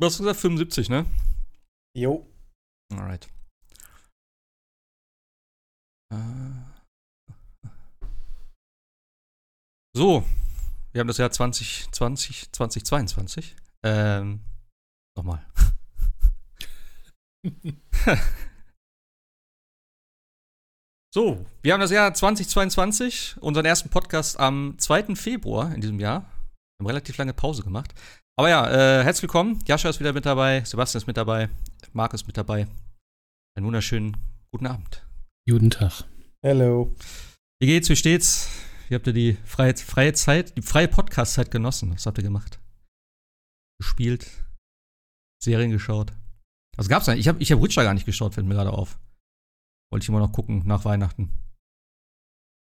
Du hast gesagt 75, ne? Jo. Alright. Äh. So, wir haben das Jahr 2020, 2022. Ähm, nochmal. so, wir haben das Jahr 2022, unseren ersten Podcast am 2. Februar in diesem Jahr. Wir haben relativ lange Pause gemacht. Aber ja, äh, herzlich willkommen. Jascha ist wieder mit dabei, Sebastian ist mit dabei, Marc ist mit dabei. Einen wunderschönen guten Abend. Guten Tag. Hello. Wie geht's? Wie steht's? Wie habt ihr die freie, freie Zeit, die freie Podcast-Zeit genossen? Was habt ihr gemacht? Gespielt? Serien geschaut? Was gab's eigentlich? Ich habe ich hab Witcher gar nicht geschaut, fällt mir gerade auf. Wollte ich immer noch gucken nach Weihnachten.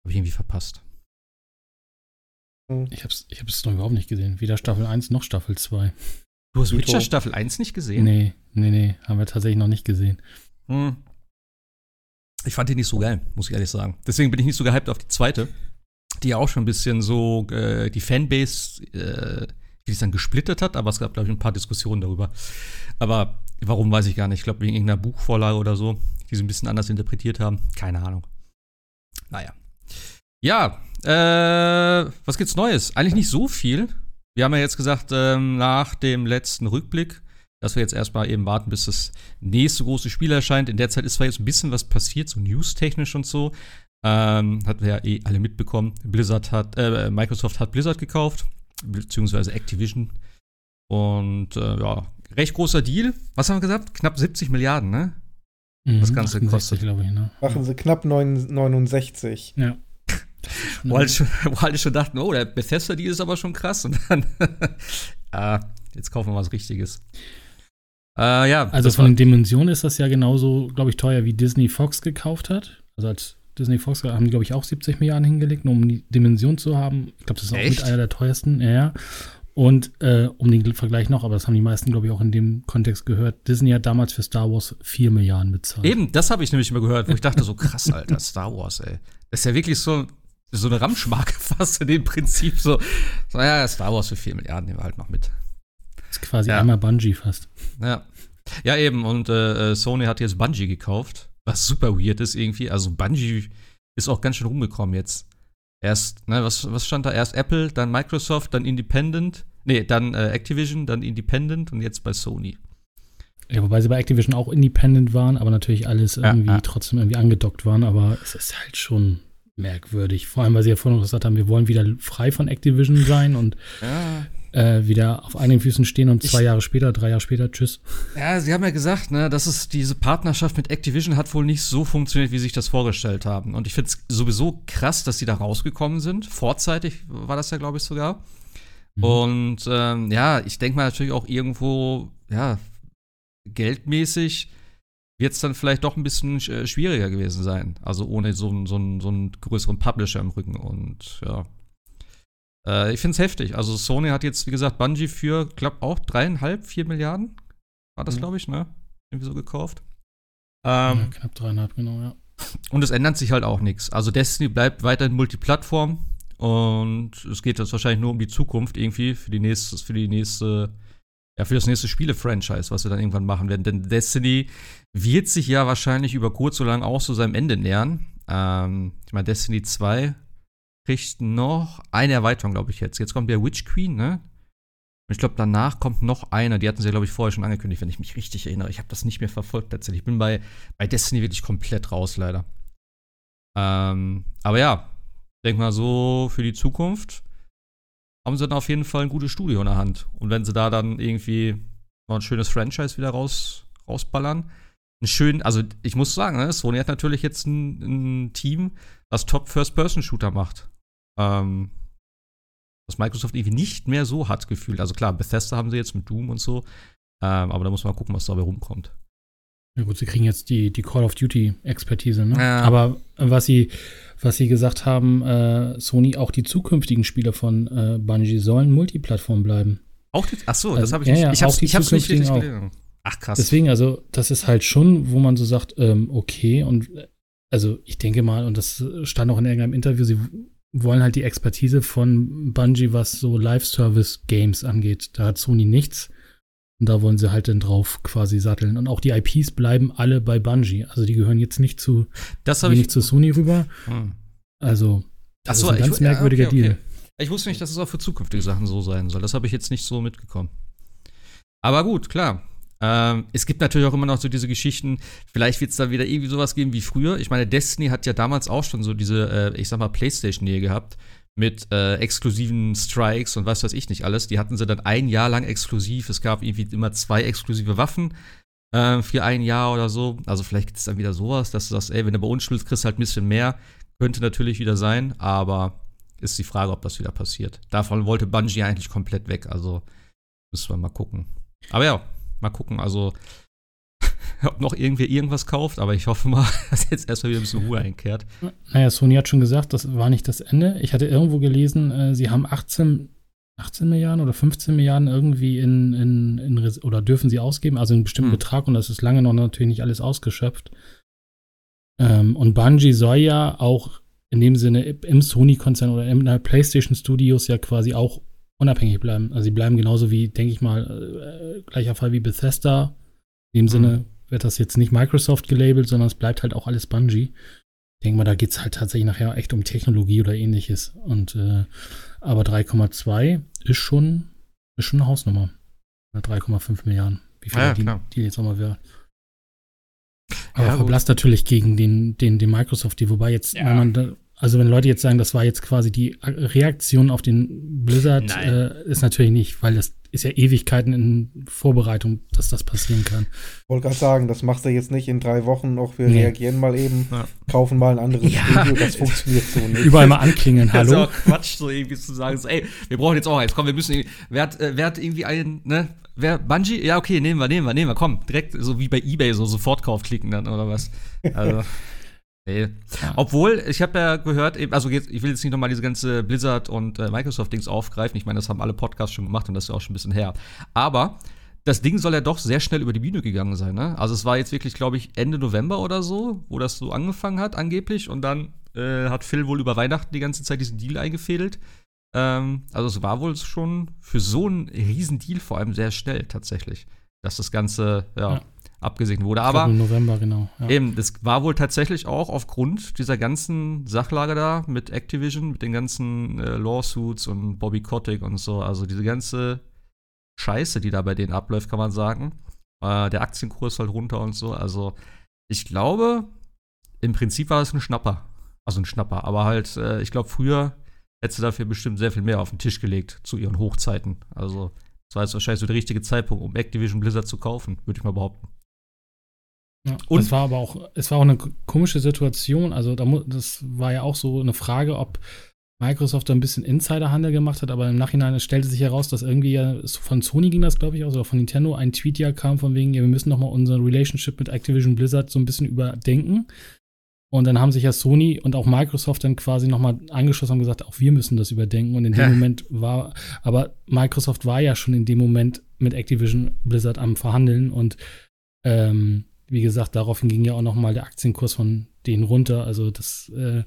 Habe ich irgendwie verpasst. Ich hab's, ich hab's noch überhaupt nicht gesehen. Weder Staffel 1 noch Staffel 2. Du hast Pluto. Witcher Staffel 1 nicht gesehen? Nee, nee, nee. Haben wir tatsächlich noch nicht gesehen. Hm. Ich fand die nicht so geil, muss ich ehrlich sagen. Deswegen bin ich nicht so gehypt auf die zweite, die ja auch schon ein bisschen so äh, die Fanbase, äh, wie es dann gesplittert hat, aber es gab, glaube ich, ein paar Diskussionen darüber. Aber warum, weiß ich gar nicht. Ich glaube, wegen irgendeiner Buchvorlage oder so, die sie ein bisschen anders interpretiert haben. Keine Ahnung. Naja. Ja, äh, was gibt's Neues? Eigentlich nicht so viel. Wir haben ja jetzt gesagt, ähm, nach dem letzten Rückblick, dass wir jetzt erstmal eben warten, bis das nächste große Spiel erscheint. In der Zeit ist zwar jetzt ein bisschen was passiert, so newstechnisch und so. Ähm, hatten wir ja eh alle mitbekommen. Blizzard hat, äh, Microsoft hat Blizzard gekauft, beziehungsweise Activision. Und äh, ja, recht großer Deal. Was haben wir gesagt? Knapp 70 Milliarden, ne? Das Ganze 68, kostet. glaube ich, ne? Machen sie knapp neun- 69. Ja. Wo alle, schon, wo alle schon dachten, oh, der Bethesda-Deal ist aber schon krass. Und dann, ah, jetzt kaufen wir was Richtiges. Äh, ja, Also von den Dimensionen ist das ja genauso, glaube ich, teuer wie Disney Fox gekauft hat. Also als Disney Fox haben die, glaube ich, auch 70 Milliarden hingelegt, nur um die Dimension zu haben. Ich glaube, das ist auch Echt? mit einer der teuersten. Ja, ja. Und äh, um den Vergleich noch, aber das haben die meisten, glaube ich, auch in dem Kontext gehört. Disney hat damals für Star Wars 4 Milliarden bezahlt. Eben, das habe ich nämlich immer gehört, wo ich dachte, so krass, Alter, Star Wars, ey. Das ist ja wirklich so, so eine Ramschmarke fast in dem Prinzip. So, so ja, Star Wars für 4 Milliarden nehmen wir halt noch mit. Das ist quasi Ja. einmal Bungie fast. Ja. Ja, eben, und äh, äh, Sony hat jetzt Bungie gekauft, was super weird ist irgendwie. Also Bungie ist auch ganz schön rumgekommen jetzt. Erst, ne, was, was stand da? Erst Apple, dann Microsoft, dann Independent. Nee, dann äh, Activision, dann Independent und jetzt bei Sony. Ja, wobei sie bei Activision auch independent waren, aber natürlich alles Ja, irgendwie ja. trotzdem irgendwie angedockt waren. Aber es ist halt schon merkwürdig. Vor allem, weil sie ja vorhin noch gesagt haben, wir wollen wieder frei von Activision sein und Ja, äh, wieder auf eigenen Füßen stehen und Ich- zwei Jahre später, drei Jahre später, tschüss. Ja, sie haben ja gesagt, ne, dass es diese Partnerschaft mit Activision hat wohl nicht so funktioniert, wie sie sich das vorgestellt haben. Und ich finde es sowieso krass, dass sie da rausgekommen sind. Vorzeitig war das ja, glaube ich, sogar. Mhm. Und ähm, ja, ich denke mal natürlich auch irgendwo, ja, geldmäßig wird es dann vielleicht doch ein bisschen äh, schwieriger gewesen sein. Also ohne so, einen- so, so einen größeren Publisher im Rücken. Und ja. Äh, ich finde es heftig. Also Sony hat jetzt, wie gesagt, Bungie für, glaube auch dreieinhalb, vier Milliarden. War das, Mhm. glaube ich, ne? Irgendwie so gekauft. ja, Ähm, knapp dreieinhalb, genau, ja. und es ändert sich halt auch nichts. Also Destiny bleibt weiterhin Multiplattform und es geht jetzt wahrscheinlich nur um die Zukunft irgendwie für die nächste, für die nächste, ja, für das nächste Spiele-Franchise, was wir dann irgendwann machen werden. Denn Destiny wird sich ja wahrscheinlich über kurz oder lang auch zu seinem Ende nähern. Ähm, ich meine, Destiny 2 kriegt noch eine Erweiterung, glaube ich, jetzt. Jetzt kommt der Witch Queen, ne? Und ich glaube, danach kommt noch einer. Die hatten sie, glaube ich, vorher schon angekündigt, wenn ich mich richtig erinnere. Ich habe das nicht mehr verfolgt tatsächlich. Ich bin bei, bei Destiny wirklich komplett raus, leider. Ähm, aber ja, denk mal so für die Zukunft haben sie dann auf jeden Fall ein gutes Studio in der Hand. Und wenn sie da dann irgendwie noch ein schönes Franchise wieder raus, rausballern, ein schön, also ich muss sagen, ne, Sony hat natürlich jetzt ein, ein Team, was Top First-Person-Shooter macht. Ähm, was Microsoft irgendwie nicht mehr so hat gefühlt. Also klar, Bethesda haben sie jetzt mit Doom und so. Ähm, aber da muss man gucken, was dabei rumkommt. Ja gut, sie kriegen jetzt die, die Call of Duty-Expertise, ne? Ja. Aber was sie, was sie gesagt haben, äh, Sony, auch die zukünftigen Spiele von äh, Bungie sollen Multiplattform bleiben. Auch die, ach so, Also, das habe ich ja, nicht. ja, ich die ich hab's nicht richtig auch. gelesen. Ach krass. Deswegen, also, das ist halt schon, wo man so sagt, ähm, okay, und äh, also ich denke mal, und das stand auch in irgendeinem Interview, sie wollen halt die Expertise von Bungie, was so Live-Service-Games angeht. Da hat Sony nichts. Und da wollen sie halt dann drauf quasi satteln. Und auch die IPs bleiben alle bei Bungie. Also die gehören jetzt nicht zu, Das ich. nicht zu Sony rüber. Hm. Also, das so, ist ein ich- ganz ja, merkwürdiger okay, okay. Deal. Ich wusste nicht, dass es auch für zukünftige Sachen so sein soll. Das habe ich jetzt nicht so mitgekommen. Aber gut, klar. Ähm, es gibt natürlich auch immer noch so diese Geschichten, vielleicht wird es da wieder irgendwie sowas geben wie früher. Ich meine, Destiny hat ja damals auch schon so diese, äh, ich sag mal, Playstation-Nähe gehabt mit äh, exklusiven Strikes und was weiß ich nicht alles. Die hatten sie dann ein Jahr lang exklusiv. Es gab irgendwie immer zwei exklusive Waffen äh, für ein Jahr oder so. Also vielleicht gibt es dann wieder sowas, dass du sagst, ey, wenn du bei uns spielst, kriegst du halt ein bisschen mehr. Könnte natürlich wieder sein, aber ist die Frage, ob das wieder passiert. Davon wollte Bungie eigentlich komplett weg, also müssen wir mal gucken. Aber ja, mal gucken, also ob noch irgendwer irgendwas kauft, aber ich hoffe mal, dass jetzt erstmal wieder ein bisschen Ruhe einkehrt. Naja, Sony hat schon gesagt, das war nicht das Ende. Ich hatte irgendwo gelesen, äh, sie haben 18, 18 Milliarden oder 15 Milliarden irgendwie in, in, in oder dürfen sie ausgeben, also einen bestimmten Hm. Betrag und das ist lange noch natürlich nicht alles ausgeschöpft. Ähm, und Bungie soll ja auch in dem Sinne im Sony-Konzern oder in der PlayStation Studios ja quasi auch unabhängig bleiben. Also sie bleiben genauso wie, denke ich mal, äh, gleicher Fall wie Bethesda. In dem Sinne wird das jetzt nicht Microsoft gelabelt, sondern es bleibt halt auch alles Bungie. Ich denke mal, da geht es halt tatsächlich nachher echt um Technologie oder ähnliches. Und äh, aber 3,2 ist schon, ist schon eine Hausnummer. Oder 3,5 Milliarden. Wie viel Ja, die, die jetzt auch mal wäre. Aber Ja, gut. verblasst natürlich gegen den, den, den Microsoft, die, wobei jetzt, Ja. wenn man da, also wenn Leute jetzt sagen, das war jetzt quasi die Reaktion auf den Blizzard, äh, ist natürlich nicht, weil das ist ja Ewigkeiten in Vorbereitung, dass das passieren kann. Wollte gerade sagen, das machst du jetzt nicht in drei Wochen noch. Wir Nee. reagieren mal eben, Ja. kaufen mal ein anderes Ja. Studio. Das funktioniert so nicht. Überall mal anklingeln, Das ist hallo. auch Quatsch, so irgendwie zu sagen, so, ey, wir brauchen jetzt auch eins, komm, wir müssen, irgendwie- wer hat, äh, wer hat irgendwie einen, ne, wer, Bungie? Ja, okay, nehmen wir, nehmen wir, nehmen wir, komm, direkt, so wie bei Ebay, so Sofortkauf klicken dann, oder was? Also, nee. Ja. Obwohl, ich habe ja gehört, also jetzt, ich will jetzt nicht nochmal diese ganze Blizzard und äh, Microsoft-Dings aufgreifen, ich meine, das haben alle Podcasts schon gemacht und das ist ja auch schon ein bisschen her, aber das Ding soll ja doch sehr schnell über die Bühne gegangen sein, ne? Also es war jetzt wirklich, glaube ich, Ende November oder so, wo das so angefangen hat, angeblich. Und dann äh, hat Phil wohl über Weihnachten die ganze Zeit diesen Deal eingefädelt. Ähm, also es war wohl schon für so einen riesen Deal vor allem sehr schnell tatsächlich, dass das Ganze ja, Ja. Abgesegnet wurde. Aber im November, genau. Ja. Eben, das war wohl tatsächlich auch aufgrund dieser ganzen Sachlage da mit Activision, mit den ganzen äh, Lawsuits und Bobby Kotick und so. Also diese ganze Scheiße, die da bei denen abläuft, kann man sagen. Äh, der Aktienkurs halt runter und so. Also ich glaube, im Prinzip war es ein Schnapper. Also ein Schnapper. Aber halt, äh, ich glaube, früher hätte sie dafür bestimmt sehr viel mehr auf den Tisch gelegt zu ihren Hochzeiten. Also das war jetzt wahrscheinlich so der richtige Zeitpunkt, um Activision Blizzard zu kaufen, würde ich mal behaupten. Ja, Und- es war aber auch, es war auch eine komische Situation. Also da das war ja auch so eine Frage, ob Microsoft da ein bisschen Insiderhandel gemacht hat, aber im Nachhinein stellte sich heraus, dass irgendwie ja von Sony ging das, glaube ich, aus, oder von Nintendo ein Tweet ja kam von wegen, ja, wir müssen noch mal unsere Relationship mit Activision Blizzard so ein bisschen überdenken. Und dann haben sich ja Sony und auch Microsoft dann quasi noch mal angeschlossen und gesagt, auch wir müssen das überdenken. Und in dem Ja. Moment war, aber Microsoft war ja schon in dem Moment mit Activision Blizzard am Verhandeln und ähm, wie gesagt, daraufhin ging ja auch noch mal der Aktienkurs von denen runter. Also das äh,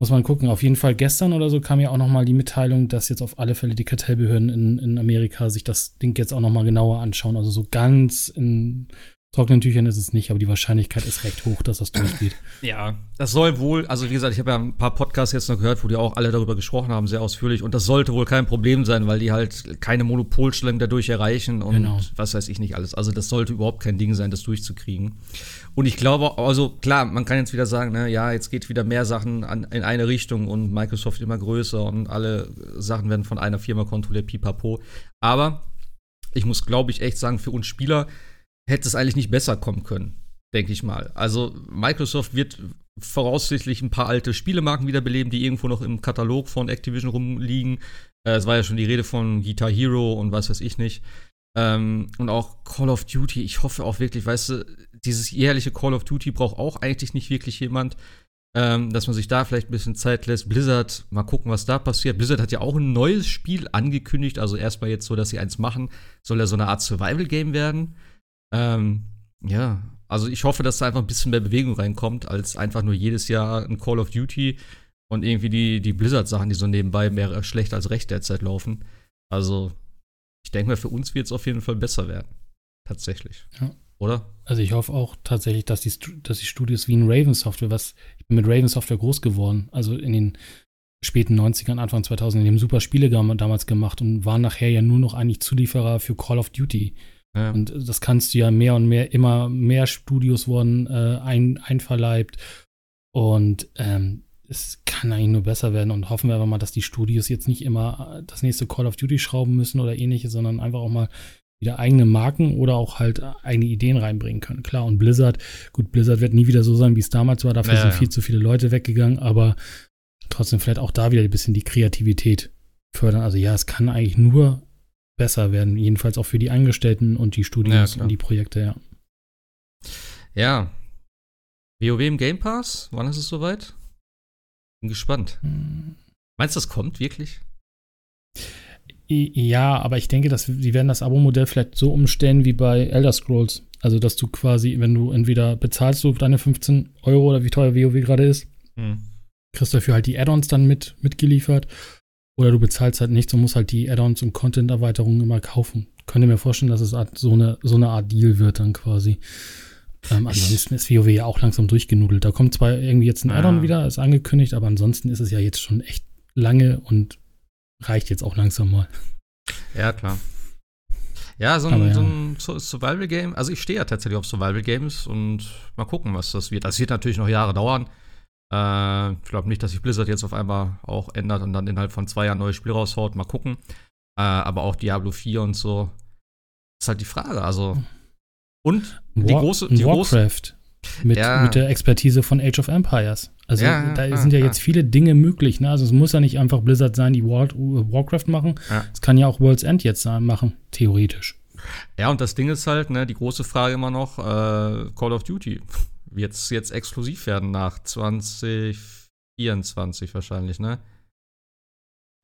muss man gucken. Auf jeden Fall gestern oder so kam ja auch noch mal die Mitteilung, dass jetzt auf alle Fälle die Kartellbehörden in, in Amerika sich das Ding jetzt auch noch mal genauer anschauen. Also so ganz in trockenen Tüchern ist es nicht, aber die Wahrscheinlichkeit ist recht hoch, dass das durchgeht. Ja, das soll wohl, also wie gesagt, ich habe ja ein paar Podcasts jetzt noch gehört, wo die auch alle darüber gesprochen haben, sehr ausführlich. Und das sollte wohl kein Problem sein, weil die halt keine Monopolstellung dadurch erreichen und Genau. was weiß ich nicht alles. Also das sollte überhaupt kein Ding sein, das durchzukriegen. Und ich glaube, also klar, man kann jetzt wieder sagen, ne, ja, jetzt geht wieder mehr Sachen an, in eine Richtung und Microsoft immer größer und alle Sachen werden von einer Firma kontrolliert, pipapo. Aber ich muss, glaube ich, echt sagen, für uns Spieler hätte es eigentlich nicht besser kommen können, denke ich mal. Also Microsoft wird voraussichtlich ein paar alte Spielemarken wiederbeleben, die irgendwo noch im Katalog von Activision rumliegen. Äh, es war ja schon die Rede von Guitar Hero und was weiß ich nicht. Ähm, und auch Call of Duty. Ich hoffe auch wirklich, weißt du, dieses jährliche Call of Duty braucht auch eigentlich nicht wirklich jemand. Ähm, dass man sich da vielleicht ein bisschen Zeit lässt. Blizzard, mal gucken, was da passiert. Blizzard hat ja auch ein neues Spiel angekündigt, also erstmal jetzt so, dass sie eins machen. Soll ja so eine Art Survival-Game werden. Ähm, ja, also ich hoffe, dass da einfach ein bisschen mehr Bewegung reinkommt, als einfach nur jedes Jahr ein Call of Duty und irgendwie die, die Blizzard-Sachen, die so nebenbei mehr schlecht als recht derzeit laufen. Also, ich denke mal, für uns wird es auf jeden Fall besser werden. Tatsächlich. Ja. Oder? Also ich hoffe auch tatsächlich, dass die, dass die Studios wie in Raven Software, was ich bin mit Raven Software groß geworden, also in den späten 90ern, Anfang 2000, die haben super Spiele damals gemacht und waren nachher ja nur noch eigentlich Zulieferer für Call of Duty. Ja. Und das kannst du ja mehr und mehr, immer mehr Studios wurden äh, ein, einverleibt. Und ähm, es kann eigentlich nur besser werden. Und hoffen wir einfach mal, dass die Studios jetzt nicht immer äh, das nächste Call of Duty schrauben müssen oder ähnliches, sondern einfach auch mal wieder eigene Marken oder auch halt äh, eigene Ideen reinbringen können. Klar, und Blizzard, gut, Blizzard wird nie wieder so sein, wie es damals war. Dafür Ja, sind ja. viel zu viele Leute weggegangen, aber trotzdem vielleicht auch da wieder ein bisschen die Kreativität fördern. Also ja, es kann eigentlich nur besser werden, jedenfalls auch für die Angestellten und die Ja, Studios klar. und die Projekte, ja. Ja. WoW im Game Pass? Wann ist es soweit? Bin gespannt. Hm. Meinst du, das kommt wirklich? Ja, aber ich denke, dass sie werden das Abo-Modell vielleicht so umstellen wie bei Elder Scrolls. Also, dass du quasi, wenn du entweder bezahlst du deine 15 Euro oder wie teuer WoW gerade ist, Hm. kriegst dafür halt die Add-ons dann mit, mitgeliefert. Oder du bezahlst halt nichts und musst halt die Add-ons und Content-Erweiterungen immer kaufen. Könnte mir vorstellen, dass es so, eine, so eine Art Deal wird dann quasi. Ähm, ansonsten ist WoW ja auch langsam durchgenudelt. Da kommt zwar irgendwie jetzt ein Ah. Add-on wieder, ist angekündigt, aber ansonsten ist es ja jetzt schon echt lange und reicht jetzt auch langsam mal. Ja, klar. Ja, so ein, ja. so ein Su- Survival-Game. Also, ich stehe ja tatsächlich auf Survival-Games und mal gucken, was das wird. Das wird natürlich noch Jahre dauern. Äh, ich glaube nicht, dass sich Blizzard jetzt auf einmal auch ändert und dann innerhalb von zwei Jahren ein neues Spiel raushaut. Mal gucken. Äh, aber auch Diablo 4 und so. Ist halt die Frage. Also. Und die War- große. Die große Warcraft mit, Ja. mit der Expertise von Age of Empires. Also Ja, da ja, sind ja ja. jetzt viele Dinge möglich. Ne? Also es muss ja nicht einfach Blizzard sein, die War Warcraft machen. Ja. Es kann ja auch World's End jetzt sein, machen, theoretisch. Ja, und das Ding ist halt, ne, die große Frage immer noch, äh, Call of Duty. Wird's jetzt exklusiv werden nach 2024 wahrscheinlich, ne?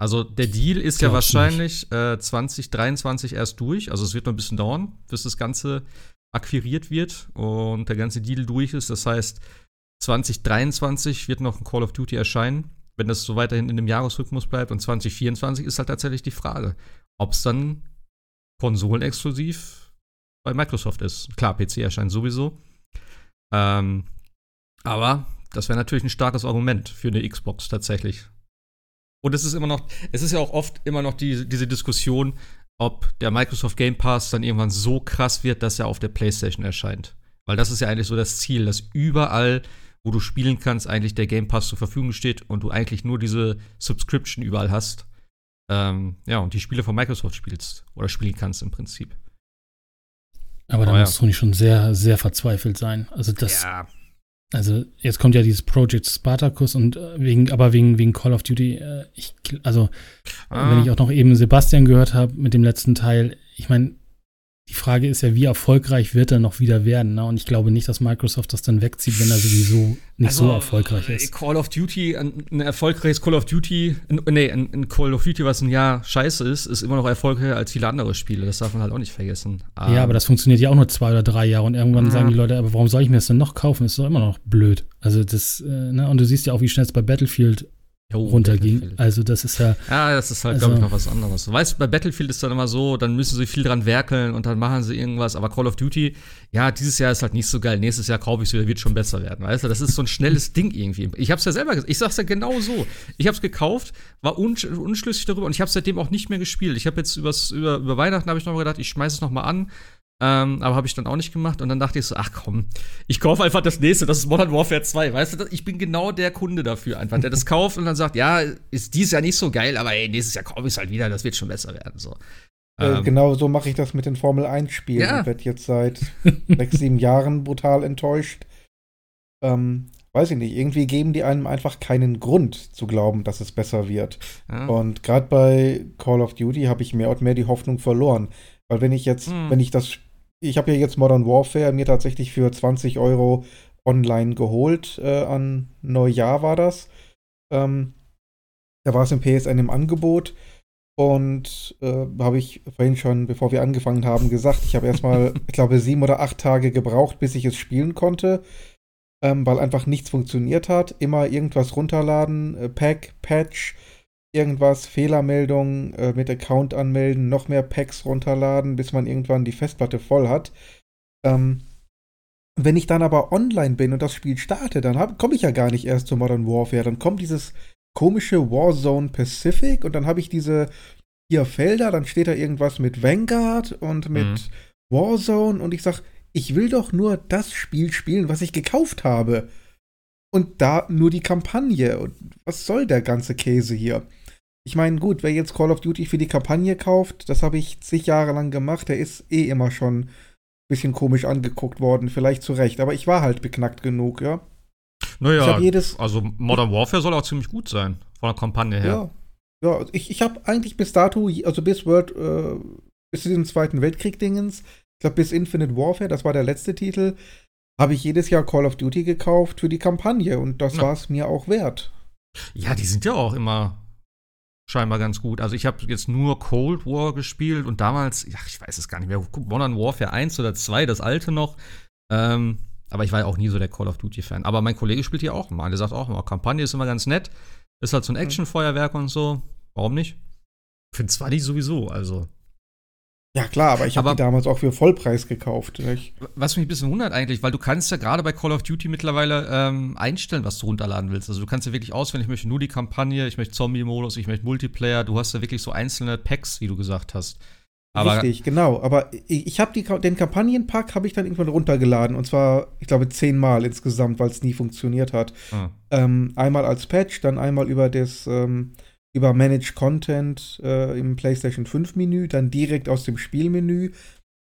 Also der Deal ist ja wahrscheinlich äh, 2023 erst durch. Also es wird noch ein bisschen dauern, bis das Ganze akquiriert wird und der ganze Deal durch ist. Das heißt, 2023 wird noch ein Call of Duty erscheinen, wenn das so weiterhin in dem Jahresrhythmus bleibt. Und 2024 ist halt tatsächlich die Frage, ob es dann konsolenexklusiv bei Microsoft ist. Klar, PC erscheint sowieso. Ähm, aber das wäre natürlich ein starkes Argument für eine Xbox tatsächlich. Und es ist immer noch, es ist ja auch oft immer noch die, diese Diskussion, ob der Microsoft Game Pass dann irgendwann so krass wird, dass er auf der PlayStation erscheint. Weil das ist ja eigentlich so das Ziel, dass überall, wo du spielen kannst, eigentlich der Game Pass zur Verfügung steht und du eigentlich nur diese Subscription überall hast. Ähm, ja, und die Spiele von Microsoft spielst oder spielen kannst im Prinzip. Aber da Oh ja. muss Sony schon sehr, sehr verzweifelt sein. Also das, ja, also jetzt kommt ja dieses Project Spartacus und äh, wegen, aber wegen, wegen Call of Duty, äh, ich, also Ah. wenn ich auch noch eben Sebastian gehört habe mit dem letzten Teil, ich meine, die Frage ist ja, wie erfolgreich wird er noch wieder werden? Ne? Und ich glaube nicht, dass Microsoft das dann wegzieht, wenn er sowieso nicht so erfolgreich äh, ist. Call of Duty, ein, ein erfolgreiches Call of Duty, ein, nee, ein, ein Call of Duty, was ein Jahr scheiße ist, ist immer noch erfolgreicher als viele andere Spiele. Das darf man halt auch nicht vergessen. Ja, aber das funktioniert ja auch nur zwei oder drei Jahre und irgendwann Ja. sagen die Leute, aber warum soll ich mir das denn noch kaufen? Ist doch immer noch blöd. Also das, äh, ne? Und du siehst ja auch, wie schnell es bei Battlefield Jo, runterging. Battlefield. Also das ist ja, Ja, das ist halt, Also- glaube ich, noch was anderes. Du weißt, bei Battlefield ist dann immer so, dann müssen sie viel dran werkeln und dann machen sie irgendwas. Aber Call of Duty, ja, dieses Jahr ist halt nicht so geil. Nächstes Jahr kaufe ich es wieder, wird schon besser werden. Weißt du, das ist so ein schnelles Ding irgendwie. Ich habe es ja selber gesagt. Ich sag's ja genau so. Ich habe es gekauft, war unsch unschlüssig darüber und ich habe seitdem auch nicht mehr gespielt. Ich habe jetzt übers, über, über Weihnachten habe ich noch mal gedacht, ich schmeiße es noch mal an. Ähm, aber habe ich dann auch nicht gemacht und dann dachte ich so, ach komm, ich kaufe einfach das nächste, das ist Modern Warfare 2, weißt du, ich bin genau der Kunde dafür einfach, der das kauft und dann sagt, ja, ist dieses Jahr nicht so geil, aber ey, nächstes Jahr kaufe ich es halt wieder, das wird schon besser werden, so. Äh, Ähm, genau so mache ich das mit den Formel 1 Spielen. Ja. Ich werde jetzt seit sechs, sieben Jahren brutal enttäuscht. Ähm, weiß ich nicht, irgendwie geben die einem einfach keinen Grund zu glauben, dass es besser wird. ja. Und gerade bei Call of Duty habe ich mehr und mehr die Hoffnung verloren. Weil wenn ich jetzt, Hm. wenn ich das, ich habe ja jetzt Modern Warfare mir tatsächlich für 20 Euro online geholt, äh, an Neujahr war das. Ähm, da war es im PSN im Angebot. Und äh, habe ich vorhin schon, bevor wir angefangen haben, gesagt, ich habe erstmal, ich glaube, sieben oder acht Tage gebraucht, bis ich es spielen konnte, ähm, weil einfach nichts funktioniert hat. Immer irgendwas runterladen, äh, Pack, Patch, irgendwas, Fehlermeldung äh, mit Account anmelden, noch mehr Packs runterladen, bis man irgendwann die Festplatte voll hat. Ähm, wenn ich dann aber online bin und das Spiel starte, dann komme ich ja gar nicht erst zu Modern Warfare. Dann kommt dieses komische Warzone Pacific und dann habe ich diese vier Felder, dann steht da irgendwas mit Vanguard und mit mhm. Warzone und ich sag, ich will doch nur das Spiel spielen, was ich gekauft habe. Und da nur die Kampagne. Und was soll der ganze Käse hier? Ich meine, gut, wer jetzt Call of Duty für die Kampagne kauft, das habe ich zig Jahre lang gemacht, der ist eh immer schon ein bisschen komisch angeguckt worden, vielleicht zu Recht. Aber ich war halt beknackt genug, ja. Naja, jedes, also Modern Warfare soll auch ziemlich gut sein, von der Kampagne her. Ja, ja ich, ich habe eigentlich bis dato, also bis World, äh, bis zu diesem Zweiten Weltkrieg-Dingens, ich glaube bis Infinite Warfare, das war der letzte Titel, habe ich jedes Jahr Call of Duty gekauft für die Kampagne und das ja. war es mir auch wert. Ja, die sind ja auch immer scheinbar ganz gut. Also ich habe jetzt nur Cold War gespielt und damals, ach, ich weiß es gar nicht mehr, Modern Warfare 1 oder 2, das alte noch. Ähm, aber ich war ja auch nie so der Call of Duty-Fan. Aber mein Kollege spielt hier auch mal. Der sagt auch immer, Kampagne ist immer ganz nett. Ist halt so ein mhm. Actionfeuerwerk und so. Warum nicht? Finde zwar nicht sowieso, also. Ja, klar, aber ich habe die damals auch für Vollpreis gekauft. Ich was mich ein bisschen wundert eigentlich, weil du kannst ja gerade bei Call of Duty mittlerweile ähm, einstellen, was du runterladen willst. Also du kannst ja wirklich auswählen, ich möchte nur die Kampagne, ich möchte Zombie-Modus, ich möchte Multiplayer. Du hast ja wirklich so einzelne Packs, wie du gesagt hast. Aber Richtig, genau. Aber ich, ich habe den Kampagnenpack habe ich dann irgendwann runtergeladen und zwar, ich glaube, zehnmal insgesamt, weil es nie funktioniert hat. Ah. Ähm, einmal als Patch, dann einmal über das ähm, über Manage Content äh, im PlayStation 5 Menü, dann direkt aus dem Spielmenü.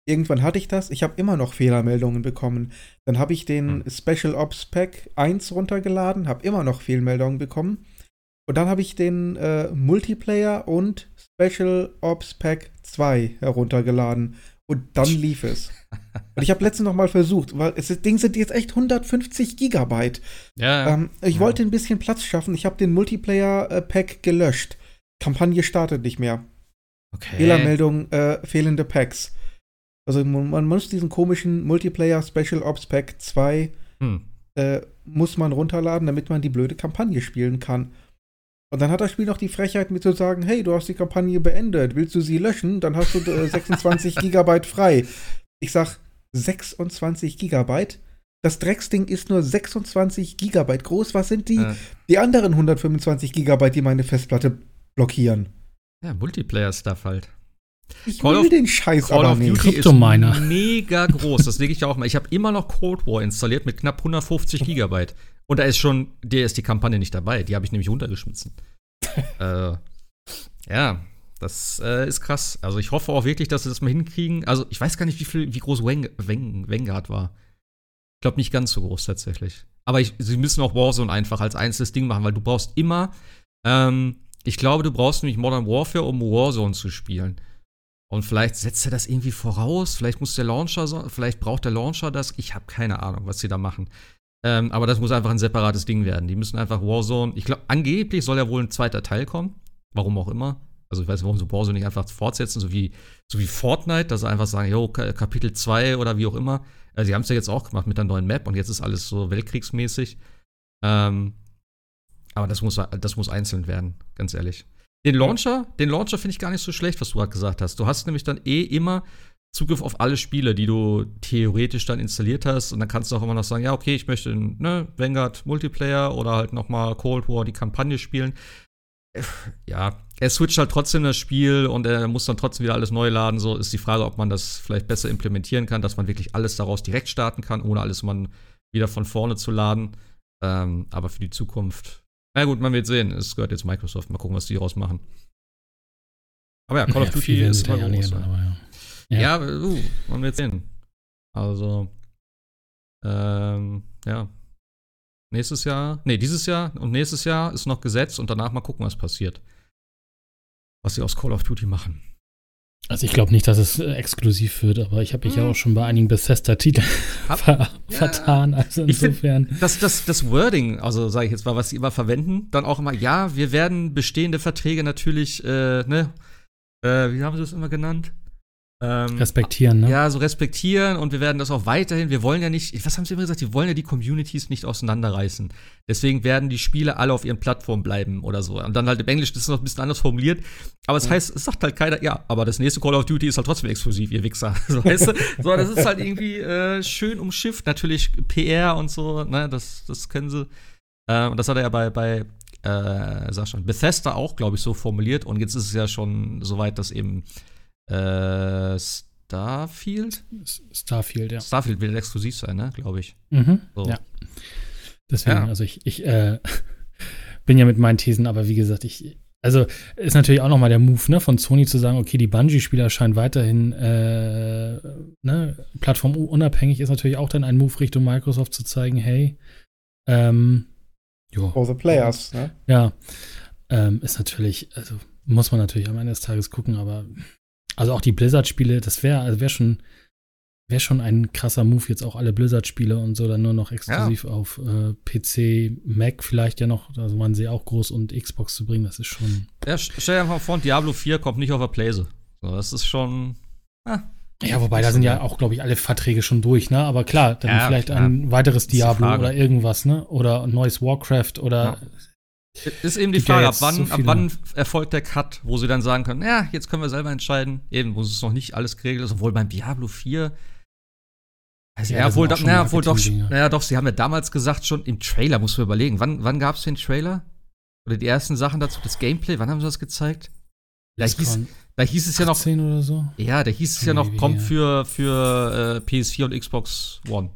Irgendwann hatte ich das. Ich habe immer noch Fehlermeldungen bekommen. Dann habe ich den hm. Special Ops Pack 1 runtergeladen, habe immer noch Fehlmeldungen bekommen. Und dann habe ich den äh, Multiplayer und Special Ops Pack 2 heruntergeladen. Und dann lief es. Und ich habe letztens noch mal versucht, weil das Ding sind jetzt echt 150 Gigabyte. Ja. Ähm, ich ja. wollte ein bisschen Platz schaffen. Ich habe den Multiplayer-Pack äh, gelöscht. Kampagne startet nicht mehr. Okay. Fehlermeldung, äh, fehlende Packs. Also man, man, muss diesen komischen Multiplayer Special Ops Pack 2 hm. äh, muss man runterladen, damit man die blöde Kampagne spielen kann. Und dann hat das Spiel noch die Frechheit, mir zu sagen, hey, du hast die Kampagne beendet, willst du sie löschen? Dann hast du äh, 26 Gigabyte frei. Ich sag, 26 Gigabyte? Das Drecksding ist nur 26 Gigabyte groß. Was sind die, äh. die anderen 125 Gigabyte, die meine Festplatte blockieren? Ja, Multiplayer-Stuff halt. Ich Call will of, den Scheiß Call aber of Duty nicht. ist mega groß. Das lege ich auch mal. Ich habe immer noch Cold War installiert mit knapp 150 Gigabyte. Und da ist schon, der ist die Kampagne nicht dabei. Die habe ich nämlich runtergeschmissen. äh, ja, das äh, ist krass. Also ich hoffe auch wirklich, dass sie das mal hinkriegen. Also ich weiß gar nicht, wie viel, wie groß Weng, Weng, Vanguard war. Ich glaube nicht ganz so groß tatsächlich. Aber ich, sie müssen auch Warzone einfach als einzelnes Ding machen, weil du brauchst immer, ähm, ich glaube, du brauchst nämlich Modern Warfare, um Warzone zu spielen. Und vielleicht setzt er das irgendwie voraus, vielleicht muss der Launcher, vielleicht braucht der Launcher das. Ich habe keine Ahnung, was sie da machen. Ähm, aber das muss einfach ein separates Ding werden. Die müssen einfach Warzone. Ich glaube, angeblich soll ja wohl ein zweiter Teil kommen. Warum auch immer. Also ich weiß nicht, warum sie Warzone nicht einfach fortsetzen, so wie, so wie Fortnite, dass sie einfach sagen, jo, Kapitel 2 oder wie auch immer. Also sie haben es ja jetzt auch gemacht mit der neuen Map und jetzt ist alles so weltkriegsmäßig. Ähm, aber das muss, das muss einzeln werden, ganz ehrlich. Den Launcher, den Launcher finde ich gar nicht so schlecht, was du gerade gesagt hast. Du hast nämlich dann eh immer Zugriff auf alle Spiele, die du theoretisch dann installiert hast. Und dann kannst du auch immer noch sagen, ja, okay, ich möchte ne, Vanguard Multiplayer oder halt noch mal Cold War die Kampagne spielen. Ja, er switcht halt trotzdem das Spiel und er muss dann trotzdem wieder alles neu laden. So ist die Frage, ob man das vielleicht besser implementieren kann, dass man wirklich alles daraus direkt starten kann, ohne alles man wieder von vorne zu laden. Ähm, aber für die Zukunft, na gut, man wird sehen. Es gehört jetzt Microsoft. Mal gucken, was die daraus machen. Aber ja, Call ja, of Duty ist immer groß. Ja. Ja, ja uh, wollen wir jetzt sehen. Also, ähm, ja. Nächstes Jahr, nee, dieses Jahr und nächstes Jahr ist noch gesetzt und danach mal gucken, was passiert. Was sie aus Call of Duty machen. Also ich glaube nicht, dass es äh, exklusiv wird, aber ich habe mich hm. ja auch schon bei einigen Bethesda-Titeln ver ja. vertan. Also insofern. Find, das, das, das Wording, also sage ich jetzt mal, was sie immer verwenden, dann auch immer, ja, wir werden bestehende Verträge natürlich, äh, ne, äh, wie haben sie das immer genannt? Ähm, Respektieren, ne? Ja, so respektieren und wir werden das auch weiterhin. Wir wollen ja nicht, was haben sie immer gesagt? Wir wollen ja die Communities nicht auseinanderreißen. Deswegen werden die Spiele alle auf ihren Plattformen bleiben oder so. Und dann halt im Englisch, das ist noch ein bisschen anders formuliert. Aber es heißt, es sagt halt keiner, ja, aber das nächste Call of Duty ist halt trotzdem exklusiv, ihr Wichser. So, weißt du? so das ist halt irgendwie äh, schön umschifft. Natürlich PR und so, ne, das, das können sie. Äh, und das hat er ja bei, bei äh, sag schon, Bethesda auch, glaube ich, so formuliert. Und jetzt ist es ja schon so weit, dass eben äh, Starfield? Starfield, ja. Starfield will exklusiv sein, ne? Glaube ich. Mhm. So. Ja. Deswegen, Ja. also ich, ich äh, bin ja mit meinen Thesen, aber wie gesagt, ich, also ist natürlich auch nochmal der Move, ne, von Sony zu sagen, okay, die Bungie-Spieler scheinen weiterhin, äh, ne, plattformunabhängig, ist natürlich auch dann ein Move Richtung Microsoft zu zeigen, hey, ähm, jo, For the players, ne? ja, ähm, ist natürlich, also muss man natürlich am Ende des Tages gucken, aber also auch die Blizzard-Spiele, das wäre also wär schon, wäre schon ein krasser Move, jetzt auch alle Blizzard-Spiele und so dann nur noch exklusiv auf äh, PC, Mac vielleicht ja noch, also waren sie auch groß und Xbox zu bringen, das ist schon. Ja, st- stell dir einfach vor, Diablo 4 kommt nicht auf der Playse. So, das ist schon. Ah, Ja, wobei da sind ja auch, glaube ich, alle Verträge schon durch, ne? Aber klar, dann Ja, vielleicht klar. ein weiteres Diablo oder irgendwas, ne? Oder ein neues Warcraft oder Ist eben die Frage, ab wann, so ab wann erfolgt der Cut, wo sie dann sagen können, ja, jetzt können wir selber entscheiden, eben, wo es noch nicht alles geregelt ist, obwohl beim Diablo 4. Also, Ja, ja, auch doch, naja, obwohl doch, naja, doch, sie haben ja damals gesagt, schon im Trailer, muss man überlegen, wann, wann gab es den Trailer? Oder die ersten Sachen dazu, das Gameplay, wann haben sie das gezeigt? Da das hieß, da hieß es ja noch, 18 oder so. ja, da hieß es ja noch, kommt für, für äh, PS4 und Xbox One.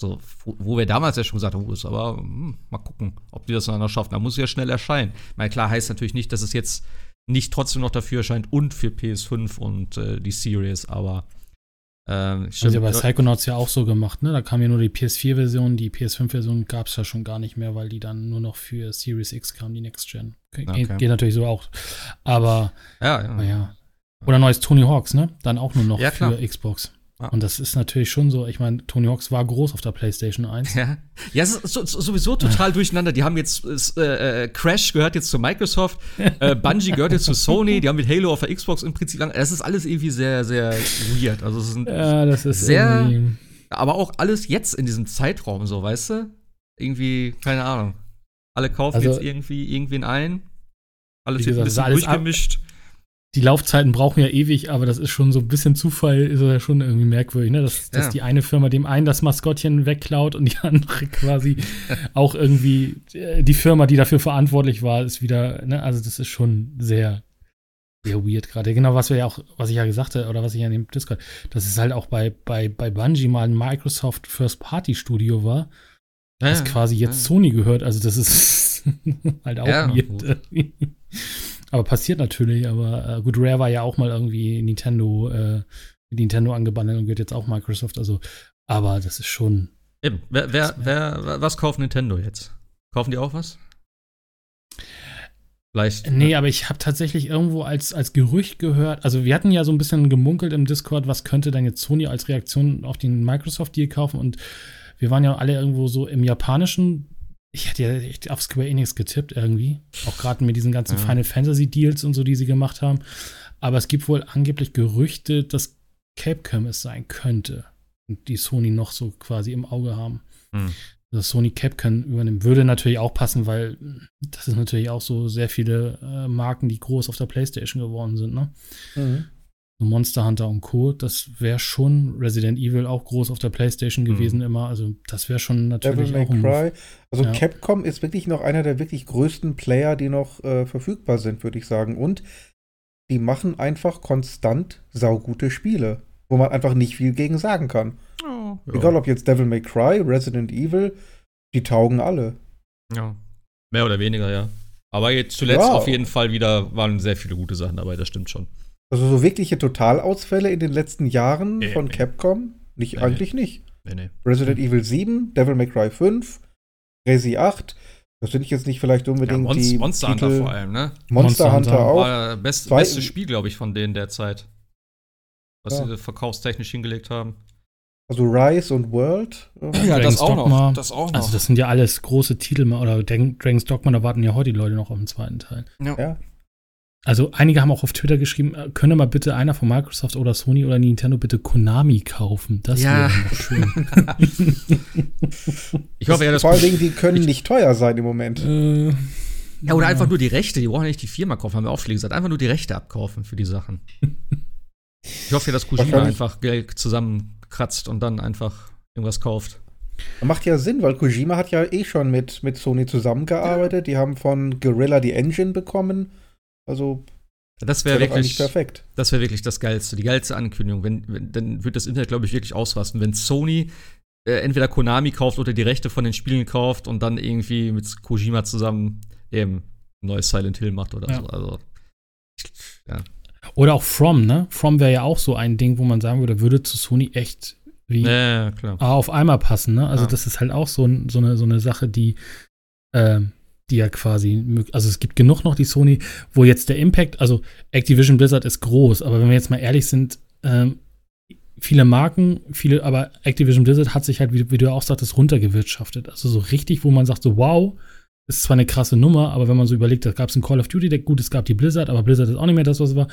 So, wo, wir damals ja schon gesagt haben, oh, ist aber hm, mal gucken, ob die das dann noch schaffen. Da muss es ja schnell erscheinen. Mal klar heißt natürlich nicht, dass es jetzt nicht trotzdem noch dafür erscheint und für PS5 und äh, die Series, aber ähm, Haben sie ja bei stimmt, Psychonauts ja auch so gemacht, ne? Da kam ja nur die PS4-Version, die PS5-Version gab es ja schon gar nicht mehr, weil die dann nur noch für Series X kam, die Next Gen. Ge Okay. Geht natürlich so auch. Aber, ja, ja. naja. Oder neues Tony Hawks, ne? Dann auch nur noch Ja, für Xbox. Ja. Und das ist natürlich schon so, ich meine, Tony Hawks war groß auf der PlayStation 1. Ja, ja es ist so, so, sowieso total durcheinander. Die haben jetzt, äh, äh, Crash gehört jetzt zu Microsoft, äh, Bungie gehört jetzt zu Sony, die haben mit Halo auf der Xbox im Prinzip lang. Das ist alles irgendwie sehr, sehr weird. Also, es sind, Ja, das ist Sehr- irgendwie- aber auch alles jetzt in diesem Zeitraum, so, weißt du? Irgendwie, keine Ahnung. Alle kaufen Also- jetzt irgendwie irgendwen ein. Alles wird ein gesagt, bisschen ist alles ab- durchgemischt. Die Laufzeiten brauchen ja ewig, aber das ist schon so ein bisschen Zufall, ist ja schon irgendwie merkwürdig, ne? Dass, dass Ja. die eine Firma dem einen das Maskottchen wegklaut und die andere quasi auch irgendwie äh, die Firma, die dafür verantwortlich war, ist wieder, ne? Also das ist schon sehr, sehr weird gerade. Genau, was wir ja auch, was ich ja gesagt habe, oder was ich ja in dem Discord, dass es halt auch bei, bei, bei Bungie mal ein Microsoft First Party Studio war, das quasi jetzt Sony gehört. Also das ist halt auch Ja, weird. aber passiert natürlich. Aber äh, gut, Rare war ja auch mal irgendwie Nintendo, äh, Nintendo angebandelt und gehört jetzt auch Microsoft. Also, aber das ist schon. Eben. Wer, wer, wer, was kauft Nintendo jetzt? Kaufen die auch was? Vielleicht. Nee, aber ich habe tatsächlich irgendwo als, als Gerücht gehört, also wir hatten ja so ein bisschen gemunkelt im Discord, was könnte denn jetzt Sony als Reaktion auf den Microsoft-Deal kaufen und wir waren ja alle irgendwo so im japanischen, ich hätte ja echt auf Square Enix getippt irgendwie, auch gerade mit diesen ganzen Ja. Final Fantasy Deals und so, die sie gemacht haben, aber es gibt wohl angeblich Gerüchte, dass Capcom es sein könnte und die Sony noch so quasi im Auge haben Hm. dass Sony Capcom übernimmt. Würde natürlich auch passen, weil das ist natürlich auch so sehr viele äh, Marken, die groß auf der Playstation geworden sind, ne? Mhm. Monster Hunter und Co. Das wäre schon Resident Evil auch groß auf der Playstation Mhm. gewesen immer. Also das wäre schon natürlich Devil auch ein May. Cry. Also Ja. Capcom ist wirklich noch einer der wirklich größten Player, die noch äh, verfügbar sind, würde ich sagen. Und die machen einfach konstant saugute Spiele, wo man einfach nicht viel gegen sagen kann. Oh, ja. Egal ob jetzt Devil May Cry, Resident Evil, die taugen alle. Ja. Mehr oder weniger, ja. Aber jetzt zuletzt Ja. auf jeden Fall wieder waren sehr viele gute Sachen dabei, das stimmt schon. Also so wirkliche Totalausfälle in den letzten Jahren Nee, von nee. Capcom? Nicht, Nee, eigentlich nicht. Nee, nee. Resident Evil 7, Devil May Cry 5, Resi 8. Das sind jetzt nicht vielleicht Ja, unbedingt Monst die Monster Hunter Titel. vor allem, ne? Monster, Monster Hunter, Hunter. auch. War best, bestes Spiel, glaube ich, von denen derzeit. Was Ja. sie verkaufstechnisch hingelegt haben. Also Rise und World. äh, Dragon's Dogma. Das auch Also das sind ja alles große Titel, oder Dra- Dragon's Dogma, da warten ja heute die Leute noch auf den zweiten Teil. Ja. Also einige haben auch auf Twitter geschrieben, äh, könne mal bitte einer von Microsoft oder Sony oder Nintendo bitte Konami kaufen. Das Ja. wäre noch schön. Ich hoffe ja, dass Vor allen Dingen, die können nicht teuer sein im Moment. äh, Ja, oder einfach nur die Rechte, die brauchen ja nicht die Firma kaufen, haben wir auch schon gesagt. Einfach nur die Rechte abkaufen für die Sachen. Ich hoffe ja, dass Kojima einfach Geld zusammenkratzt und dann einfach irgendwas kauft. Macht ja Sinn, weil Kojima hat ja eh schon mit, mit Sony zusammengearbeitet. Die haben von Guerrilla die Engine bekommen. Also Das wäre eigentlich wirklich, perfekt. das wäre wirklich das Geilste, die geilste Ankündigung. Wenn, wenn, dann wird das Internet, glaube ich, wirklich ausrasten. Wenn Sony äh, entweder Konami kauft oder die Rechte von den Spielen kauft und dann irgendwie mit Kojima zusammen eben ein neues Silent Hill macht oder Ja. so. Also, ja. Oder auch From, ne? From wäre ja auch so ein Ding, wo man sagen würde, würde zu Sony echt wie Ja, klar. Auf einmal passen, ne? Also Ja. das ist halt auch so, so, eine, so eine Sache, die, ähm, die ja quasi, also es gibt genug noch die Sony, wo jetzt der Impact, also Activision Blizzard ist groß, aber wenn wir jetzt mal ehrlich sind, ähm, viele Marken, viele, aber Activision Blizzard hat sich halt, wie, wie du auch sagtest, runtergewirtschaftet. Also so richtig, wo man sagt so, wow, ist zwar eine krasse Nummer, aber wenn man so überlegt, da gab es ein Call of Duty, der, gut, es gab die Blizzard, aber Blizzard ist auch nicht mehr das, was es war.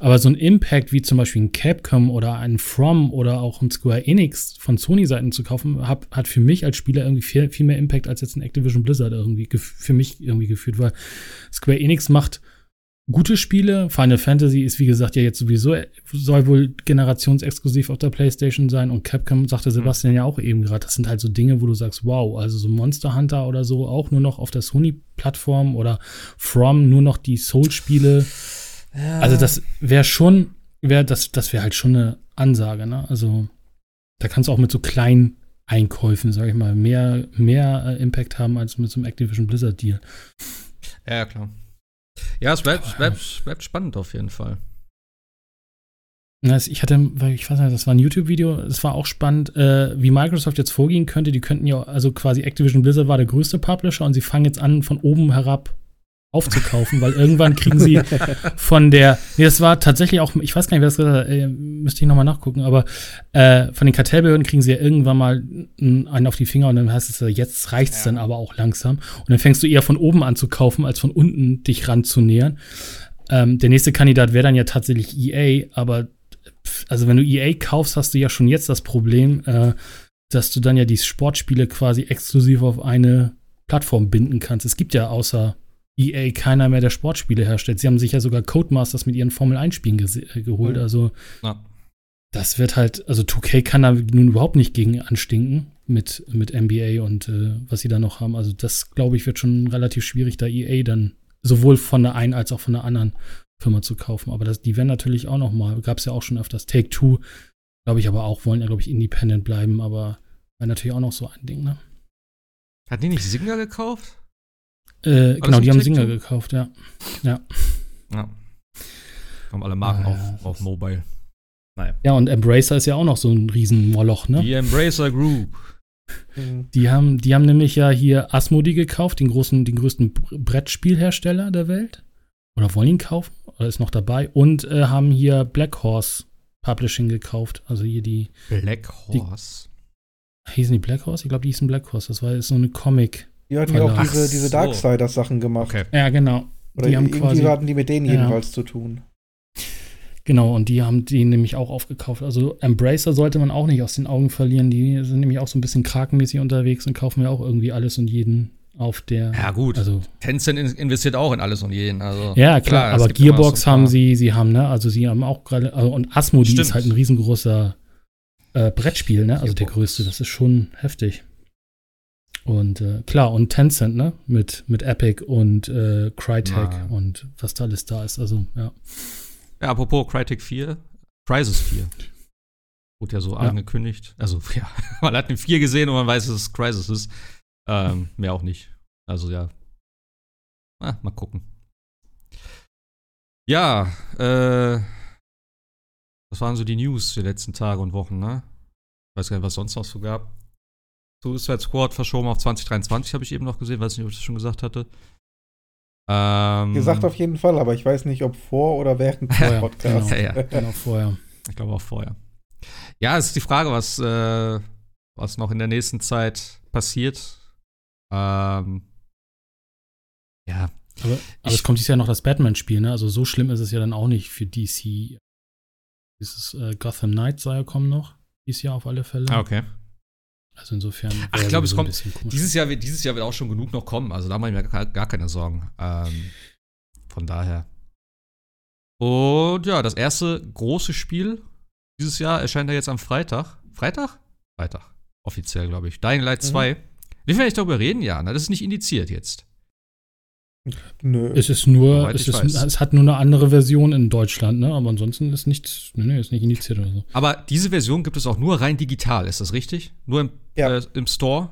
Aber so ein Impact wie zum Beispiel ein Capcom oder ein From oder auch ein Square Enix von Sony-Seiten zu kaufen, hab, hat für mich als Spieler irgendwie viel, viel mehr Impact als jetzt ein Activision Blizzard irgendwie für mich irgendwie gefühlt, weil Square Enix macht gute Spiele. Final Fantasy ist, wie gesagt, ja jetzt sowieso, soll wohl generationsexklusiv auf der PlayStation sein und Capcom, sagte Sebastian ja auch eben gerade, das sind halt so Dinge, wo du sagst, wow, also so Monster Hunter oder so auch nur noch auf der Sony-Plattform oder From nur noch die Soul-Spiele. Also das wäre schon, wäre das, das wäre halt schon eine Ansage, ne? Also da kannst du auch mit so kleinen Einkäufen, sag ich mal, mehr, mehr äh, Impact haben als mit so einem Activision Blizzard Deal. Ja, klar. Ja, es bleibt, bleibt, bleibt spannend auf jeden Fall. Ich hatte, weil ich weiß nicht, das war ein YouTube-Video, es war auch spannend, äh, wie Microsoft jetzt vorgehen könnte. Die könnten ja, also quasi Activision Blizzard war der größte Publisher und sie fangen jetzt an, von oben herab aufzukaufen, weil irgendwann kriegen sie von der, nee, das war tatsächlich auch, ich weiß gar nicht, wer das gesagt hat, äh, müsste ich nochmal nachgucken, aber äh, von den Kartellbehörden kriegen sie ja irgendwann mal einen auf die Finger und dann heißt es, jetzt reicht's Ja. dann aber auch langsam. Und dann fängst du eher von oben an zu kaufen, als von unten dich ranzunähern. Ähm, der nächste Kandidat wäre dann ja tatsächlich EA, aber also wenn du EA kaufst, hast du ja schon jetzt das Problem, äh, dass du dann ja die Sportspiele quasi exklusiv auf eine Plattform binden kannst. Es gibt ja außer EA keiner mehr, der Sportspiele herstellt. Sie haben sich ja sogar Codemasters mit ihren Formel-1-Spielen gese- äh, geholt. Mhm. Also Ja. das wird halt, also 2K kann da nun überhaupt nicht gegen anstinken mit, mit NBA und äh, was sie da noch haben. Also das, glaube ich, wird schon relativ schwierig, da EA dann sowohl von der einen als auch von der anderen Firma zu kaufen. Aber das, die werden natürlich auch noch mal, gab es ja auch schon öfters. Take-Two, glaube ich, aber auch, wollen ja, glaube ich, independent bleiben, aber wäre natürlich auch noch so ein Ding, ne? Hat die nicht Singer gekauft? Äh, genau, die haben? Singer gekauft, ja. Ja. Haben alle Marken Ja, auf, Mobile. Naja. Ja, und Embracer ist ja auch noch so ein Riesenmoloch, ne? Die Embracer Group. Mhm. Die haben, die haben nämlich ja hier Asmodee gekauft, den großen, den größten Br- Brettspielhersteller der Welt. Oder wollen ihn kaufen? Oder ist noch dabei? Und äh, haben hier Black Horse Publishing gekauft. Also hier die, Black Horse. hießen die Black Horse? Ich glaube, die hießen Black Horse. Das war jetzt so eine Comic. Die hatten ja auch diese, diese Darksiders-Sachen gemacht. Okay. Ja, genau. Oder die haben irgendwie quasi, hatten die mit denen Ja. jedenfalls zu tun. genau, und die haben die nämlich auch aufgekauft. Also Embracer sollte man auch nicht aus den Augen verlieren. Die sind nämlich auch so ein bisschen krakenmäßig unterwegs und kaufen ja auch irgendwie alles und jeden auf der. Ja, gut. Also Tencent in- investiert auch in alles und jeden. Also, Ja, klar, es aber Gearbox so haben sie, sie haben, ne, also sie haben auch gerade, also, und Asmodee Stimmt. ist halt ein riesengroßer äh, Brettspiel, ne, also der Gearbox. größte, das ist schon heftig. Und äh, klar, und Tencent, ne, mit, mit Epic und äh, Crytek Na. und was da alles da ist, also, ja. Ja, apropos Crytek 4, Crisis 4. Wurde ja so Ja. angekündigt. Also, ja, man hat eine 4 gesehen und man weiß, dass es Crisis ist. Ähm, mehr auch nicht. Also, ja. Ah, mal gucken. Ja, äh, das waren so die News der letzten Tage und Wochen, ne? Ich weiß gar nicht, was sonst noch so gab. Suicide Squad verschoben auf 2023, habe ich eben noch gesehen, weiß nicht, ob ich das schon gesagt hatte. Ähm, Gesagt auf jeden Fall, aber ich weiß nicht, ob vor oder während des Vorher, Podcasts. genau. Ja, ja. Genau, vorher. Ich glaube auch vorher. Ja, es ist die Frage, was, äh, was noch in der nächsten Zeit passiert. Ähm, ja, Aber, aber es kommt dieses Jahr noch das Batman-Spiel, ne? Also so schlimm ist es ja dann auch nicht für DC. Dieses äh, Gotham Knight soll ja kommen noch. Dieses Jahr auf alle Fälle. Ah, okay. Also insofern. Ach, ich glaube, es kommt. Dieses Jahr, wird, dieses Jahr wird auch schon genug noch kommen. Also da mache ich mir gar, gar keine Sorgen. Ähm, von daher. Und ja, das erste große Spiel dieses Jahr erscheint ja jetzt am Freitag. Freitag? Freitag. Offiziell, glaube ich. Dying Light 2. Mhm. Wie viel ich darüber reden? Ja, das ist nicht indiziert jetzt. Nö. Es ist nur, es, ist, es, hat nur eine andere Version in Deutschland, ne? Aber ansonsten ist nichts, nee, nee, ist nicht indiziert oder so. Aber diese Version gibt es auch nur rein digital, ist das richtig? Nur im, ja. äh, im Store?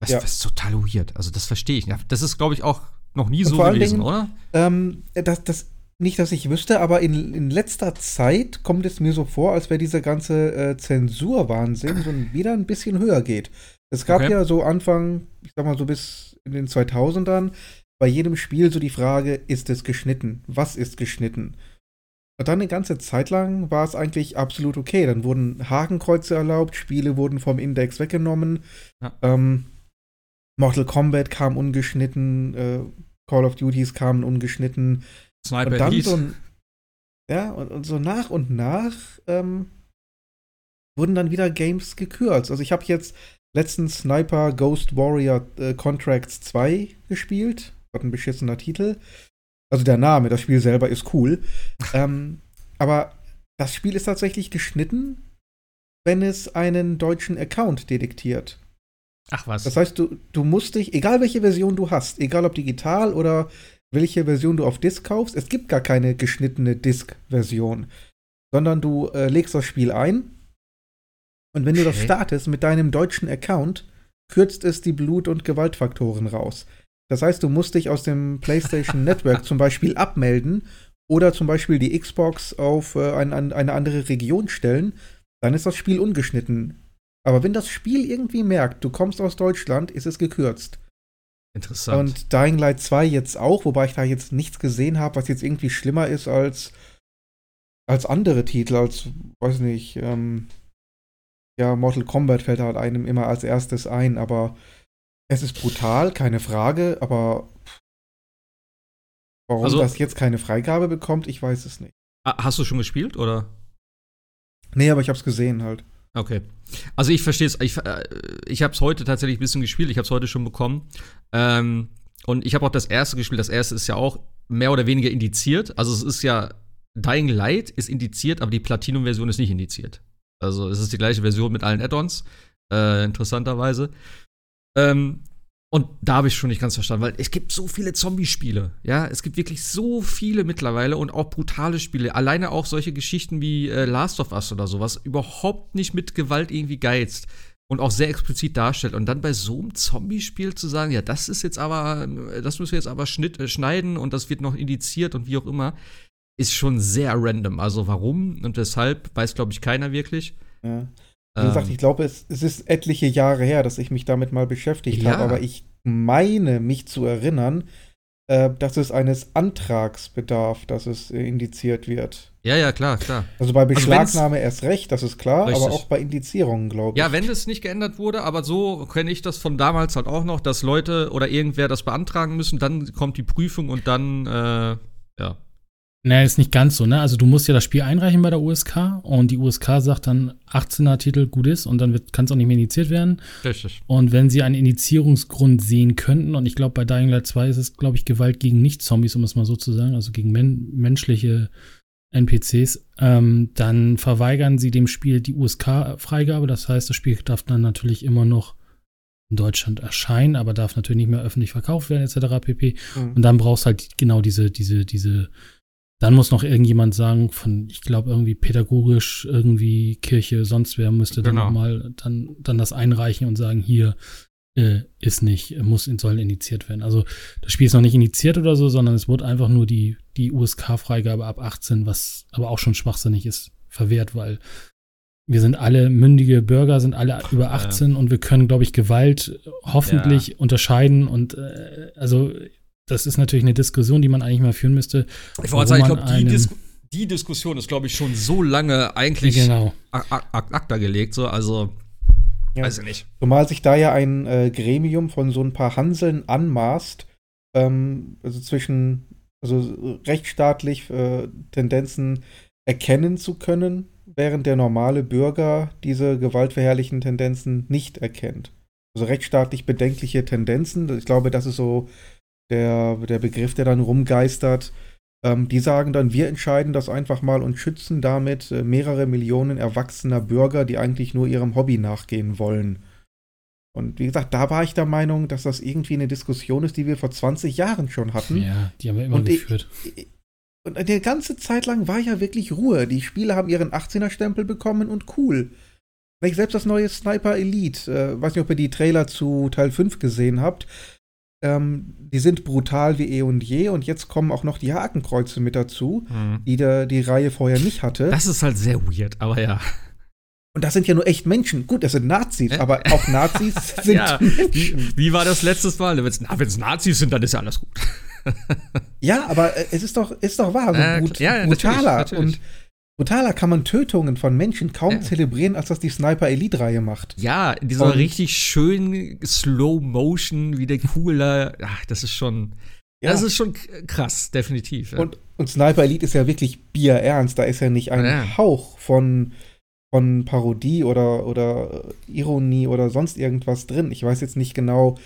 Das, ja. das, ist total weird. Also, das verstehe ich. Das ist, glaube ich, auch noch nie Und so gewesen, Dingen, oder? Ähm, das, das, nicht, dass ich wüsste, aber in, in letzter Zeit kommt es mir so vor, als wäre dieser ganze äh, Zensurwahnsinn so wieder ein bisschen höher geht. Es gab okay. ja so Anfang, ich sag mal so bis in den 2000ern, bei jedem Spiel so die Frage, ist es geschnitten? Was ist geschnitten? Und dann eine ganze Zeit lang war es eigentlich absolut okay. Dann wurden Hakenkreuze erlaubt, Spiele wurden vom Index weggenommen. Ja. Ähm, Mortal Kombat kam ungeschnitten, äh, Call of Duties kamen ungeschnitten. Sniper und dann so ein, ja, und, und, so nach und nach ähm, wurden dann wieder Games gekürzt. Also ich habe jetzt letztens Sniper Ghost Warrior äh, Contracts 2 gespielt. Gott, ein beschissener Titel. Also der Name, das Spiel selber ist cool. ähm, aber das Spiel ist tatsächlich geschnitten, wenn es einen deutschen Account detektiert. Ach was. Das heißt, du, du musst dich, egal welche Version du hast, egal ob digital oder welche Version du auf Disk kaufst, es gibt gar keine geschnittene Disk-Version, sondern du äh, legst das Spiel ein und wenn okay. du das startest mit deinem deutschen Account, kürzt es die Blut- und Gewaltfaktoren raus. Das heißt, du musst dich aus dem PlayStation Network zum Beispiel abmelden oder zum Beispiel die Xbox auf äh, ein, eine andere Region stellen, dann ist das Spiel ungeschnitten. Aber wenn das Spiel irgendwie merkt, du kommst aus Deutschland, ist es gekürzt. Interessant. Und Dying Light 2 jetzt auch, wobei ich da jetzt nichts gesehen habe, was jetzt irgendwie schlimmer ist als, als andere Titel, als, weiß nicht, ähm, ja, Mortal Kombat fällt halt einem immer als erstes ein, aber es ist brutal, keine Frage, aber warum also, das jetzt keine Freigabe bekommt, ich weiß es nicht. Hast du schon gespielt, oder? Nee, aber ich hab's gesehen halt. Okay. Also ich verstehe es. Ich, äh, ich habe es heute tatsächlich ein bisschen gespielt. Ich habe es heute schon bekommen. Ähm, und ich habe auch das erste gespielt. Das erste ist ja auch mehr oder weniger indiziert. Also es ist ja Dying Light ist indiziert, aber die Platinum-Version ist nicht indiziert. Also es ist die gleiche Version mit allen Add-ons. Äh, interessanterweise. Ähm, und da habe ich schon nicht ganz verstanden, weil es gibt so viele Zombie-Spiele. Ja, es gibt wirklich so viele mittlerweile und auch brutale Spiele. Alleine auch solche Geschichten wie äh, Last of Us oder sowas überhaupt nicht mit Gewalt irgendwie geizt und auch sehr explizit darstellt. Und dann bei so einem Zombie-Spiel zu sagen, ja, das ist jetzt aber, das müssen wir jetzt aber schnitt, äh, schneiden und das wird noch indiziert und wie auch immer, ist schon sehr random. Also warum und weshalb, weiß, glaube ich, keiner wirklich. Ja. Wie gesagt, ähm, ich glaube, es, es, ist etliche Jahre her, dass ich mich damit mal beschäftigt ja. habe, aber ich meine, mich zu erinnern, äh, dass es eines Antrags bedarf, dass es äh, indiziert wird. Ja, ja, klar, klar. Also bei Beschlagnahme also erst recht, das ist klar, richtig. aber auch bei Indizierungen, glaube ich. Ja, wenn es nicht geändert wurde, aber so kenne ich das von damals halt auch noch, dass Leute oder irgendwer das beantragen müssen, dann kommt die Prüfung und dann, äh, ja, Nee, ist nicht ganz so, ne? Also du musst ja das Spiel einreichen bei der USK und die USK sagt dann 18er Titel gut ist und dann kann es auch nicht mehr indiziert werden. Richtig. Und wenn sie einen Indizierungsgrund sehen könnten, und ich glaube bei Dying Light 2 ist es, glaube ich, Gewalt gegen Nicht-Zombies, um es mal so zu sagen, also gegen men menschliche NPCs, ähm, dann verweigern sie dem Spiel die USK-Freigabe. Das heißt, das Spiel darf dann natürlich immer noch in Deutschland erscheinen, aber darf natürlich nicht mehr öffentlich verkauft werden, etc. pp. Mhm. Und dann brauchst du halt genau diese, diese, diese dann muss noch irgendjemand sagen, von, ich glaube, irgendwie pädagogisch, irgendwie Kirche, sonst wer müsste dann genau. nochmal dann, dann das einreichen und sagen, hier äh, ist nicht, muss, soll indiziert werden. Also das Spiel ist noch nicht indiziert oder so, sondern es wurde einfach nur die, die USK-Freigabe ab 18, was aber auch schon schwachsinnig ist, verwehrt, weil wir sind alle mündige Bürger, sind alle über 18 ja. und wir können, glaube ich, Gewalt hoffentlich ja. unterscheiden und äh, also das ist natürlich eine Diskussion, die man eigentlich mal führen müsste. Ich wollte sagen, ich glaube, die, Dis die, Diskussion ist, glaube ich, schon so lange eigentlich genau. akta gelegt. So, also, ja. weiß ich nicht. Zumal sich da ja ein äh, Gremium von so ein paar Hanseln anmaßt, ähm, also zwischen, also rechtsstaatlich äh, Tendenzen erkennen zu können, während der normale Bürger diese gewaltverherrlichen Tendenzen nicht erkennt. Also rechtsstaatlich bedenkliche Tendenzen, ich glaube, das ist so der, der Begriff, der dann rumgeistert. Ähm, die sagen dann, wir entscheiden das einfach mal und schützen damit äh, mehrere Millionen erwachsener Bürger, die eigentlich nur ihrem Hobby nachgehen wollen. Und wie gesagt, da war ich der Meinung, dass das irgendwie eine Diskussion ist, die wir vor 20 Jahren schon hatten. Ja, die haben wir immer und geführt. Ich, und eine ganze Zeit lang war ja wirklich Ruhe. Die Spiele haben ihren 18er-Stempel bekommen und cool. Selbst das neue Sniper Elite, äh, weiß nicht, ob ihr die Trailer zu Teil 5 gesehen habt, ähm, die sind brutal wie eh und je und jetzt kommen auch noch die Hakenkreuze mit dazu, Mhm. die der, die Reihe vorher nicht hatte. Das ist halt sehr weird, aber ja. und das sind ja nur echt Menschen. Gut, das sind Nazis, aber auch Nazis sind Ja. Menschen. Wie war das letztes Mal? Wenn es Nazis sind, dann ist ja alles gut. Ja, aber äh, es ist doch, ist doch wahr. So Äh, brut ja, ja, brutaler. natürlich, natürlich. Und brutaler kann man Tötungen von Menschen kaum Ja. zelebrieren, als das die Sniper Elite-Reihe macht. Ja, in dieser Und- richtig schönen Slow Motion, wie der Kugler. Ach, das ist schon. Ja. Das ist schon krass, definitiv. Ja. Und, und Sniper Elite ist ja wirklich bierernst. Da ist ja nicht ein. Hauch von, von Parodie oder, oder Ironie oder sonst irgendwas drin. Ich weiß jetzt nicht genau,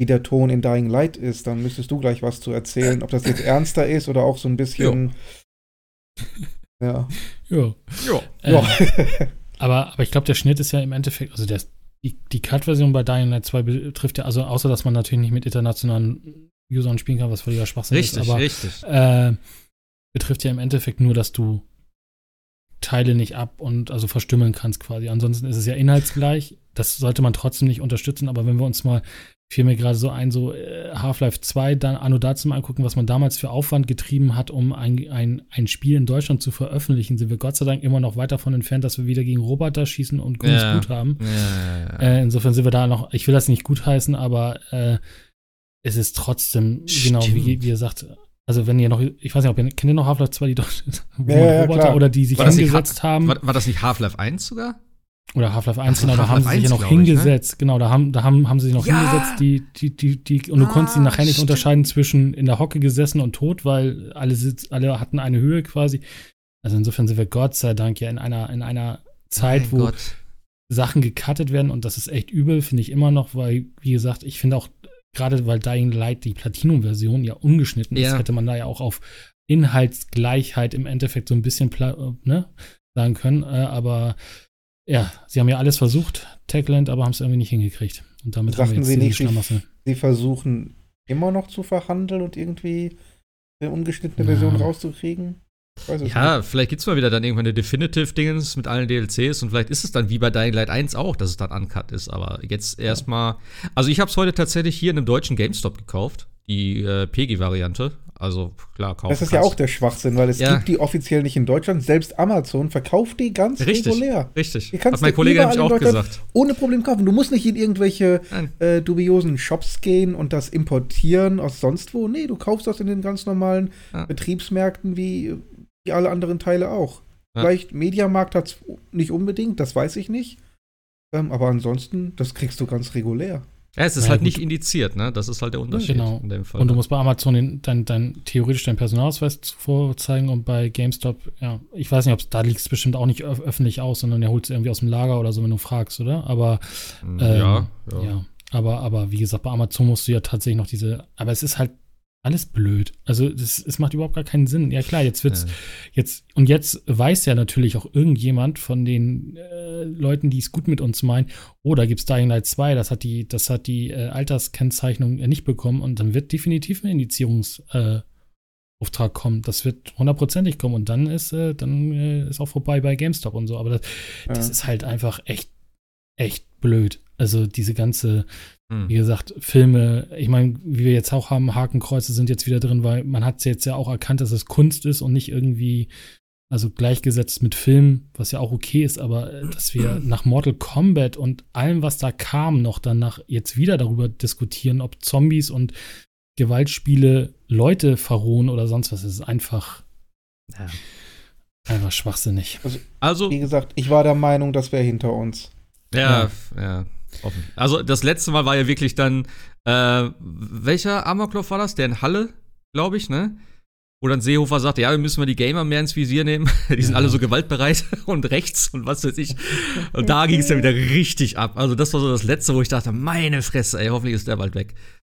wie der Ton in Dying Light ist. Dann müsstest du gleich was zu erzählen, ob das jetzt ernster ist oder auch so ein bisschen. Ja. Ja. ja. Äh, Ja. aber, aber ich glaube, der Schnitt ist ja im Endeffekt, also der, die, die Cut-Version bei Dying Light 2 betrifft ja, also außer dass man natürlich nicht mit internationalen Usern spielen kann, was völliger Schwachsinn Richtig, ist, aber richtig. äh, betrifft ja im Endeffekt nur, dass du Teile nicht ab und also verstümmeln kannst quasi. Ansonsten ist es ja inhaltsgleich. Das sollte man trotzdem nicht unterstützen, aber wenn wir uns mal fiel mir gerade so ein, so äh, Half-Life 2, dann Anno dazu mal angucken, was man damals für Aufwand getrieben hat, um ein, ein, ein Spiel in Deutschland zu veröffentlichen, sind wir Gott sei Dank immer noch weit davon entfernt, dass wir wieder gegen Roboter schießen und grünes Ja. Blut haben. Ja, ja, ja. Äh, insofern sind wir da noch, ich will das nicht gutheißen, aber äh, es ist trotzdem, genau wie, Stimmt. wie ihr sagt, also wenn ihr noch, ich weiß nicht, ob ihr, kennt ihr noch Half-Life 2, die dort, Ja, Roboter klar. oder die sich War nicht hingesetzt haben, war, war das nicht Half-Life 1 sogar? Oder Half-Life 1, Ach, genau, da haben sie sich ja 1, noch glaub ich, ne? hingesetzt, genau, da haben, da haben, haben sie sich noch Ja. hingesetzt, die, die, die, die, und du Ah, konntest sie nachher nicht stimmt. unterscheiden zwischen in der Hocke gesessen und tot, weil alle sitz, alle hatten eine Höhe quasi. Also insofern sind wir Gott sei Dank ja in einer, in einer Zeit, Mein wo Gott. Sachen gecuttet werden und das ist echt übel, finde ich immer noch, weil, wie gesagt, ich finde auch, gerade weil Dying Light die Platinum-Version ja ungeschnitten ist, Ja. hätte man da ja auch auf Inhaltsgleichheit im Endeffekt so ein bisschen äh, ne, sagen können. Äh, aber ja, sie haben ja alles versucht, Techland, aber haben es irgendwie nicht hingekriegt. Und damit haben wir Sagten jetzt sie nicht, sie, Schlamassel. sie versuchen immer noch zu verhandeln und irgendwie eine ungeschnittene Ja. Version rauszukriegen? Es Ja, vielleicht gibt's mal wieder dann irgendwann eine Definitive-Dingens mit allen DLCs und vielleicht ist es dann wie bei Dying Light 1 auch, dass es dann uncut ist. Aber jetzt erstmal. Also, ich habe es heute tatsächlich hier in einem deutschen GameStop gekauft, die äh, PG-Variante. Also, klar, kaufen. Das ist ja kannst. auch der Schwachsinn, weil es Ja. gibt die offiziell nicht in Deutschland. Selbst Amazon verkauft die ganz Richtig. regulär. Richtig. Die kannst Hat mein Kollege nämlich auch gesagt. Ohne Problem kaufen. Du musst nicht in irgendwelche äh, dubiosen Shops gehen und das importieren aus sonst wo. Nee, du kaufst das in den ganz normalen Ja. Betriebsmärkten wie, wie alle anderen Teile auch. Ja. Vielleicht Mediamarkt hat es nicht unbedingt, das weiß ich nicht. Ähm, aber ansonsten, das kriegst du ganz regulär. Ja, es ist Ja, halt gut. nicht indiziert, ne? Das ist halt der Unterschied Genau. in dem Fall. Und du musst bei Amazon den, dein, dein, theoretisch deinen Personalausweis vorzeigen und bei GameStop, ja, ich weiß nicht, ob da liegt es bestimmt auch nicht öf öffentlich aus, sondern er holt es irgendwie aus dem Lager oder so, wenn du fragst, oder? Aber Hm, Ähm, ja, ja. ja. aber, aber wie gesagt, bei Amazon musst du ja tatsächlich noch diese, aber es ist halt alles blöd. Also das, es macht überhaupt gar keinen Sinn. Ja klar, jetzt wird's, Äh, jetzt, und jetzt weiß ja natürlich auch irgendjemand von den äh, Leuten, die es gut mit uns meinen, oh, da gibt's Dying Light 2, das hat die, das hat die äh, Alterskennzeichnung nicht bekommen und dann wird definitiv ein Indizierungsauftrag äh, kommen. Das wird hundertprozentig kommen und dann ist, äh, dann äh, ist auch vorbei bei GameStop und so. Aber das, das Ja. ist halt einfach echt, echt blöd. Also diese ganze, hm. wie gesagt, Filme, ich meine, wie wir jetzt auch haben, Hakenkreuze sind jetzt wieder drin, weil man hat jetzt ja auch erkannt, dass es Kunst ist und nicht irgendwie, also gleichgesetzt mit Film, was ja auch okay ist, aber äh, dass wir nach Mortal Kombat und allem, was da kam, noch danach jetzt wieder darüber diskutieren, ob Zombies und Gewaltspiele Leute verrohen oder sonst was, das ist einfach, Ja. einfach schwachsinnig. Also, Wie gesagt, ich war der Meinung, das wäre hinter uns. Ja, ja. ja offen. Also das letzte Mal war ja wirklich dann, äh, welcher Amoklauf war das? Der in Halle, glaube ich, ne? Wo dann Seehofer sagte, ja, wir müssen mal die Gamer mehr ins Visier nehmen. Die sind ja. alle so gewaltbereit und rechts und was weiß ich. Und da ging es dann wieder richtig ab. Also das war so das Letzte, wo ich dachte, meine Fresse, ey, hoffentlich ist der bald weg.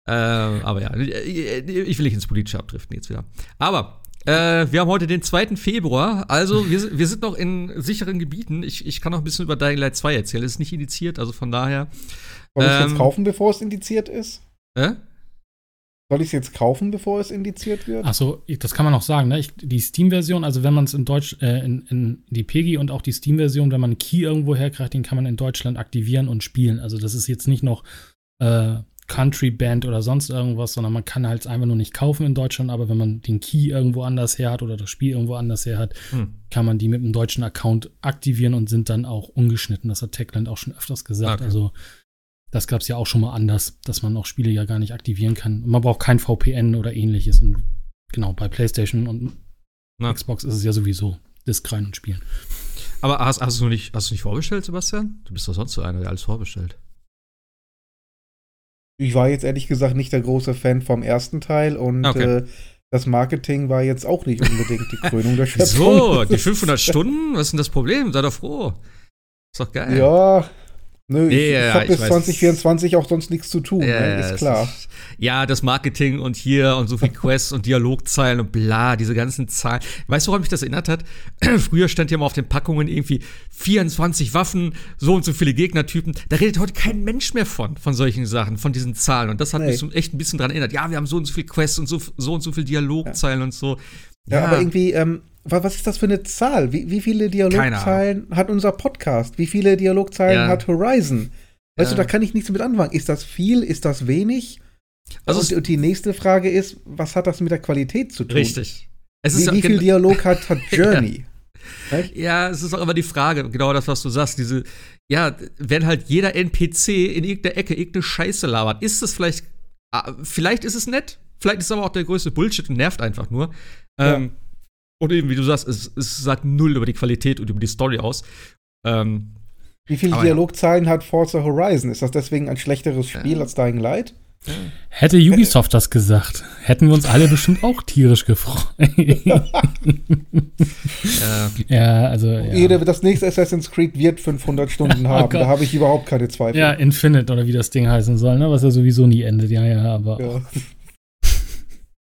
Äh, aber ja, ich will nicht ins Politische abdriften jetzt wieder. Aber äh, wir haben heute den 2. Februar, also wir, wir sind noch in sicheren Gebieten. Ich, ich kann noch ein bisschen über Dying Light 2 erzählen. Es ist nicht indiziert, also von daher. Soll ich es ähm, jetzt kaufen, bevor es indiziert ist? Äh? Soll ich es jetzt kaufen, bevor es indiziert wird? Achso, das kann man auch sagen, ne? Ich, die Steam-Version, also wenn man es in Deutsch, äh, in, in, die PEGI und auch die Steam-Version, wenn man einen Key irgendwo herkriegt, den kann man in Deutschland aktivieren und spielen. Also das ist jetzt nicht noch äh, Country Band oder sonst irgendwas, sondern man kann halt einfach nur nicht kaufen in Deutschland, aber wenn man den Key irgendwo anders her hat oder das Spiel irgendwo anders her hat, hm. kann man die mit einem deutschen Account aktivieren und sind dann auch ungeschnitten. Das hat Techland auch schon öfters gesagt. Okay. Also das gab es ja auch schon mal anders, dass man auch Spiele ja gar nicht aktivieren kann. Und man braucht kein VPN oder ähnliches. Und genau, bei PlayStation und Na. Xbox ist es ja sowieso Disk rein und spielen. Aber hast, hast, du nicht, hast du nicht vorbestellt, Sebastian? Du bist doch sonst so einer, der alles vorbestellt. Ich war jetzt ehrlich gesagt nicht der große Fan vom ersten Teil und okay. äh, das Marketing war jetzt auch nicht unbedingt die Krönung der Schöpfung. So, die 500 Stunden? Was ist denn das Problem? Sei doch froh. Ist doch geil. Ja, Nö, nee, ich, ja, ich habe bis 2024 auch sonst nichts zu tun, ja, ne? ist klar. Ist, ja, das Marketing und hier und so viel Quests und Dialogzeilen und bla, diese ganzen Zahlen. Weißt du, woran mich das erinnert hat? Früher stand ja mal auf den Packungen irgendwie 24 Waffen, so und so viele Gegnertypen. Da redet heute kein Mensch mehr von, von solchen Sachen, von diesen Zahlen. Und das hat nee. mich so echt ein bisschen dran erinnert. Ja, wir haben so und so viel Quests und so, so und so viel Dialogzeilen ja. und so. Ja, ja, aber irgendwie, ähm, was ist das für eine Zahl? Wie, wie viele Dialogzeilen hat unser Podcast? Wie viele Dialogzeilen ja. hat Horizon? Weißt ja. du, da kann ich nichts mit anfangen. Ist das viel? Ist das wenig? Also und, und, die nächste Frage ist, was hat das mit der Qualität zu tun? Richtig. Wie, wie viel Dialog hat, hat Journey? ja. ja, es ist auch immer die Frage, genau das, was du sagst. Diese, ja, wenn halt jeder NPC in irgendeiner Ecke irgendeine Scheiße labert, ist es vielleicht, ah, vielleicht ist es nett, vielleicht ist es aber auch der größte Bullshit und nervt einfach nur. Ja. Ähm, und eben, wie du sagst, es, es, sagt null über die Qualität und über die Story aus. Ähm, wie viele Dialogzeilen ja. hat Forza Horizon? Ist das deswegen ein schlechteres Spiel ja. als Dying Light? Hätte Ubisoft das gesagt, hätten wir uns alle bestimmt auch tierisch gefreut. ja. ja. also. Ja. das nächste Assassin's Creed wird 500 Stunden oh haben. Oh da habe ich überhaupt keine Zweifel. Ja, Infinite oder wie das Ding heißen soll, ne? was ja sowieso nie endet. Ja, ja, aber.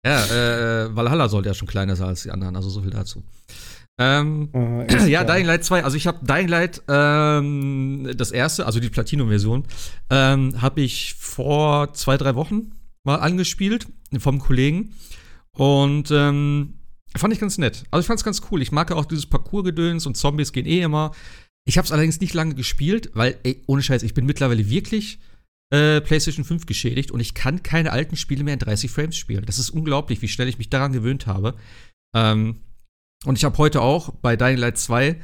Ja. Ja, äh, Valhalla sollte ja schon kleiner sein als die anderen, also so viel dazu. Ähm, uh, ja, klar. Dying Light 2. Also ich habe Dying Light, ähm, das erste, also die Platinum-Version, ähm, habe ich vor zwei, drei Wochen mal angespielt vom Kollegen. Und ähm, fand ich ganz nett. Also ich fand es ganz cool. Ich mag ja auch dieses Parcours-Gedöns und Zombies gehen eh immer. Ich habe es allerdings nicht lange gespielt, weil, ey, ohne Scheiß, ich bin mittlerweile wirklich äh, PlayStation 5 geschädigt und ich kann keine alten Spiele mehr in 30 Frames spielen. Das ist unglaublich, wie schnell ich mich daran gewöhnt habe. Ähm, und ich habe heute auch bei Dying Light 2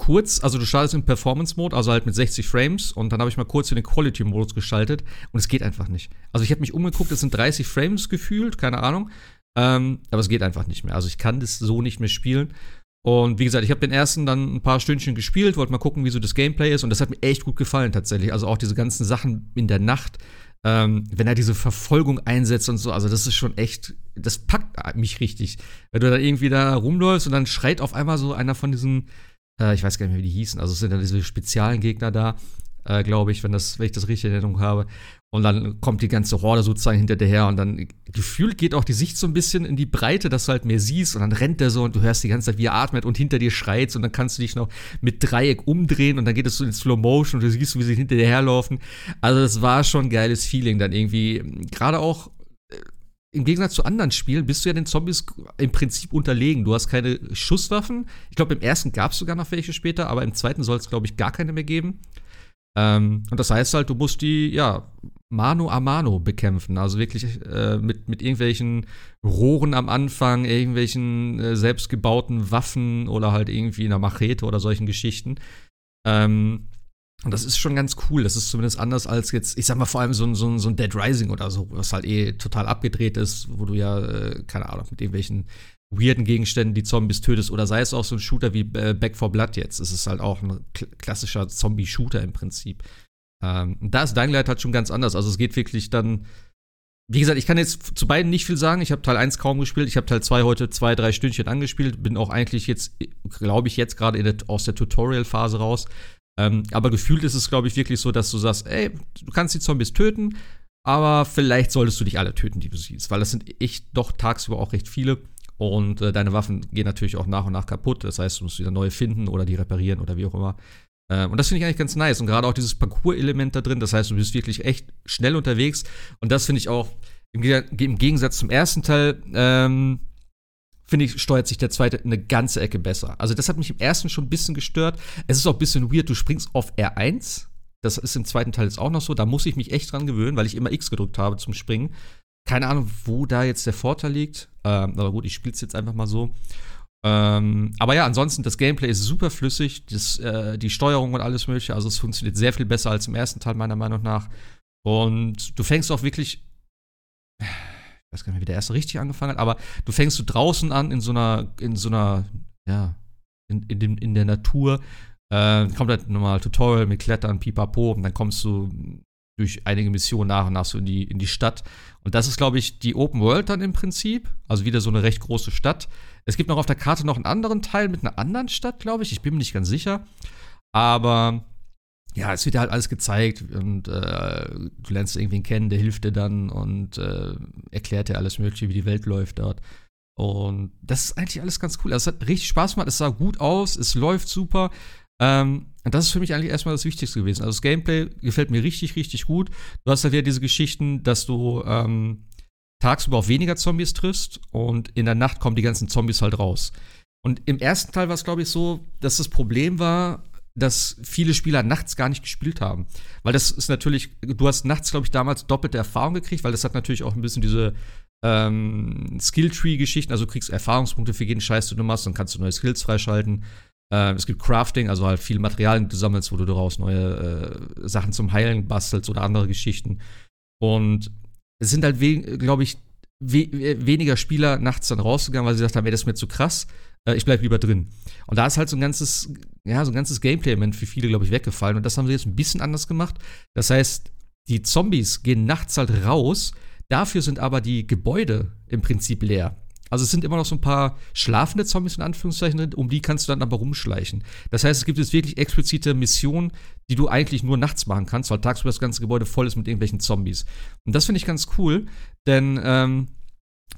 kurz, also du startest im Performance-Mode, also halt mit 60 Frames und dann habe ich mal kurz in den Quality-Modus geschaltet und es geht einfach nicht. Also ich habe mich umgeguckt, es sind 30 Frames gefühlt, keine Ahnung, ähm, aber es geht einfach nicht mehr. Also ich kann das so nicht mehr spielen. Und wie gesagt, ich habe den ersten dann ein paar Stündchen gespielt, wollte mal gucken, wie so das Gameplay ist. Und das hat mir echt gut gefallen tatsächlich. Also auch diese ganzen Sachen in der Nacht, ähm, wenn er diese Verfolgung einsetzt und so. Also das ist schon echt, das packt mich richtig. Wenn du da irgendwie da rumläufst und dann schreit auf einmal so einer von diesen, äh, ich weiß gar nicht mehr, wie die hießen. Also es sind ja diese speziellen Gegner da, äh, glaube ich, wenn, das, wenn ich das richtig in Erinnerung habe. Und dann kommt die ganze Horde sozusagen hinter dir her und dann gefühlt geht auch die Sicht so ein bisschen in die Breite, dass du halt mehr siehst und dann rennt der so und du hörst die ganze Zeit, wie er atmet und hinter dir schreit und dann kannst du dich noch mit Dreieck umdrehen und dann geht es so in Slow Motion und du siehst, wie sie hinter dir herlaufen. Also das war schon ein geiles Feeling dann irgendwie. Gerade auch äh, im Gegensatz zu anderen Spielen bist du ja den Zombies im Prinzip unterlegen. Du hast keine Schusswaffen. Ich glaube, im ersten gab es sogar noch welche später, aber im zweiten soll es, glaube ich, gar keine mehr geben. Ähm, und das heißt halt, du musst die, ja, Mano a Mano bekämpfen. Also wirklich äh, mit, mit irgendwelchen Rohren am Anfang, irgendwelchen äh, selbstgebauten Waffen oder halt irgendwie einer Machete oder solchen Geschichten. Ähm, und das ist schon ganz cool. Das ist zumindest anders als jetzt, ich sag mal, vor allem so, so, so ein Dead Rising oder so, was halt eh total abgedreht ist, wo du ja, äh, keine Ahnung, mit irgendwelchen weirden Gegenständen die Zombies tötest. Oder sei es auch so ein Shooter wie äh, Back 4 Blood jetzt. Es ist halt auch ein klassischer Zombie-Shooter im Prinzip. Ähm, da ist Dying Light halt schon ganz anders. Also es geht wirklich dann. Wie gesagt, ich kann jetzt zu beiden nicht viel sagen. Ich habe Teil 1 kaum gespielt. Ich habe Teil 2 heute zwei, drei Stündchen angespielt. Bin auch eigentlich jetzt, glaube ich, jetzt gerade aus der Tutorial-Phase raus. Ähm, aber gefühlt ist es, glaube ich, wirklich so, dass du sagst, ey, du kannst die Zombies töten, aber vielleicht solltest du nicht alle töten, die du siehst. Weil das sind echt doch tagsüber auch recht viele. Und äh, deine Waffen gehen natürlich auch nach und nach kaputt. Das heißt, du musst wieder neue finden oder die reparieren oder wie auch immer. Äh, und das finde ich eigentlich ganz nice. Und gerade auch dieses Parcours-Element da drin. Das heißt, du bist wirklich echt schnell unterwegs. Und das finde ich auch im, im, Gegensatz zum ersten Teil, ähm, finde ich, steuert sich der zweite eine ganze Ecke besser. Also, das hat mich im ersten schon ein bisschen gestört. Es ist auch ein bisschen weird. Du springst auf R1. Das ist im zweiten Teil jetzt auch noch so. Da muss ich mich echt dran gewöhnen, weil ich immer X gedrückt habe zum Springen. Keine Ahnung, wo da jetzt der Vorteil liegt. Ähm, aber gut, ich spiele es jetzt einfach mal so. Ähm, aber ja, ansonsten, das Gameplay ist super flüssig, das, äh, die Steuerung und alles Mögliche. Also, es funktioniert sehr viel besser als im ersten Teil, meiner Meinung nach. Und du fängst auch wirklich. Ich weiß gar nicht wie der erste richtig angefangen hat, aber du fängst du draußen an in so einer, in so einer, ja, in, in, dem, in der Natur. Äh, kommt halt nochmal Tutorial mit Klettern, Pipapo, und dann kommst du durch einige Missionen nach und nach so in die, in die Stadt. Und das ist, glaube ich, die Open World dann im Prinzip. Also wieder so eine recht große Stadt. Es gibt noch auf der Karte noch einen anderen Teil mit einer anderen Stadt, glaube ich. Ich bin mir nicht ganz sicher. Aber ja, es wird halt alles gezeigt und äh, du lernst irgendwen kennen, der hilft dir dann und äh, erklärt dir alles Mögliche, wie die Welt läuft dort. Und das ist eigentlich alles ganz cool. Also, es hat richtig Spaß gemacht, es sah gut aus, es läuft super. Ähm, und das ist für mich eigentlich erstmal das Wichtigste gewesen. Also das Gameplay gefällt mir richtig, richtig gut. Du hast halt wieder diese Geschichten, dass du ähm, tagsüber auf weniger Zombies triffst und in der Nacht kommen die ganzen Zombies halt raus. Und im ersten Teil war es, glaube ich, so, dass das Problem war, dass viele Spieler nachts gar nicht gespielt haben. Weil das ist natürlich, du hast nachts, glaube ich, damals doppelte Erfahrung gekriegt, weil das hat natürlich auch ein bisschen diese ähm, Skilltree-Geschichten, also du kriegst Erfahrungspunkte für jeden Scheiß, den du machst, dann kannst du neue Skills freischalten. Äh, es gibt Crafting, also halt viel Materialien, die du sammelst, wo du daraus neue äh, Sachen zum Heilen bastelst oder andere Geschichten. Und es sind halt, glaube ich, we weniger Spieler nachts dann rausgegangen, weil sie gesagt haben, ey, das ist mir zu krass, äh, ich bleib lieber drin. Und da ist halt so ein ganzes, ja, so ein ganzes Gameplay-Element für viele, glaube ich, weggefallen. Und das haben sie jetzt ein bisschen anders gemacht. Das heißt, die Zombies gehen nachts halt raus, dafür sind aber die Gebäude im Prinzip leer. Also es sind immer noch so ein paar schlafende Zombies in Anführungszeichen, um die kannst du dann aber rumschleichen. Das heißt, es gibt jetzt wirklich explizite Missionen, die du eigentlich nur nachts machen kannst, weil tagsüber das ganze Gebäude voll ist mit irgendwelchen Zombies. Und das finde ich ganz cool, denn ähm,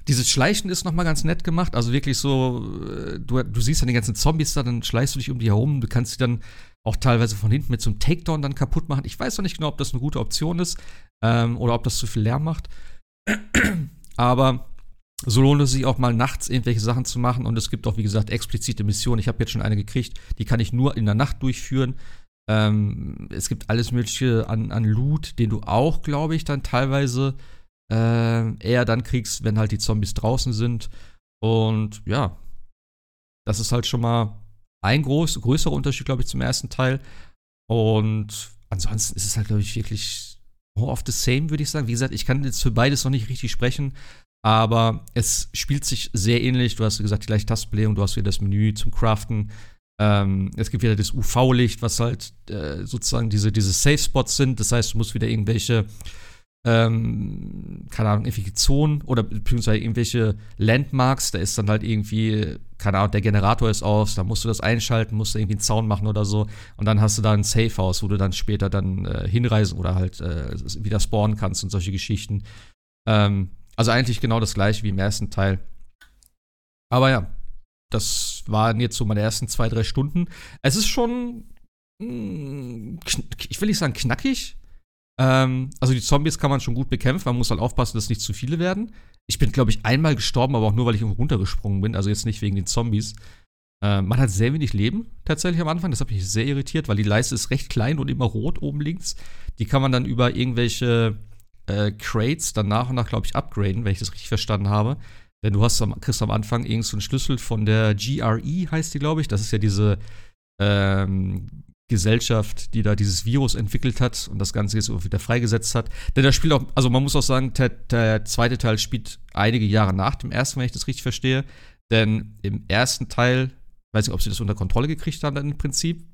dieses Schleichen ist nochmal ganz nett gemacht. Also wirklich so, äh, du, du siehst dann die ganzen Zombies da, dann schleichst du dich um die herum. Du kannst sie dann auch teilweise von hinten mit so einem Takedown dann kaputt machen. Ich weiß noch nicht genau, ob das eine gute Option ist ähm, oder ob das zu viel Lärm macht. Aber so lohnt es sich auch mal nachts irgendwelche Sachen zu machen. Und es gibt auch, wie gesagt, explizite Missionen. Ich habe jetzt schon eine gekriegt, die kann ich nur in der Nacht durchführen. Ähm, es gibt alles Mögliche an, an Loot, den du auch, glaube ich, dann teilweise äh, eher dann kriegst, wenn halt die Zombies draußen sind. Und ja, das ist halt schon mal ein groß, größerer Unterschied, glaube ich, zum ersten Teil. Und ansonsten ist es halt, glaube ich, wirklich more of the same, würde ich sagen. Wie gesagt, ich kann jetzt für beides noch nicht richtig sprechen. Aber es spielt sich sehr ähnlich. Du hast gesagt, die gleiche Tastenbelegung, du hast wieder das Menü zum Craften. Ähm, es gibt wieder das UV-Licht, was halt äh, sozusagen diese, diese Safe-Spots sind. Das heißt, du musst wieder irgendwelche, ähm, keine Ahnung, irgendwelche Zonen oder beziehungsweise irgendwelche Landmarks. Da ist dann halt irgendwie, keine Ahnung, der Generator ist aus, da musst du das einschalten, musst du irgendwie einen Zaun machen oder so. Und dann hast du da ein Safe-House, wo du dann später dann äh, hinreisen oder halt äh, wieder spawnen kannst und solche Geschichten. Ähm, also eigentlich genau das gleiche wie im ersten Teil. Aber ja, das waren jetzt so meine ersten zwei, drei Stunden. Es ist schon, hm, ich will nicht sagen knackig. Ähm, also die Zombies kann man schon gut bekämpfen. Man muss halt aufpassen, dass nicht zu viele werden. Ich bin, glaube ich, einmal gestorben, aber auch nur, weil ich runtergesprungen bin. Also jetzt nicht wegen den Zombies. Äh, man hat sehr wenig Leben tatsächlich am Anfang. Das hat mich sehr irritiert, weil die Leiste ist recht klein und immer rot oben links. Die kann man dann über irgendwelche äh, Crates dann nach und nach, glaube ich, upgraden, wenn ich das richtig verstanden habe. Denn du hast am, kriegst am Anfang irgend so einen Schlüssel von der GRE, heißt die, glaube ich. Das ist ja diese ähm, Gesellschaft, die da dieses Virus entwickelt hat und das Ganze jetzt wieder freigesetzt hat. Denn das Spiel auch, also man muss auch sagen, der, der zweite Teil spielt einige Jahre nach dem ersten, wenn ich das richtig verstehe. Denn im ersten Teil, weiß nicht, ob sie das unter Kontrolle gekriegt haben, dann im Prinzip.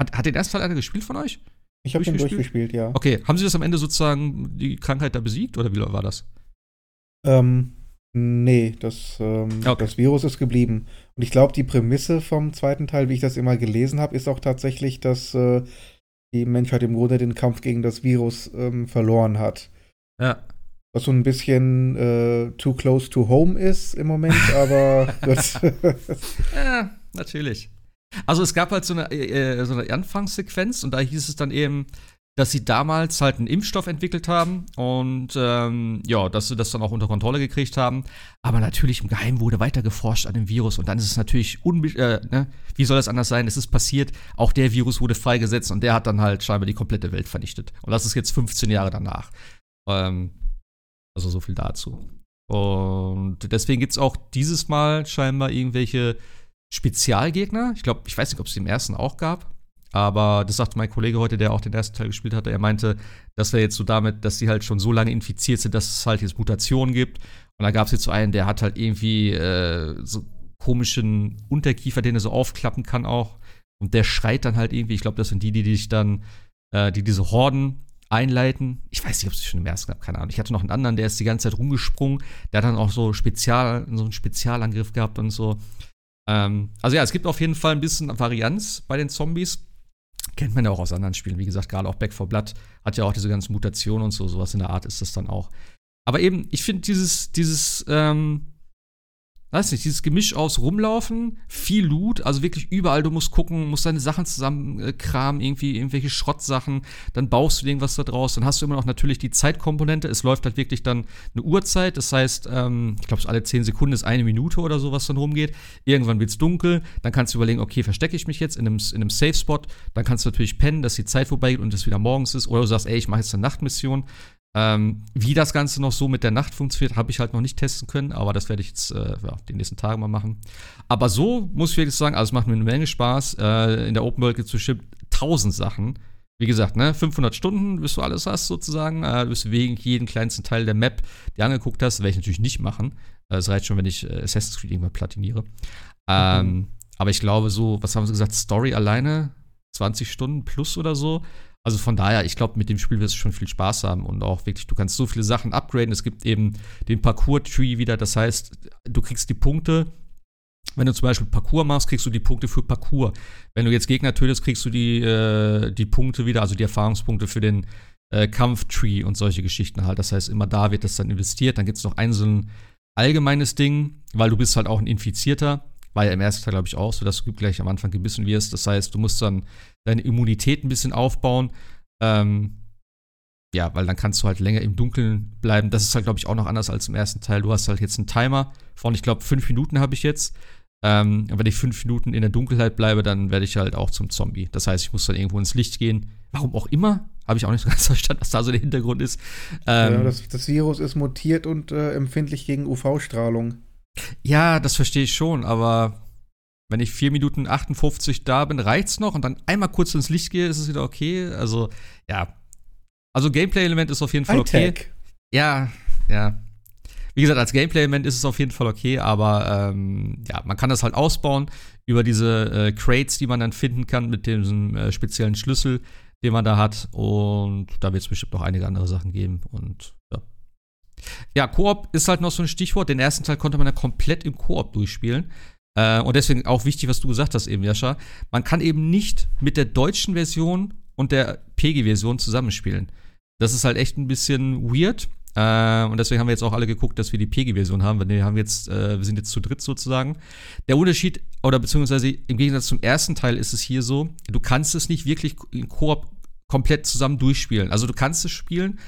Hat, hat den ersten Teil einer gespielt von euch? Ich habe den durchgespielt, ja. Okay, haben sie das am Ende sozusagen die Krankheit da besiegt oder wie war das? Ähm, nee, das, ähm, okay. das Virus ist geblieben. Und ich glaube, die Prämisse vom zweiten Teil, wie ich das immer gelesen habe, ist auch tatsächlich, dass äh, die Menschheit im Grunde den Kampf gegen das Virus ähm, verloren hat. Ja. Was so ein bisschen äh, too close to home ist im Moment, aber ja, natürlich. Also es gab halt so eine, äh, äh, so eine Anfangssequenz und da hieß es dann eben, dass sie damals halt einen Impfstoff entwickelt haben und ähm, ja, dass sie das dann auch unter Kontrolle gekriegt haben. Aber natürlich im Geheimen wurde weiter geforscht an dem Virus und dann ist es natürlich, äh, ne? wie soll das anders sein? Es ist passiert, auch der Virus wurde freigesetzt und der hat dann halt scheinbar die komplette Welt vernichtet. Und das ist jetzt 15 Jahre danach. Ähm, also so viel dazu. Und deswegen gibt es auch dieses Mal scheinbar irgendwelche Spezialgegner. Ich glaube, ich weiß nicht, ob es den ersten auch gab. Aber das sagte mein Kollege heute, der auch den ersten Teil gespielt hatte. Er meinte, das wäre jetzt so damit, dass sie halt schon so lange infiziert sind, dass es halt jetzt Mutationen gibt. Und da gab es jetzt so einen, der hat halt irgendwie äh, so komischen Unterkiefer, den er so aufklappen kann auch. Und der schreit dann halt irgendwie. Ich glaube, das sind die, die dich dann, äh, die diese Horden einleiten. Ich weiß nicht, ob es schon im ersten gab, keine Ahnung. Ich hatte noch einen anderen, der ist die ganze Zeit rumgesprungen. Der hat dann auch so Spezial, so einen Spezialangriff gehabt und so. Ähm, also ja, es gibt auf jeden Fall ein bisschen Varianz bei den Zombies. Kennt man ja auch aus anderen Spielen. Wie gesagt, gerade auch Back 4 Blood hat ja auch diese ganzen Mutationen und so. Sowas in der Art ist das dann auch. Aber eben, ich finde dieses, dieses, ähm, weiß nicht, dieses Gemisch aus Rumlaufen, viel Loot, also wirklich überall, du musst gucken, musst deine Sachen zusammenkramen, irgendwie irgendwelche Schrottsachen, dann baust du irgendwas da draus, dann hast du immer noch natürlich die Zeitkomponente, es läuft halt wirklich dann eine Uhrzeit, das heißt, ähm, ich glaube, alle 10 Sekunden ist eine Minute oder so, was dann rumgeht, irgendwann wird es dunkel, dann kannst du überlegen, okay, verstecke ich mich jetzt in einem, in einem Safe-Spot, dann kannst du natürlich pennen, dass die Zeit vorbeigeht und es wieder morgens ist, oder du sagst, ey, ich mache jetzt eine Nachtmission, ähm, wie das Ganze noch so mit der Nacht funktioniert, habe ich halt noch nicht testen können, aber das werde ich jetzt äh, ja, die nächsten Tage mal machen. Aber so muss ich wirklich sagen, also es macht mir eine Menge Spaß. Äh, in der Open World gibt es bestimmt tausend Sachen. Wie gesagt, ne, 500 Stunden, bis du alles hast sozusagen, äh, bis du wegen jeden kleinsten Teil der Map dir angeguckt hast, werde ich natürlich nicht machen. Äh, es reicht schon, wenn ich äh, Assassin's Creed irgendwann platiniere. Ähm, mhm. Aber ich glaube so, was haben sie gesagt, Story alleine 20 Stunden plus oder so. Also von daher, ich glaube, mit dem Spiel wirst du schon viel Spaß haben und auch wirklich, du kannst so viele Sachen upgraden. Es gibt eben den Parcours-Tree wieder, das heißt, du kriegst die Punkte. Wenn du zum Beispiel Parcours machst, kriegst du die Punkte für Parcours. Wenn du jetzt Gegner tötest, kriegst du die, äh, die Punkte wieder, also die Erfahrungspunkte für den äh, Kampftree und solche Geschichten halt. Das heißt, immer da wird das dann investiert. Dann gibt es noch ein so ein allgemeines Ding, weil du bist halt auch ein Infizierter. War ja im ersten Teil, glaube ich, auch so, dass du gleich am Anfang gebissen wirst. Das heißt, du musst dann deine Immunität ein bisschen aufbauen. Ähm, ja, weil dann kannst du halt länger im Dunkeln bleiben. Das ist halt, glaube ich, auch noch anders als im ersten Teil. Du hast halt jetzt einen Timer von, ich glaube, fünf Minuten habe ich jetzt. Ähm, wenn ich fünf Minuten in der Dunkelheit bleibe, dann werde ich halt auch zum Zombie. Das heißt, ich muss dann irgendwo ins Licht gehen. Warum auch immer, habe ich auch nicht so ganz verstanden, was da so der Hintergrund ist. Ähm, ja, das, das, Virus ist mutiert und äh, empfindlich gegen UV-Strahlung. Ja, das verstehe ich schon, aber wenn ich 4 Minuten 58 da bin, reicht's noch und dann einmal kurz ins Licht gehe, ist es wieder okay. Also, ja. Also, Gameplay-Element ist auf jeden Fall okay. Ja, ja. Wie gesagt, als Gameplay-Element ist es auf jeden Fall okay, aber ähm, ja, man kann das halt ausbauen über diese äh, Crates, die man dann finden kann mit diesem äh, speziellen Schlüssel, den man da hat. Und da wird es bestimmt noch einige andere Sachen geben. Und ja. Ja, Koop ist halt noch so ein Stichwort. Den ersten Teil konnte man ja komplett im Koop durchspielen. Äh, und deswegen auch wichtig, was du gesagt hast eben, Jascha. Man kann eben nicht mit der deutschen Version und der PG-Version zusammenspielen. Das ist halt echt ein bisschen weird. Äh, und deswegen haben wir jetzt auch alle geguckt, dass wir die PG-Version haben. Wir, haben jetzt, äh, wir sind jetzt zu dritt sozusagen. Der Unterschied, oder beziehungsweise im Gegensatz zum ersten Teil ist es hier so, du kannst es nicht wirklich in Koop komplett zusammen durchspielen. Also du kannst es spielen,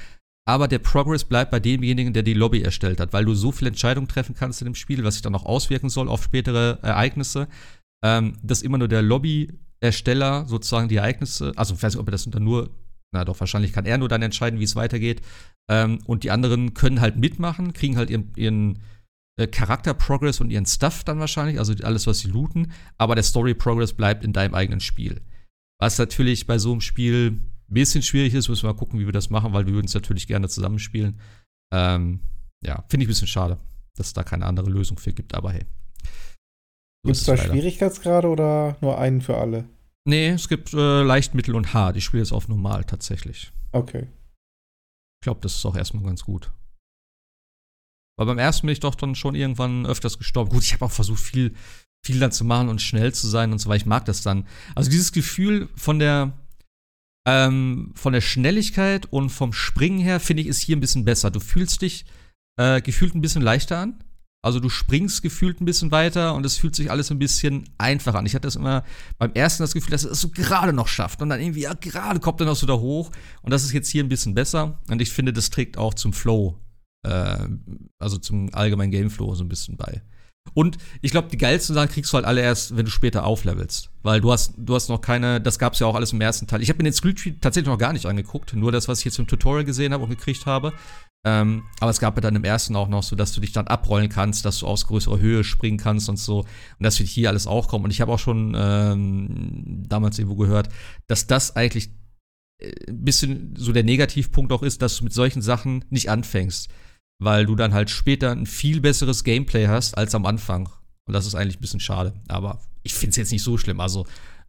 aber der Progress bleibt bei demjenigen, der die Lobby erstellt hat, weil du so viele Entscheidungen treffen kannst in dem Spiel, was sich dann auch auswirken soll auf spätere Ereignisse, ähm, dass immer nur der Lobby-Ersteller sozusagen die Ereignisse, also ich weiß nicht, ob er das dann nur, na doch, wahrscheinlich kann er nur dann entscheiden, wie es weitergeht. Ähm, und die anderen können halt mitmachen, kriegen halt ihren, ihren äh, Charakter-Progress und ihren Stuff dann wahrscheinlich, also alles, was sie looten, aber der Story-Progress bleibt in deinem eigenen Spiel. Was natürlich bei so einem Spiel bisschen schwierig ist, müssen wir mal gucken, wie wir das machen, weil wir würden es natürlich gerne zusammenspielen. Ähm, ja, finde ich ein bisschen schade, dass es da keine andere Lösung für gibt, aber hey. Gibt es da Schwierigkeitsgrade oder nur einen für alle? Nee, es gibt äh, leicht, mittel und hart. Ich spiele jetzt auf normal tatsächlich. Okay. Ich glaube, das ist auch erstmal ganz gut. Weil beim ersten bin ich doch dann schon irgendwann öfters gestorben. Gut, ich habe auch versucht, viel, viel dann zu machen und schnell zu sein und so weiter. Ich mag das dann. Also dieses Gefühl von der, ähm, von der Schnelligkeit und vom Springen her, finde ich, ist hier ein bisschen besser. Du fühlst dich äh, gefühlt ein bisschen leichter an. Also du springst gefühlt ein bisschen weiter und es fühlt sich alles ein bisschen einfacher an. Ich hatte das immer beim ersten das Gefühl, dass es so gerade noch schafft und dann irgendwie, ja, gerade kommt er noch so da hoch. Und das ist jetzt hier ein bisschen besser. Und ich finde, das trägt auch zum Flow, äh, also zum allgemeinen Gameflow so ein bisschen bei. Und ich glaube, die geilsten Sachen kriegst du halt alle erst, wenn du später auflevelst. Weil du hast, du hast noch keine, das gab es ja auch alles im ersten Teil. Ich habe mir den Screenshot tatsächlich noch gar nicht angeguckt, nur das, was ich jetzt im Tutorial gesehen habe und gekriegt habe. Ähm, aber es gab ja dann im ersten auch noch so, dass du dich dann abrollen kannst, dass du aus größerer Höhe springen kannst und so. Und das wird hier alles auch kommen. Und ich habe auch schon ähm, damals irgendwo gehört, dass das eigentlich äh, ein bisschen so der Negativpunkt auch ist, dass du mit solchen Sachen nicht anfängst. Weil du dann halt später ein viel besseres Gameplay hast als am Anfang. Und das ist eigentlich ein bisschen schade. Aber ich finde es jetzt nicht so schlimm. Also,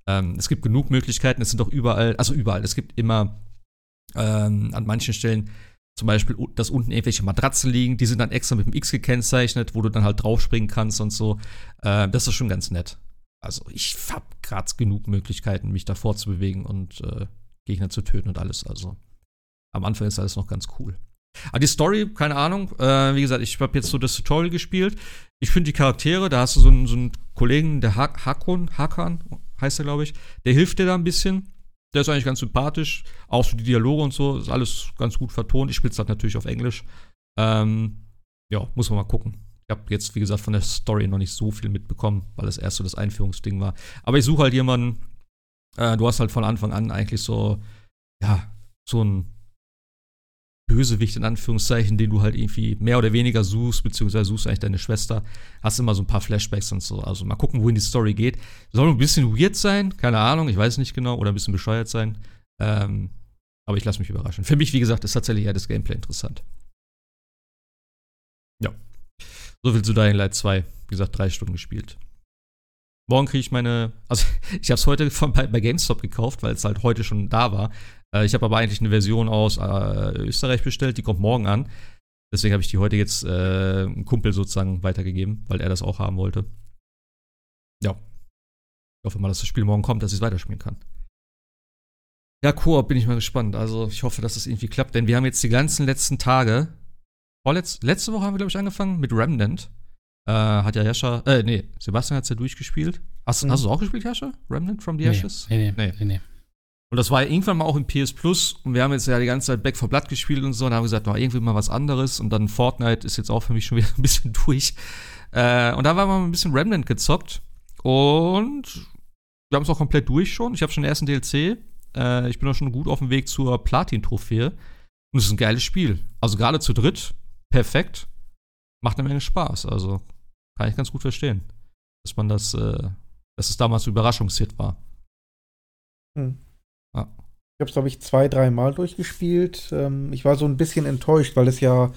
ähm, es gibt genug Möglichkeiten. Es sind doch überall, also überall. Es gibt immer ähm, an manchen Stellen zum Beispiel, dass unten irgendwelche Matratzen liegen, die sind dann extra mit dem X gekennzeichnet, wo du dann halt draufspringen kannst und so. Äh, das ist schon ganz nett. Also ich habe gerade genug Möglichkeiten, mich davor zu bewegen und äh, Gegner zu töten und alles. Also am Anfang ist alles noch ganz cool. Aber die Story, keine Ahnung. Äh, wie gesagt, ich habe jetzt so das Tutorial gespielt. Ich finde die Charaktere, da hast du so einen, so einen Kollegen, der Hakon, Hakan heißt er, glaube ich, der hilft dir da ein bisschen. Der ist eigentlich ganz sympathisch. Auch so die Dialoge und so, ist alles ganz gut vertont. Ich spiele es halt natürlich auf Englisch. Ähm, ja, muss man mal gucken. Ich habe jetzt, wie gesagt, von der Story noch nicht so viel mitbekommen, weil das erst so das Einführungsding war. Aber ich suche halt jemanden, äh, du hast halt von Anfang an eigentlich so, ja, so ein Bösewicht in Anführungszeichen, den du halt irgendwie mehr oder weniger suchst, beziehungsweise suchst eigentlich deine Schwester, hast immer so ein paar Flashbacks und so. Also mal gucken, wohin die Story geht. Soll ein bisschen weird sein, keine Ahnung, ich weiß nicht genau, oder ein bisschen bescheuert sein. Ähm, aber ich lasse mich überraschen. Für mich, wie gesagt, ist tatsächlich eher das Gameplay interessant. Ja. So viel zu Dying Light 2. Wie gesagt, drei Stunden gespielt. Morgen kriege ich meine, also ich habe es heute von, bei, bei GameStop gekauft, weil es halt heute schon da war. Äh, ich habe aber eigentlich eine Version aus äh, Österreich bestellt, die kommt morgen an. Deswegen habe ich die heute jetzt äh, einem Kumpel sozusagen weitergegeben, weil er das auch haben wollte. Ja. Ich hoffe mal, dass das Spiel morgen kommt, dass ich es weiterspielen kann. Ja, Koop bin ich mal gespannt. Also ich hoffe, dass das irgendwie klappt, denn wir haben jetzt die ganzen letzten Tage. Vorletz, letzte Woche haben wir, glaube ich, angefangen mit Remnant. Äh, hat ja Jascha, äh, nee, Sebastian hat es ja durchgespielt. Hast, mhm. hast du es auch gespielt, Jascha? Remnant from the Ashes? Nee, nee, nee. nee. Und das war ja irgendwann mal auch im PS Plus und wir haben jetzt ja die ganze Zeit Back for Blood gespielt und so und haben gesagt, noch irgendwie mal was anderes und dann Fortnite ist jetzt auch für mich schon wieder ein bisschen durch. Äh, und da war mal ein bisschen Remnant gezockt und wir haben es auch komplett durch schon. Ich habe schon den ersten DLC. Äh, ich bin auch schon gut auf dem Weg zur Platin-Trophäe. Und es ist ein geiles Spiel. Also gerade zu dritt, perfekt. Macht eine Menge Spaß. Also kann ich ganz gut verstehen, dass man das, äh, dass es damals ein Überraschungshit war. Hm. Ja. Ich habe es, glaube ich, zwei, dreimal durchgespielt. Ähm, ich war so ein bisschen enttäuscht, weil es ja.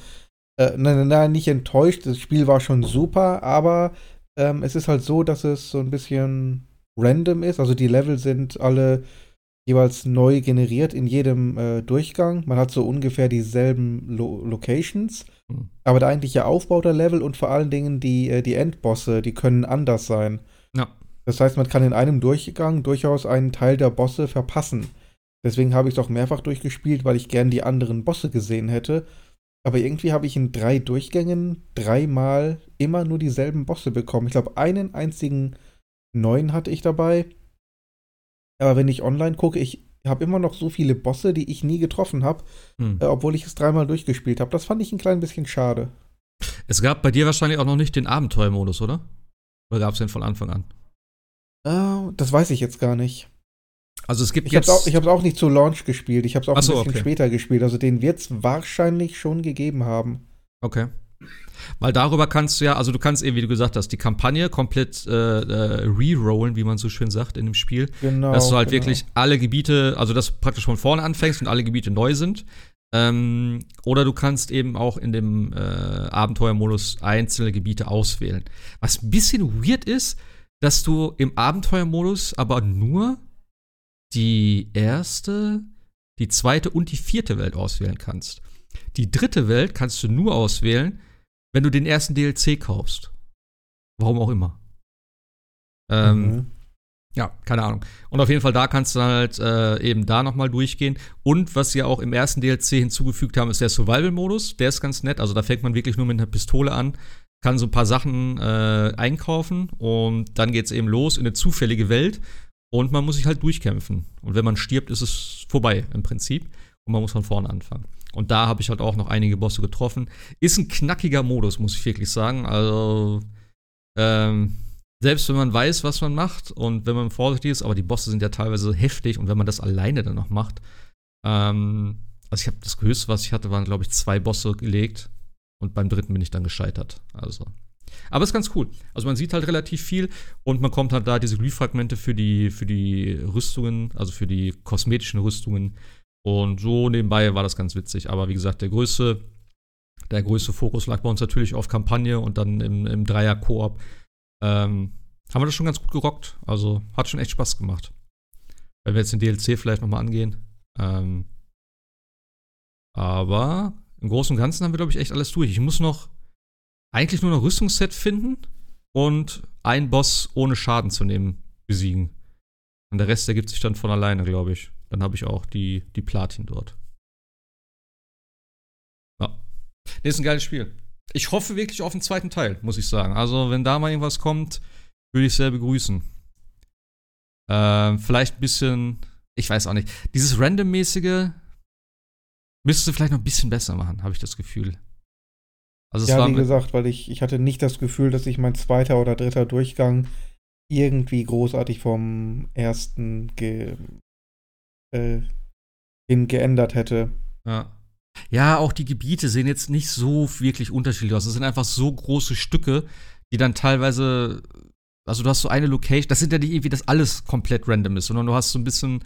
Äh, nein, nein, nicht enttäuscht. Das Spiel war schon super, aber ähm, es ist halt so, dass es so ein bisschen random ist. Also die Level sind alle jeweils neu generiert in jedem äh, Durchgang. Man hat so ungefähr dieselben Lo Locations. Aber der eigentliche Aufbau der Level und vor allen Dingen die, äh, die Endbosse, die können anders sein. Ja. Das heißt, man kann in einem Durchgang durchaus einen Teil der Bosse verpassen. Deswegen habe ich es auch mehrfach durchgespielt, weil ich gern die anderen Bosse gesehen hätte. Aber irgendwie habe ich in drei Durchgängen dreimal immer nur dieselben Bosse bekommen. Ich glaube, einen einzigen neuen hatte ich dabei. Aber wenn ich online gucke, ich habe immer noch so viele Bosse, die ich nie getroffen habe, hm. äh, obwohl ich es dreimal durchgespielt habe. Das fand ich ein klein bisschen schade. Es gab bei dir wahrscheinlich auch noch nicht den Abenteuermodus, oder? Oder gab es den von Anfang an? Uh, das weiß ich jetzt gar nicht. Also es gibt ich jetzt. Hab's auch, ich habe es auch nicht zu Launch gespielt. Ich habe es auch so, ein bisschen okay. später gespielt. Also den wird es wahrscheinlich schon gegeben haben. Okay. Weil darüber kannst du ja, also du kannst eben, wie du gesagt hast, die Kampagne komplett äh, äh, re-rollen, wie man so schön sagt in dem Spiel. Genau. Dass du halt genau. wirklich alle Gebiete, also dass du praktisch von vorne anfängst und alle Gebiete neu sind. Ähm, oder du kannst eben auch in dem äh, Abenteuermodus einzelne Gebiete auswählen. Was ein bisschen weird ist, dass du im Abenteuermodus aber nur die erste, die zweite und die vierte Welt auswählen kannst. Die dritte Welt kannst du nur auswählen, wenn du den ersten DLC kaufst. Warum auch immer. Ähm, mhm. Ja, keine Ahnung. Und auf jeden Fall da kannst du halt äh, eben da nochmal durchgehen. Und was sie auch im ersten DLC hinzugefügt haben, ist der Survival-Modus. Der ist ganz nett. Also da fängt man wirklich nur mit einer Pistole an, kann so ein paar Sachen äh, einkaufen und dann geht es eben los in eine zufällige Welt. Und man muss sich halt durchkämpfen. Und wenn man stirbt, ist es vorbei im Prinzip. Und man muss von vorne anfangen. Und da habe ich halt auch noch einige Bosse getroffen. Ist ein knackiger Modus, muss ich wirklich sagen. Also, ähm, selbst wenn man weiß, was man macht und wenn man vorsichtig ist, aber die Bosse sind ja teilweise heftig und wenn man das alleine dann noch macht, ähm, also ich habe das Höchste, was ich hatte, waren glaube ich zwei Bosse gelegt und beim dritten bin ich dann gescheitert. Also, aber ist ganz cool. Also man sieht halt relativ viel und man kommt halt da diese Glyphfragmente für die für die Rüstungen, also für die kosmetischen Rüstungen und so nebenbei war das ganz witzig. Aber wie gesagt, der größte der größte Fokus lag bei uns natürlich auf Kampagne und dann im, im Dreier-Koop ähm, haben wir das schon ganz gut gerockt. Also hat schon echt Spaß gemacht. Wenn wir jetzt den DLC vielleicht nochmal angehen. Ähm, aber im Großen und Ganzen haben wir, glaube ich, echt alles durch. Ich muss noch eigentlich nur noch Rüstungsset finden und einen Boss ohne Schaden zu nehmen besiegen. Und der Rest ergibt sich dann von alleine, glaube ich. Dann habe ich auch die, die Platin dort. Ja. Nee, ist ein geiles Spiel ich hoffe wirklich auf einen zweiten Teil, muss ich sagen. Also, wenn da mal irgendwas kommt, würde ich sehr begrüßen. Ähm, vielleicht ein bisschen, ich weiß auch nicht. Dieses Random-mäßige müsste vielleicht noch ein bisschen besser machen, habe ich das Gefühl. Also ja, wie gesagt, weil ich, ich hatte nicht das Gefühl, dass sich mein zweiter oder dritter Durchgang irgendwie großartig vom ersten äh, hin geändert hätte. Ja. Ja, auch die Gebiete sehen jetzt nicht so wirklich unterschiedlich aus. Das sind einfach so große Stücke, die dann teilweise, also du hast so eine Location, das sind ja nicht irgendwie, dass alles komplett random ist, sondern du hast so ein bisschen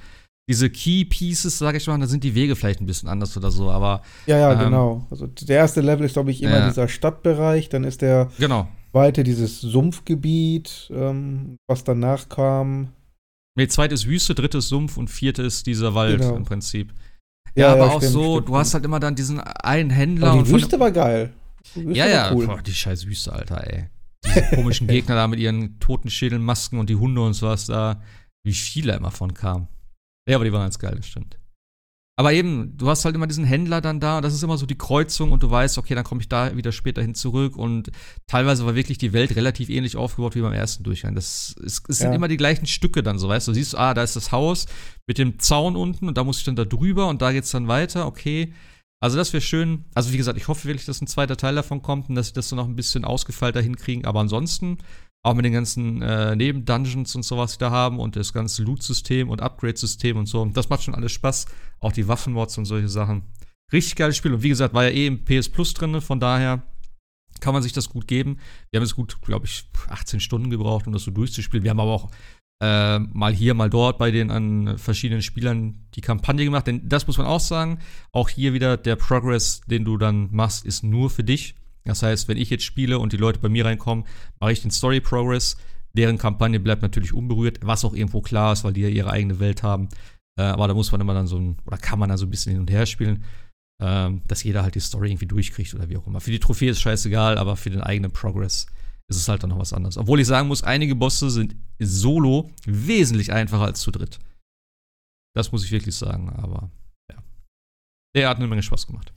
diese Key Pieces, sag ich mal, da sind die Wege vielleicht ein bisschen anders oder so, aber. Ja, ja, ähm, genau. Also der erste Level ist, glaube ich, immer ja. dieser Stadtbereich, dann ist der genau. zweite dieses Sumpfgebiet, ähm, was danach kam. Nee, zweite ist Wüste, dritte ist Sumpf und vierte ist dieser Wald genau. im Prinzip. Ja, ja aber ja, auch stimmt, so, stimmt. du hast halt immer dann diesen einen Händler. Aber die Wüste war geil. Wüste ja, ja, cool. Boah, die scheiß Wüste, Alter, ey. Diese komischen Gegner da mit ihren Totenschädelmasken und die Hunde und sowas da, wie viele immer von kamen. Ja, aber die waren ganz geil, das stimmt. Aber eben, du hast halt immer diesen Händler dann da und das ist immer so die Kreuzung und du weißt, okay, dann komme ich da wieder später hin zurück und teilweise war wirklich die Welt relativ ähnlich aufgebaut wie beim ersten Durchgang. Das es, es sind ja. immer die gleichen Stücke dann so, weißt du, du siehst, ah, da ist das Haus mit dem Zaun unten und da muss ich dann da drüber und da geht's dann weiter, okay. Also das wäre schön. Also wie gesagt, ich hoffe wirklich, dass ein zweiter Teil davon kommt und dass sie das so noch ein bisschen ausgefeilter hinkriegen, aber ansonsten auch mit den ganzen äh, Nebendungeons und sowas, die da haben und das ganze Loot-System und Upgrade-System und so. Das macht schon alles Spaß. Auch die Waffenmods und solche Sachen. Richtig geiles Spiel. Und wie gesagt, war ja eh im PS Plus drin, von daher kann man sich das gut geben. Wir haben es gut, glaube ich, 18 Stunden gebraucht, um das so durchzuspielen. Wir haben aber auch äh, mal hier, mal dort bei den an verschiedenen Spielern die Kampagne gemacht. Denn das muss man auch sagen. Auch hier wieder der Progress, den du dann machst, ist nur für dich. Das heißt, wenn ich jetzt spiele und die Leute bei mir reinkommen, mache ich den Story Progress. Deren Kampagne bleibt natürlich unberührt, was auch irgendwo klar ist, weil die ja ihre eigene Welt haben. Äh, aber da muss man immer dann so ein, oder kann man dann so ein bisschen hin und her spielen, ähm, dass jeder halt die Story irgendwie durchkriegt oder wie auch immer. Für die Trophäe ist scheißegal, aber für den eigenen Progress ist es halt dann noch was anderes. Obwohl ich sagen muss, einige Bosse sind solo wesentlich einfacher als zu dritt. Das muss ich wirklich sagen, aber ja. Der hat eine Menge Spaß gemacht.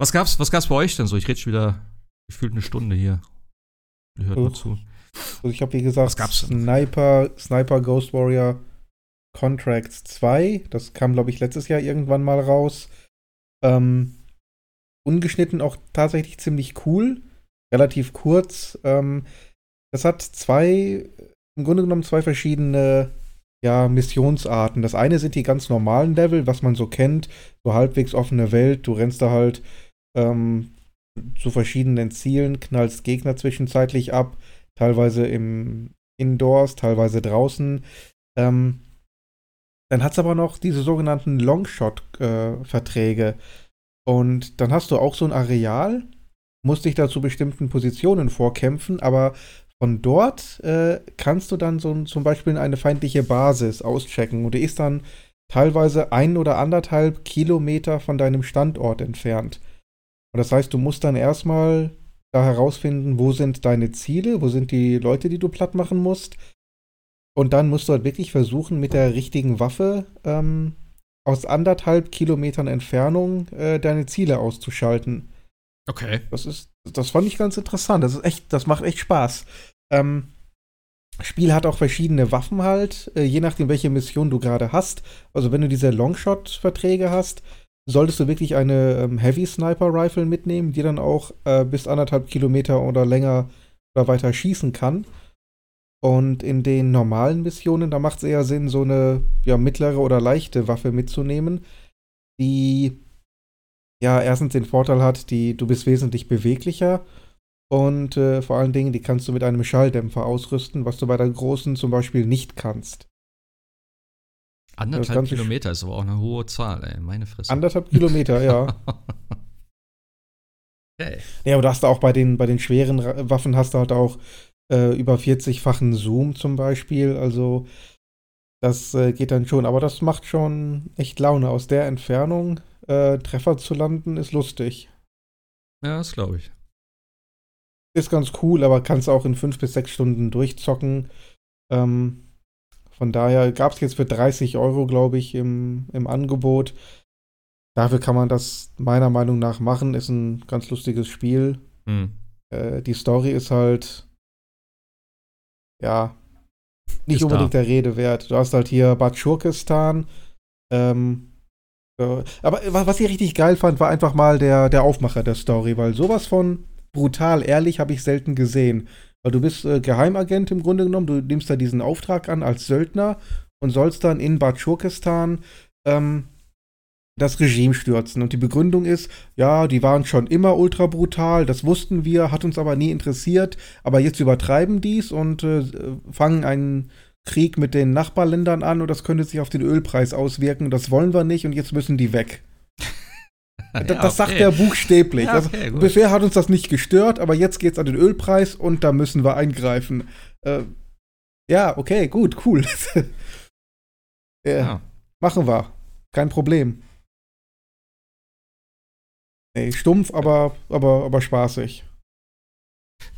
Was gab's, was gab's bei euch denn so? Ich rede schon wieder gefühlt eine Stunde hier. Ihr hört mal zu. Also ich habe wie gesagt Sniper, Sniper Ghost Warrior Contracts 2. Das kam, glaube ich, letztes Jahr irgendwann mal raus. Ähm, ungeschnitten auch tatsächlich ziemlich cool. Relativ kurz. Ähm, das hat zwei, im Grunde genommen zwei verschiedene ja, Missionsarten. Das eine sind die ganz normalen Level, was man so kennt, so halbwegs offene Welt. Du rennst da halt ähm, zu verschiedenen Zielen, knallst Gegner zwischenzeitlich ab, teilweise im Indoors, teilweise draußen. Ähm, dann hat es aber noch diese sogenannten Longshot-Verträge. Äh, und dann hast du auch so ein Areal, musst dich da zu bestimmten Positionen vorkämpfen, aber von dort äh, kannst du dann so zum Beispiel eine feindliche Basis auschecken und die ist dann teilweise ein oder anderthalb Kilometer von deinem Standort entfernt. Und das heißt, du musst dann erstmal da herausfinden, wo sind deine Ziele, wo sind die Leute, die du platt machen musst. Und dann musst du halt wirklich versuchen, mit der richtigen Waffe ähm, aus anderthalb Kilometern Entfernung äh, deine Ziele auszuschalten. Okay. Das ist, das fand ich ganz interessant. Das ist echt, das macht echt Spaß. Ähm, Spiel hat auch verschiedene Waffen halt, äh, je nachdem, welche Mission du gerade hast. Also wenn du diese Longshot-Verträge hast, solltest du wirklich eine ähm, Heavy Sniper Rifle mitnehmen, die dann auch äh, bis anderthalb Kilometer oder länger oder weiter schießen kann. Und in den normalen Missionen, da macht es eher Sinn, so eine ja, mittlere oder leichte Waffe mitzunehmen, die ja erstens den Vorteil hat, die du bist wesentlich beweglicher und äh, vor allen Dingen, die kannst du mit einem Schalldämpfer ausrüsten, was du bei der großen zum Beispiel nicht kannst. Anderthalb Kilometer ist aber auch eine hohe Zahl, ey, meine Fresse. Anderthalb Kilometer, ja. okay. Ja, aber du hast auch bei den, bei den schweren Waffen hast du halt auch äh, über 40-fachen Zoom zum Beispiel. Also das äh, geht dann schon. Aber das macht schon echt Laune. Aus der Entfernung äh, Treffer zu landen, ist lustig. Ja, das glaube ich. Ist ganz cool, aber kannst auch in fünf bis sechs Stunden durchzocken. Ähm, von daher gab es jetzt für 30 Euro, glaube ich, im, im Angebot. Dafür kann man das meiner Meinung nach machen. Ist ein ganz lustiges Spiel. Hm. Äh, die Story ist halt ja, nicht ist unbedingt da. der Rede wert. Du hast halt hier Bad Schurkistan. Ähm, äh, aber was ich richtig geil fand, war einfach mal der, der Aufmacher der Story, weil sowas von brutal ehrlich habe ich selten gesehen. Weil du bist äh, Geheimagent im Grunde genommen, du nimmst da diesen Auftrag an als Söldner und sollst dann in Bad Schurkistan ähm, das Regime stürzen. Und die Begründung ist, ja, die waren schon immer ultra brutal, das wussten wir, hat uns aber nie interessiert, aber jetzt übertreiben dies und äh, fangen einen Krieg mit den Nachbarländern an und das könnte sich auf den Ölpreis auswirken, das wollen wir nicht und jetzt müssen die weg. Ja, das, das sagt er buchstäblich. Ja, okay, also, bisher hat uns das nicht gestört, aber jetzt geht es an den Ölpreis und da müssen wir eingreifen. Äh, ja, okay, gut, cool. äh, ja. Machen wir. Kein Problem. Nee, stumpf, aber, aber, aber spaßig.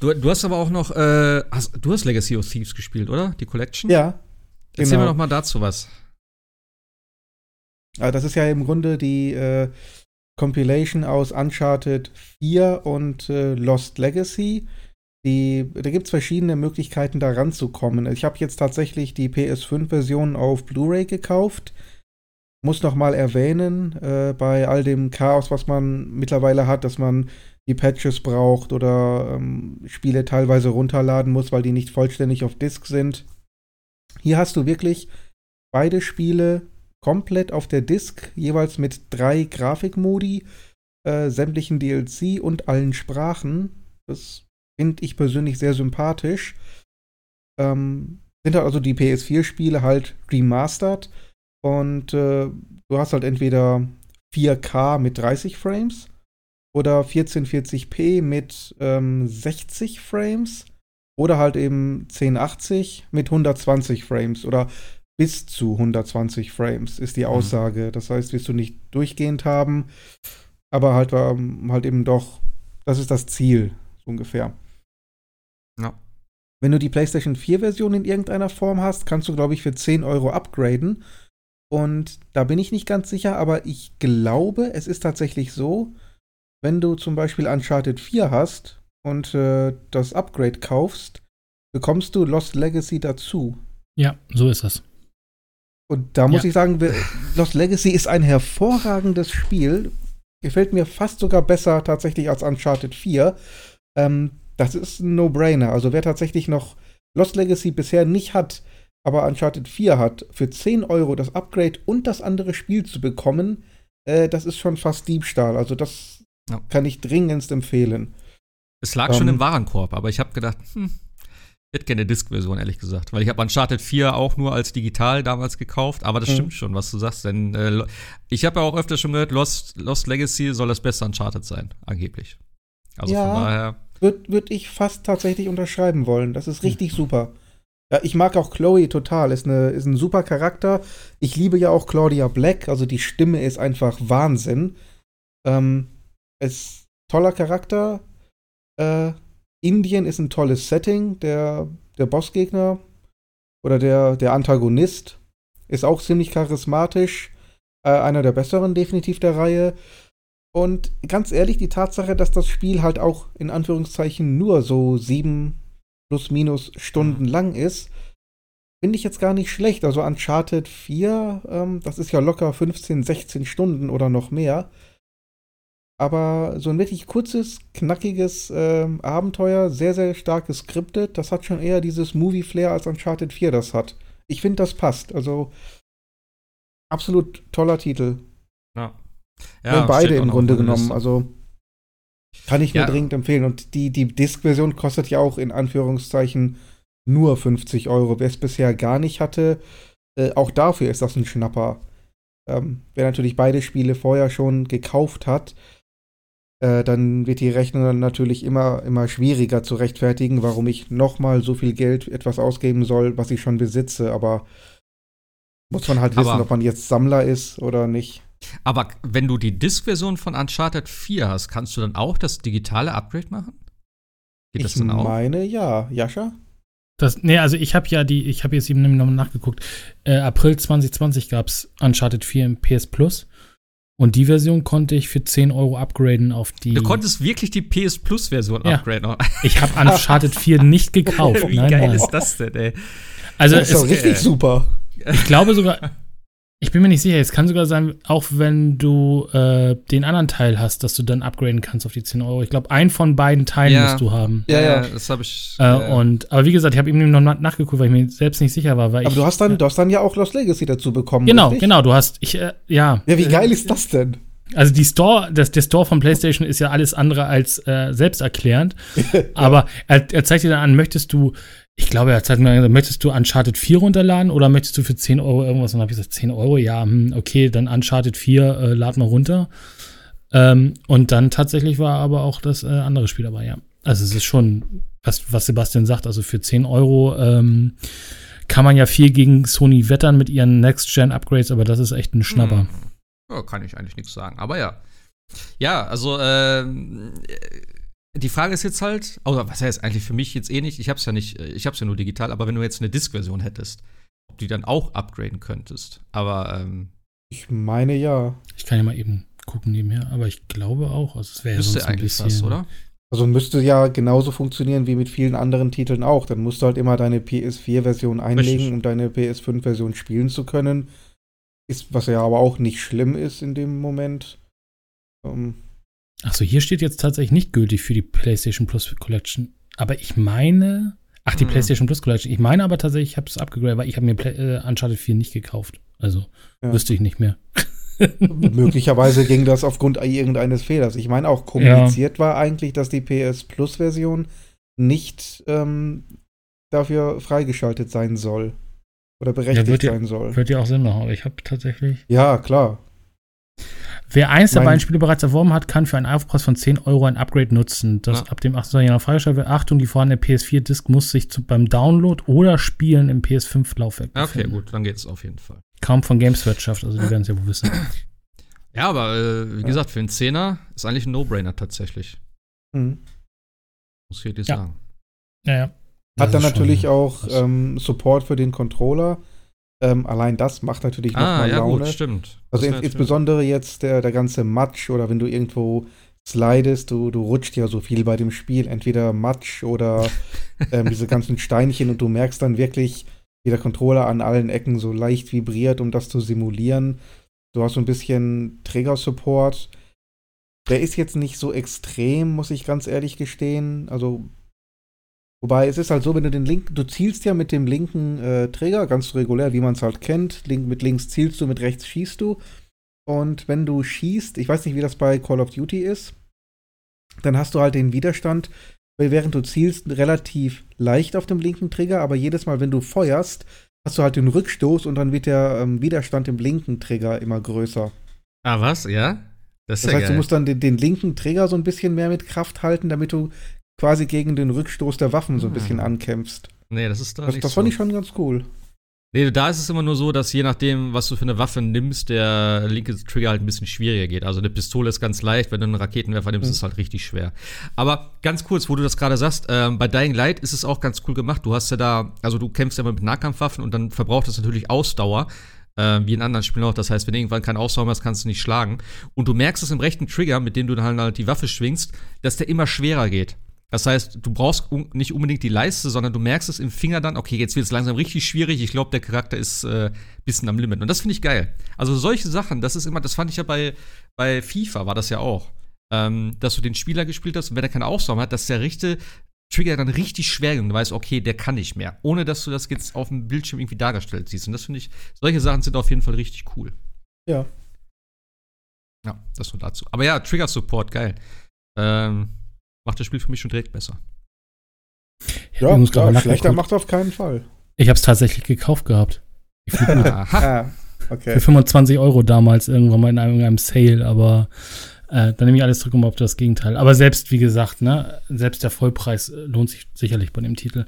Du, du hast aber auch noch, äh, hast, du hast Legacy of Thieves gespielt, oder? Die Collection? Ja. Erzähl genau. mir noch mal dazu was. Also das ist ja im Grunde die äh, Compilation aus Uncharted 4 und äh, Lost Legacy. Die, da gibt es verschiedene Möglichkeiten, da ranzukommen. Ich habe jetzt tatsächlich die PS5-Version auf Blu-ray gekauft muss noch mal erwähnen, äh, bei all dem Chaos, was man mittlerweile hat, dass man die Patches braucht oder ähm, Spiele teilweise runterladen muss, weil die nicht vollständig auf Disk sind. Hier hast du wirklich beide Spiele komplett auf der Disk, jeweils mit drei Grafikmodi, äh, sämtlichen DLC und allen Sprachen. Das finde ich persönlich sehr sympathisch. Ähm, sind halt also die PS4-Spiele halt remastered und äh, du hast halt entweder 4K mit 30 Frames oder 1440p mit ähm, 60 Frames oder halt eben 1080 mit 120 Frames oder bis zu 120 Frames ist die mhm. Aussage. Mhm. Das heißt, wirst du nicht durchgehend haben, aber halt, ähm, halt eben doch, das ist das Ziel, so ungefähr. Ja. Wenn du die PlayStation 4-Version in irgendeiner Form hast, kannst du, glaube ich, für 10 Euro upgraden und da bin ich nicht ganz sicher, aber ich glaube, es ist tatsächlich so, wenn du zum Beispiel Uncharted 4 hast und äh, das Upgrade kaufst, bekommst du Lost Legacy dazu. Ja, so ist es. Und da muss ja. ich sagen, Lost Legacy ist ein hervorragendes Spiel. Gefällt mir fast sogar besser tatsächlich als Uncharted 4. Ähm, das ist ein No-Brainer. Also wer tatsächlich noch Lost Legacy bisher nicht hat, aber Uncharted 4 hat, für 10 Euro das Upgrade und das andere Spiel zu bekommen, äh, das ist schon fast Diebstahl. Also das ja. kann ich dringendst empfehlen. Es lag um, schon im ähm, Warenkorb, aber ich habe gedacht, hm, Ich hätte gerne Disk-Version, ehrlich gesagt. Weil ich habe Uncharted 4 auch nur als digital damals gekauft. Aber das Mhm. stimmt schon, was du sagst. Denn äh, ich habe ja auch öfter schon gehört, Lost, Lost Legacy soll das beste Uncharted sein, angeblich. Also Ja. von daher. Würde würd ich fast tatsächlich unterschreiben wollen. Das ist richtig super. Ja, ich mag auch Chloe total. Ist, eine, ist ein super Charakter. Ich liebe ja auch Claudia Black. Also die Stimme ist einfach Wahnsinn. Ähm, ist toller Charakter. Äh, Indien ist ein tolles Setting. Der, der Bossgegner oder der, der Antagonist ist auch ziemlich charismatisch. Äh, einer der besseren definitiv der Reihe. Und ganz ehrlich, die Tatsache, dass das Spiel halt auch in Anführungszeichen nur so sieben plus minus Stunden Mhm. lang ist, finde ich jetzt gar nicht schlecht. Also Uncharted 4, ähm, das ist ja locker 15, 16 Stunden oder noch mehr. Aber so ein wirklich kurzes, knackiges ähm, Abenteuer, sehr, sehr stark geskriptet, das hat schon eher dieses Movie-Flair als Uncharted 4 das hat. Ich finde, das passt. Also absolut toller Titel. Ja. Ja, beide im Grunde genommen. Liste. Also kann ich Ja. dringend empfehlen. Und die, die Disk-Version kostet ja auch in Anführungszeichen nur 50 Euro. Wer es bisher gar nicht hatte, äh, auch dafür ist das ein Schnapper. Ähm, wer natürlich beide Spiele vorher schon gekauft hat, äh, dann wird die Rechnung dann natürlich immer, immer schwieriger zu rechtfertigen, warum ich nochmal so viel Geld etwas ausgeben soll, was ich schon besitze. Aber muss man halt wissen, Aber- ob man jetzt Sammler ist oder nicht. Aber wenn du die Disk-Version von Uncharted 4 hast, kannst du dann auch das digitale Upgrade machen? Geht das ich dann auch? meine, ja. Jascha? Das, nee, also ich habe ja die, ich habe jetzt eben nochmal nachgeguckt. Äh, April 2020 gab es Uncharted 4 im PS Plus. Und die Version konnte ich für 10 Euro upgraden auf die. Du konntest wirklich die PS Plus-Version Ja. upgraden. ich habe Uncharted 4 nicht gekauft. Wie nein, geil nein. ist das denn, ey? Also das ist doch es, richtig äh, super. ich glaube sogar, ich bin mir nicht sicher, es kann sogar sein, auch wenn du äh, den anderen Teil hast, dass du dann upgraden kannst auf die 10 Euro. Ich glaube, einen von beiden Teilen Ja. musst du haben. Ja, ja. Das habe ich. Äh, äh, und, aber wie gesagt, ich habe eben noch na- nachgeguckt, weil ich mir selbst nicht sicher war. Weil Aber ich, du hast dann, du hast dann ja auch Lost Legacy dazu bekommen. Genau, richtig? genau, du hast, ich, äh, ja. Ja, wie geil ist das denn? Also die Store, das, der Store von PlayStation ist ja alles andere als äh, selbsterklärend. Aber er, er zeigt dir dann an, möchtest du, ich glaube, er mir an, möchtest du Uncharted 4 runterladen oder möchtest du für 10 Euro irgendwas? Und dann habe ich gesagt, 10 Euro, ja, hm, okay, dann Uncharted 4, äh, lad mal runter. Ähm, und dann tatsächlich war aber auch das äh, andere Spiel dabei, ja. Also es ist schon, was, was Sebastian sagt, also für 10 Euro ähm, kann man ja viel gegen Sony wettern mit ihren Next-Gen-Upgrades, aber das ist echt ein Schnapper. Hm. Ja, kann ich eigentlich nichts sagen. Aber ja. Ja, also ähm, äh, die Frage ist jetzt halt, oder was heißt eigentlich für mich jetzt eh nicht, ich hab's ja nicht, äh, ich hab's ja nur digital, aber wenn du jetzt eine Disk-Version hättest, ob du die dann auch upgraden könntest. Aber ähm, Ich meine ja. Ich kann ja mal eben gucken nebenher, aber ich glaube auch. Also es wäre ja müsste sonst ein eigentlich bisschen, was, oder? Also müsste ja genauso funktionieren wie mit vielen anderen Titeln auch. Dann musst du halt immer deine PS4-Version einlegen, Richtig. um deine PS5-Version spielen zu können. Ist, was ja aber auch nicht schlimm ist in dem Moment. Ähm, Achso, hier steht jetzt tatsächlich nicht gültig für die PlayStation Plus Collection. Aber ich meine. Ach, die Hm. PlayStation Plus Collection. Ich meine aber tatsächlich, ich habe es abgegradet, weil ich habe mir Play, äh, Uncharted 4 nicht gekauft. Also Ja. wüsste ich nicht mehr. möglicherweise ging das aufgrund irgendeines Fehlers. Ich meine auch kommuniziert war eigentlich, dass die PS Plus-Version nicht ähm, dafür freigeschaltet sein soll. Oder berechtigt ja- sein soll. Wird ja auch Sinn machen, aber ich habe tatsächlich. Ja, klar. Wer eins der beiden Spiele bereits erworben hat, kann für einen Aufpreis von 10 Euro ein Upgrade nutzen, das Ja. ab dem 28. Januar freigestellt wird. Achtung, die vorhandene PS4-Disc muss sich zu, beim Download oder Spielen im PS5-Laufwerk Ja, Okay, befinden. gut, dann geht's auf jeden Fall. Kaum von Gameswirtschaft, also die werden es ja wohl wissen. Ja, aber äh, wie Ja. gesagt, für einen Zehner ist eigentlich ein No-Brainer tatsächlich. Mhm. Muss ich dir Ja. sagen. Ja, ja. Hat dann natürlich auch ähm, Support für den Controller. Ähm, allein das macht natürlich Ah, nochmal ja, Laune. gut, stimmt. Also in, insbesondere jetzt der, der ganze Matsch oder wenn du irgendwo slidest, du, du rutscht ja so viel bei dem Spiel. Entweder Matsch oder ähm, diese ganzen Steinchen und du merkst dann wirklich, wie der Controller an allen Ecken so leicht vibriert, um das zu simulieren. Du hast so ein bisschen Trägersupport. Der ist jetzt nicht so extrem, muss ich ganz ehrlich gestehen. Also, wobei es ist halt so, wenn du den Link, du zielst ja mit dem linken äh, Träger, ganz regulär, wie man es halt kennt. Link, mit links zielst du, mit rechts schießt du. Und wenn du schießt, ich weiß nicht, wie das bei Call of Duty ist, dann hast du halt den Widerstand während du zielst, relativ leicht auf dem linken Trigger, aber jedes Mal, wenn du feuerst, hast du halt den Rückstoß und dann wird der ähm, Widerstand im linken Trigger immer größer. Ah, was? Ja? Das, das heißt, geil. du musst dann den, den, linken Trigger so ein bisschen mehr mit Kraft halten, damit du quasi gegen den Rückstoß der Waffen so ein bisschen hm. ankämpfst. Nee, das ist da Das, das fand ich schon ganz cool. Nee, da ist es immer nur so, dass je nachdem, was du für eine Waffe nimmst, der linke Trigger halt ein bisschen schwieriger geht. Also eine Pistole ist ganz leicht, wenn du einen Raketenwerfer nimmst, mhm. ist es halt richtig schwer. Aber ganz kurz, wo du das gerade sagst, äh, bei Dying Light ist es auch ganz cool gemacht. Du hast ja da, also du kämpfst ja immer mit Nahkampfwaffen und dann verbraucht das natürlich Ausdauer. Äh, wie in anderen Spielen auch. Das heißt, wenn du irgendwann keinen Ausdauer hast, kannst du nicht schlagen. Und du merkst es im rechten Trigger, mit dem du dann halt die Waffe schwingst, dass der immer schwerer geht. Das heißt, du brauchst nicht unbedingt die Leiste, sondern du merkst es im Finger dann, okay, jetzt wird es langsam richtig schwierig. Ich glaube, der Charakter ist äh, bisschen am Limit. Und das finde ich geil. Also solche Sachen, das ist immer, das fand ich ja bei, bei FIFA, war das ja auch. Ähm, dass du den Spieler gespielt hast und wenn er keine Ausdauer hat, dass der richtige Trigger dann richtig schwer und du weißt, okay, der kann nicht mehr. Ohne dass du das jetzt auf dem Bildschirm irgendwie dargestellt siehst. Und das finde ich, solche Sachen sind auf jeden Fall richtig cool. Ja. Ja, das nur dazu. Aber ja, Trigger Support, geil. Ähm, macht das Spiel für mich schon direkt besser. Ja, ja klar, schlechter macht auf keinen Fall. Ich habe es tatsächlich gekauft gehabt. ah, okay. Für 25 Euro damals irgendwann mal in einem, in einem Sale, aber äh, dann nehme ich alles zurück um auf das Gegenteil. Aber selbst, wie gesagt, ne, selbst der Vollpreis äh, lohnt sich sicherlich bei dem Titel.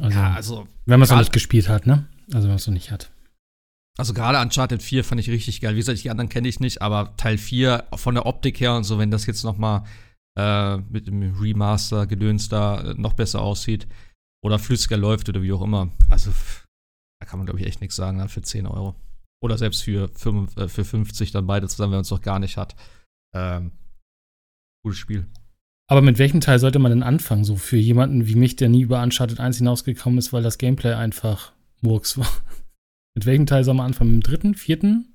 Also, ja, also wenn man es noch nicht gespielt hat, ne? Also wenn man es noch nicht hat. Also gerade Uncharted 4 fand ich richtig geil. Wie gesagt, die anderen kenne ich nicht, aber Teil 4 von der Optik her und so, wenn das jetzt noch mal äh, mit dem Remaster Gedöns da äh, noch besser aussieht oder flüssiger läuft oder wie auch immer. Also da kann man glaube ich echt nichts sagen dann für 10 Euro. Oder selbst für, 5, äh, für 50 dann beide zusammen, wenn man es noch gar nicht hat. Ähm, gutes Spiel. Aber mit welchem Teil sollte man denn anfangen? So für jemanden wie mich, der nie über Uncharted 1 hinausgekommen ist, weil das Gameplay einfach Murks war. mit welchem Teil soll man anfangen? Mit dem dritten, vierten?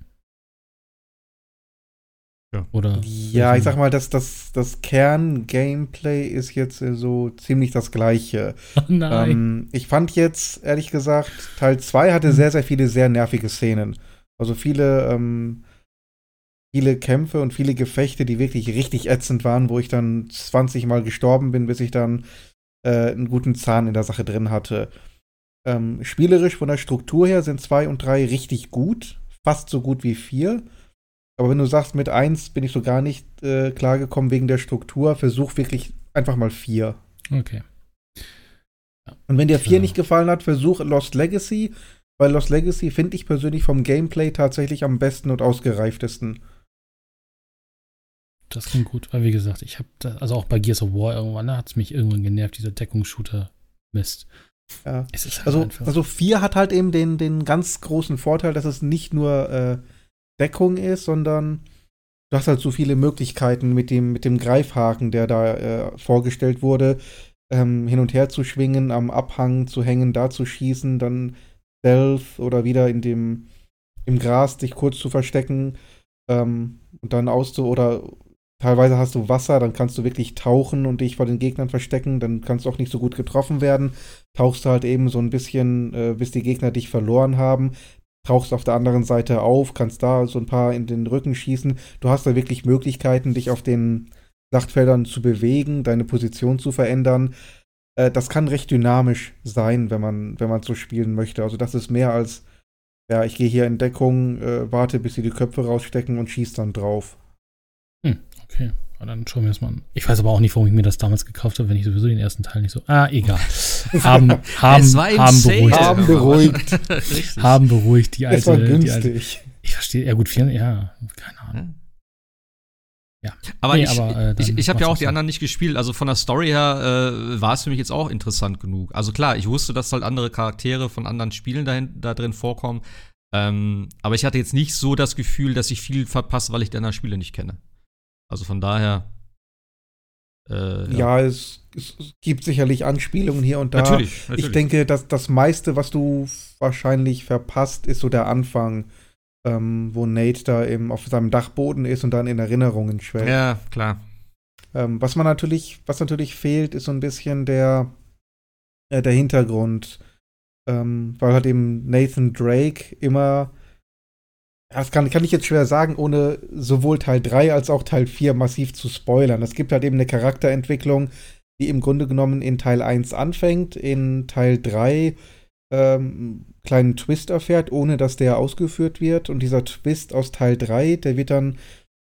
Ja. Oder ja, ich sag mal, das, das, das Kern-Gameplay ist jetzt so ziemlich das gleiche. Oh nein. Ähm, ich fand jetzt, ehrlich gesagt, Teil 2 hatte sehr, sehr viele sehr nervige Szenen. Also viele, ähm, viele Kämpfe und viele Gefechte, die wirklich richtig ätzend waren, wo ich dann 20 Mal gestorben bin, bis ich dann äh, einen guten Zahn in der Sache drin hatte. Ähm, spielerisch von der Struktur her sind 2 und 3 richtig gut, fast so gut wie 4. Aber wenn du sagst, mit 1 bin ich so gar nicht äh, klargekommen wegen der Struktur, versuch wirklich einfach mal 4. Okay. Ja. Und wenn dir 4 nicht gefallen hat, versuch Lost Legacy, weil Lost Legacy finde ich persönlich vom Gameplay tatsächlich am besten und ausgereiftesten. Das klingt gut, weil wie gesagt, ich habe also auch bei Gears of War irgendwann, da hat es mich irgendwann genervt, dieser Deckungsshooter Mist. Ja. Halt also, also 4 hat halt eben den, den ganz großen Vorteil, dass es nicht nur äh, Deckung ist, sondern du hast halt so viele Möglichkeiten mit dem, mit dem Greifhaken, der da äh, vorgestellt wurde, ähm, hin und her zu schwingen, am Abhang zu hängen, da zu schießen, dann Stealth oder wieder in dem im Gras dich kurz zu verstecken ähm, und dann auszu oder teilweise hast du Wasser, dann kannst du wirklich tauchen und dich vor den Gegnern verstecken, dann kannst du auch nicht so gut getroffen werden. Tauchst du halt eben so ein bisschen, äh, bis die Gegner dich verloren haben tauchst auf der anderen Seite auf, kannst da so ein paar in den Rücken schießen. Du hast da wirklich Möglichkeiten, dich auf den Schlachtfeldern zu bewegen, deine Position zu verändern. Äh, das kann recht dynamisch sein, wenn man, wenn man so spielen möchte. Also das ist mehr als, ja, ich gehe hier in Deckung, äh, warte, bis sie die Köpfe rausstecken und schieß dann drauf. Hm, okay. Und dann schauen wir es mal an. Ich weiß aber auch nicht, warum ich mir das damals gekauft habe, wenn ich sowieso den ersten Teil nicht so. Ah, egal. haben, haben, haben beruhigt. Haben beruhigt. haben beruhigt die alte. Es war günstig. Alte, ich verstehe. Ja, gut, vier, ja, keine Ahnung. Ja. Aber nee, ich, äh, ich, ich habe ja auch die anderen nicht gespielt. Also von der Story her äh, war es für mich jetzt auch interessant genug. Also klar, ich wusste, dass halt andere Charaktere von anderen Spielen dahin, da drin vorkommen. Ähm, aber ich hatte jetzt nicht so das Gefühl, dass ich viel verpasse, weil ich die anderen Spiele nicht kenne. Also von daher. Äh, ja, ja es, es, gibt sicherlich Anspielungen hier und da. Natürlich, natürlich. Ich denke, dass das meiste, was du wahrscheinlich verpasst, ist so der Anfang, ähm, wo Nate da eben auf seinem Dachboden ist und dann in Erinnerungen schwelgt. Ja, klar. Ähm, was man natürlich, was natürlich fehlt, ist so ein bisschen der, äh, der Hintergrund. Ähm, weil halt eben Nathan Drake immer das kann, kann ich jetzt schwer sagen, ohne sowohl Teil 3 als auch Teil 4 massiv zu spoilern. Es gibt halt eben eine Charakterentwicklung, die im Grunde genommen in Teil 1 anfängt, in Teil 3 ähm, kleinen Twist erfährt, ohne dass der ausgeführt wird. Und dieser Twist aus Teil 3, der wird dann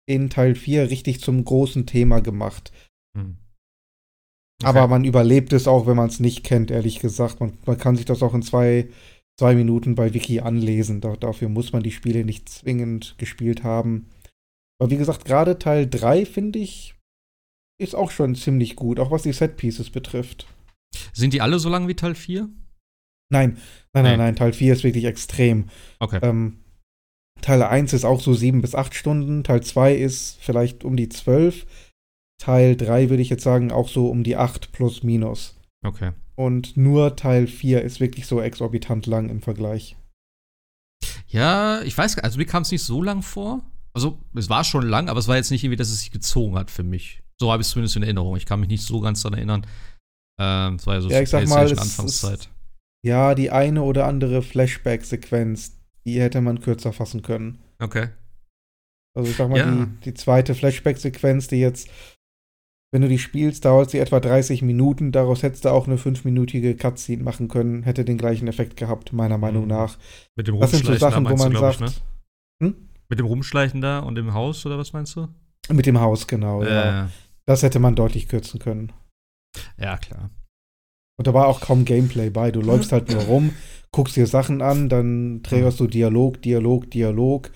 in Teil 4 richtig zum großen Thema gemacht. Hm. Okay. Aber man überlebt es auch, wenn man es nicht kennt, ehrlich gesagt. Man, man, kann sich das auch in zwei, zwei Minuten bei Wiki anlesen. Da, dafür muss man die Spiele nicht zwingend gespielt haben. Aber wie gesagt, gerade Teil 3, finde ich, ist auch schon ziemlich gut, auch was die Set-Pieces betrifft. Sind die alle so lang wie Teil 4? Nein, nein, nein, nein, Teil 4 ist wirklich extrem. Okay. Ähm, Teil 1 ist auch so sieben bis acht Stunden, Teil 2 ist vielleicht um die zwölf, Teil 3 würde ich jetzt sagen auch so um die acht plus minus. Okay. Und nur Teil 4 ist wirklich so exorbitant lang im Vergleich. Ja, ich weiß, also mir kam es nicht so lang vor. Also, es war schon lang, aber es war jetzt nicht irgendwie, dass es sich gezogen hat für mich. So habe ich es zumindest in Erinnerung. Ich kann mich nicht so ganz daran erinnern. Ähm, es war ja so ja, ich sag mal, Anfangszeit. Ist, ja, die eine oder andere Flashback-Sequenz, die hätte man kürzer fassen können. Okay. Also ich sag mal, ja. die, die zweite Flashback-Sequenz, die jetzt, wenn du die spielst, dauert sie etwa 30 Minuten. Daraus hättest du auch eine fünfminütige Cutscene machen können. Hätte den gleichen Effekt gehabt, meiner Meinung mhm. nach. Mit dem Rumschleichen das sind so Sachen, da, wo man du, sagt. Ich, ne? hm? Mit dem Rumschleichen da und im Haus, oder was meinst du? Mit dem Haus, genau, äh. ja. Das hätte man deutlich kürzen können. Ja, klar. Und da war auch kaum Gameplay bei. Du läufst halt nur rum, guckst dir Sachen an, dann trägerst du Dialog, Dialog, Dialog.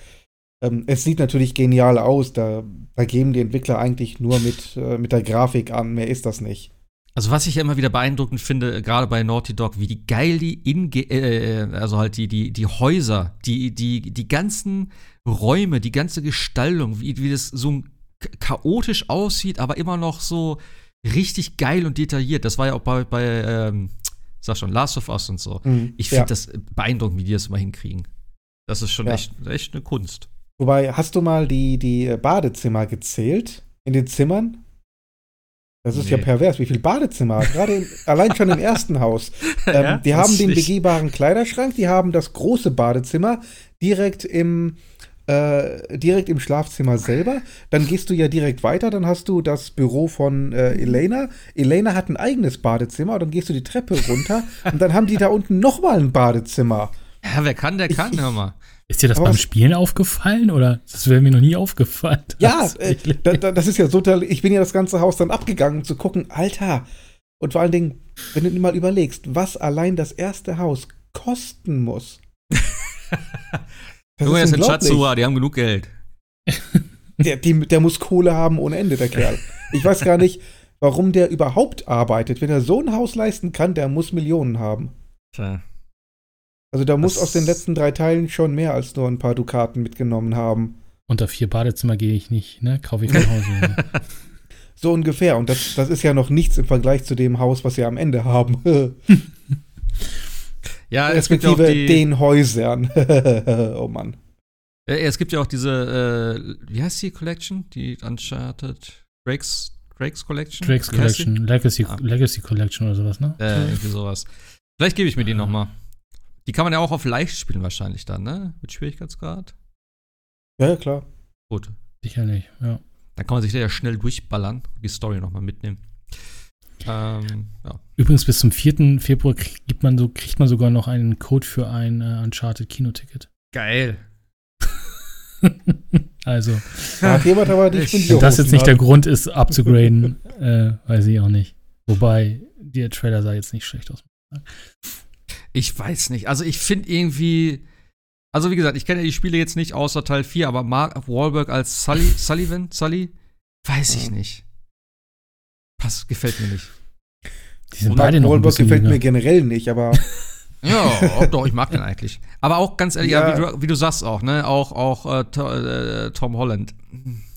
Ähm, es sieht natürlich genial aus. Da, da geben die Entwickler eigentlich nur mit, äh, mit der Grafik an. Mehr ist das nicht. Also was ich ja immer wieder beeindruckend finde, gerade bei Naughty Dog, wie die geil die in äh, also halt die die die Häuser, die die die ganzen Räume, die ganze Gestaltung, wie wie das so chaotisch aussieht, aber immer noch so richtig geil und detailliert. Das war ja auch bei, bei ähm, sag schon, Last of Us und so. Mhm, ich finde ja. das beeindruckend, wie die das immer hinkriegen. Das ist schon ja. echt, echt eine Kunst. Wobei, hast du mal die, die Badezimmer gezählt? In den Zimmern? Das ist nee. ja pervers, wie viel Badezimmer, gerade allein schon im ersten Haus. Ähm, ja, die haben den begehbaren Kleiderschrank, die haben das große Badezimmer direkt im, äh, direkt im Schlafzimmer selber. Dann gehst du ja direkt weiter, dann hast du das Büro von äh, Elena. Elena hat ein eigenes Badezimmer, dann gehst du die Treppe runter und dann haben die da unten nochmal ein Badezimmer. Ja, wer kann, der kann, ich, hör mal. Ist dir das beim Spielen aufgefallen oder das wäre mir noch nie aufgefallen? Ja, äh, da, das ist ja so, ich bin ja das ganze Haus dann abgegangen, um zu gucken, Alter. Und vor allen Dingen, wenn du dir mal überlegst, was allein das erste Haus kosten muss. Das Junge, das sind Schatzhuer, die haben genug Geld. Der, die, der muss Kohle haben ohne Ende, der Kerl. Ich weiß gar nicht, warum der überhaupt arbeitet. Wenn er so ein Haus leisten kann, der muss Millionen haben. Tja. Also da muss aus den letzten drei Teilen schon mehr als nur ein paar Dukaten mitgenommen haben. Unter vier Badezimmer gehe ich nicht, ne? Kaufe ich von Hause. so ungefähr. Und das, das ist ja noch nichts im Vergleich zu dem Haus, was sie am Ende haben. Ja, es gibt ja auch die, den Häusern. oh Mann. Ja, es gibt ja auch diese, äh, wie heißt die Collection? Die Uncharted Drake's, Drake's Collection? Drake's Collection, Legacy, ah. Legacy Collection oder sowas, ne? Äh, irgendwie sowas. Vielleicht gebe ich mir die noch mal. Die kann man ja auch auf leicht spielen wahrscheinlich dann, ne? Mit Schwierigkeitsgrad. Ja, klar. Gut. Sicherlich, ja. Dann kann man sich da ja schnell durchballern, die Story noch mal mitnehmen. Ähm, ja. Übrigens, bis zum 4. Februar kriegt man, so, kriegt man sogar noch einen Code für ein äh, Uncharted Kinoticket. Geil. also. Hat jemand aber die Wenn das jetzt nicht der Grund ist, abzugraden, äh, weiß ich auch nicht. Wobei, der Trailer sah jetzt nicht schlecht aus. Ich weiß nicht. Also, ich finde irgendwie. Also, wie gesagt, ich kenne ja die Spiele jetzt nicht außer Teil 4, aber Mark Wahlberg als Sully, Sullivan, Sully, weiß ich nicht. Pass, gefällt mir nicht. Die sind beide noch Wahlberg gefällt mir generell nicht, aber. ja, doch, ich mag den eigentlich. Aber auch ganz ehrlich, ja. ja wie, du, wie, du, sagst auch, ne, auch, auch äh, äh, Tom Holland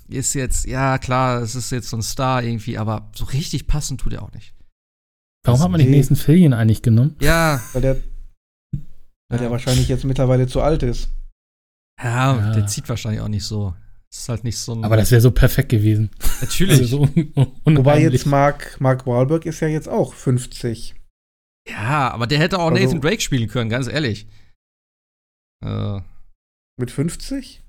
ist jetzt, ja klar, es ist jetzt so ein Star irgendwie, aber so richtig passend tut er auch nicht. Warum hat man den nächsten Filien eigentlich genommen? Ja. Weil der, weil der wahrscheinlich jetzt mittlerweile zu alt ist. Ja, ja, der zieht wahrscheinlich auch nicht so. Ist halt nicht so ein Aber das wäre so perfekt gewesen. Natürlich. Also so Wobei jetzt Mark, Mark Wahlberg ist ja jetzt auch 50. Ja, aber der hätte auch also, Nathan Drake spielen können, ganz ehrlich. Äh. Mit 50?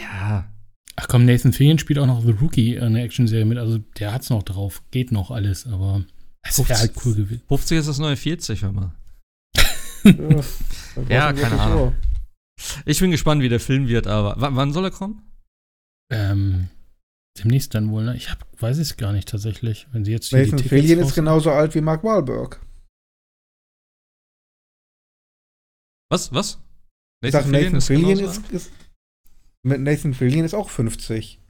Ja. Ach komm, Nathan Fillion spielt auch noch The Rookie, eine Action-Serie mit. Also der hat's noch drauf. Geht noch alles, aber. Das wäre halt cool gewesen. 50 ist das neue 40, hör mal. Ja, Ja, keine Ahnung. Ich bin gespannt, wie der Film wird, aber w wann soll er kommen? Ähm, demnächst dann wohl, ne? Ich hab, weiß es gar nicht tatsächlich. Wenn sie jetzt hier Nathan die Tickets Fillion ist genauso alt wie Mark Wahlberg. Was? Was? Ich sag, Nathan Fillion ist, ist. Mit Nathan Fillion ist auch 50.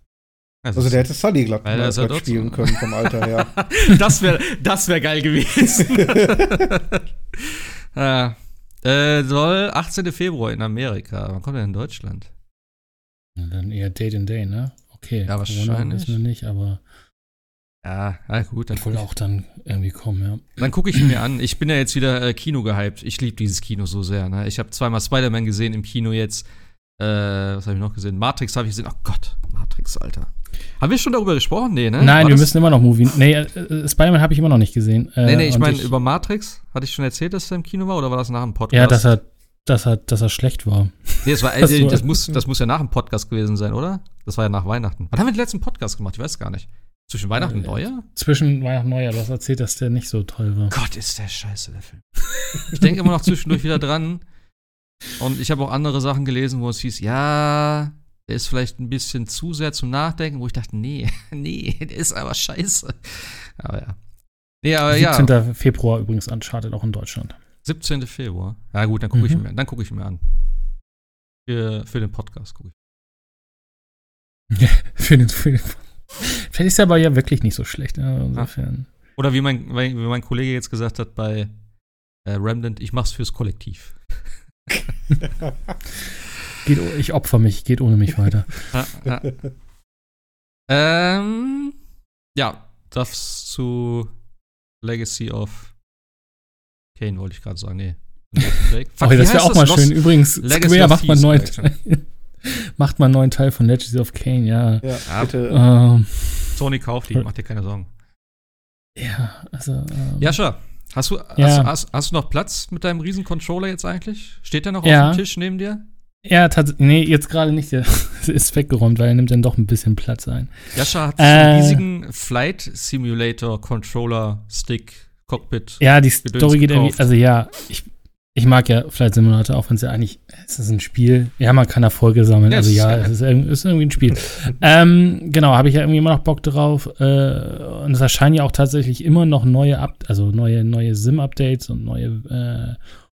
alt? Also der hätte Sully glatt, er ist glatt dort spielen so. können vom Alter her. das wäre das wär geil gewesen. ja. äh, soll 18. Februar in Amerika. Wann kommt er in Deutschland? Ja, dann eher Date and Day, ne? Okay. Ja, wahrscheinlich. wir nicht, aber Ja, ja gut, dann, wohl auch dann irgendwie kommen, ja. dann gucke ich ihn mir an. Ich bin ja jetzt wieder äh, Kino gehypt. Ich liebe dieses Kino so sehr. Ne? Ich habe zweimal Spider-Man gesehen im Kino jetzt. Äh, was habe ich noch gesehen? Matrix habe ich gesehen. Oh Gott, Matrix, Alter. Haben wir schon darüber gesprochen? Nee, ne? Nein, War wir das- müssen immer noch Movie. Nee, äh, äh, Spider-Man habe ich immer noch nicht gesehen. Äh, Nee, nee, ich meine über Matrix. Hatte ich schon erzählt, dass er im Kino war oder war das nach dem Podcast? Ja, dass er, dass er, dass er schlecht war. Nee, das, war, so. äh, das, muss, das muss ja nach dem Podcast gewesen sein, oder? Das war ja nach Weihnachten. Wann haben wir den letzten Podcast gemacht? Ich weiß gar nicht. Zwischen Weihnachten und Äh, Neujahr? Zwischen Weihnachten und Neujahr, du hast erzählt, dass der nicht so toll war. Gott, ist der scheiße, der Film. ich denke immer noch zwischendurch wieder dran. Und ich habe auch andere Sachen gelesen, wo es hieß, ja, der ist vielleicht ein bisschen zu sehr zum Nachdenken, wo ich dachte, nee, nee, der ist aber scheiße. Aber ja. Nee, aber ja, 17. Februar übrigens Uncharted auch in Deutschland. 17. Februar. Ja, gut, dann gucke ich, Mhm. ihn mir- dann ich mir an. Für, für den Podcast gucke ich. für den Film. Vielleicht ist er aber ja wirklich nicht so schlecht. ne? Insofern. Oder wie mein, wie mein Kollege jetzt gesagt hat bei äh, Remnant, ich mach's fürs Kollektiv. Geht, oh- ich opfer mich, geht ohne mich weiter. Ja, ja. ähm, ja, das zu Legacy of Kane wollte ich gerade sagen. Nee. Fuck, wie das wäre auch mal Lost- schön. Übrigens, Legacy Square macht mal, einen Thieves, neuen, macht mal einen neuen Teil von Legacy of Kane, ja. Ja, Ja. bitte. Ähm, Sony kauft die, mach dir keine Sorgen. ja, also. Ähm, Jascha, hast du, Ja. hast, hast, hast du noch Platz mit deinem riesen Controller jetzt eigentlich? Steht der noch Ja. auf dem Tisch neben dir? Ja, tats- nee, jetzt gerade nicht. Der ist weggeräumt, weil er nimmt dann doch ein bisschen Platz ein. Jascha hat Äh. einen riesigen Flight Simulator Controller Stick Cockpit. Ja, die Gedöns Story geht irgendwie, also ja, ich, ich mag ja Flight Simulator, auch wenn es ja eigentlich, es ist ein Spiel. Ja, man kann Erfolge sammeln, Ja, also ja, es ist, ist irgendwie ein Spiel. ähm, genau, habe ich ja irgendwie immer noch Bock drauf. Äh, und es erscheinen ja auch tatsächlich immer noch neue, Up also neue, neue Sim-Updates und neue äh,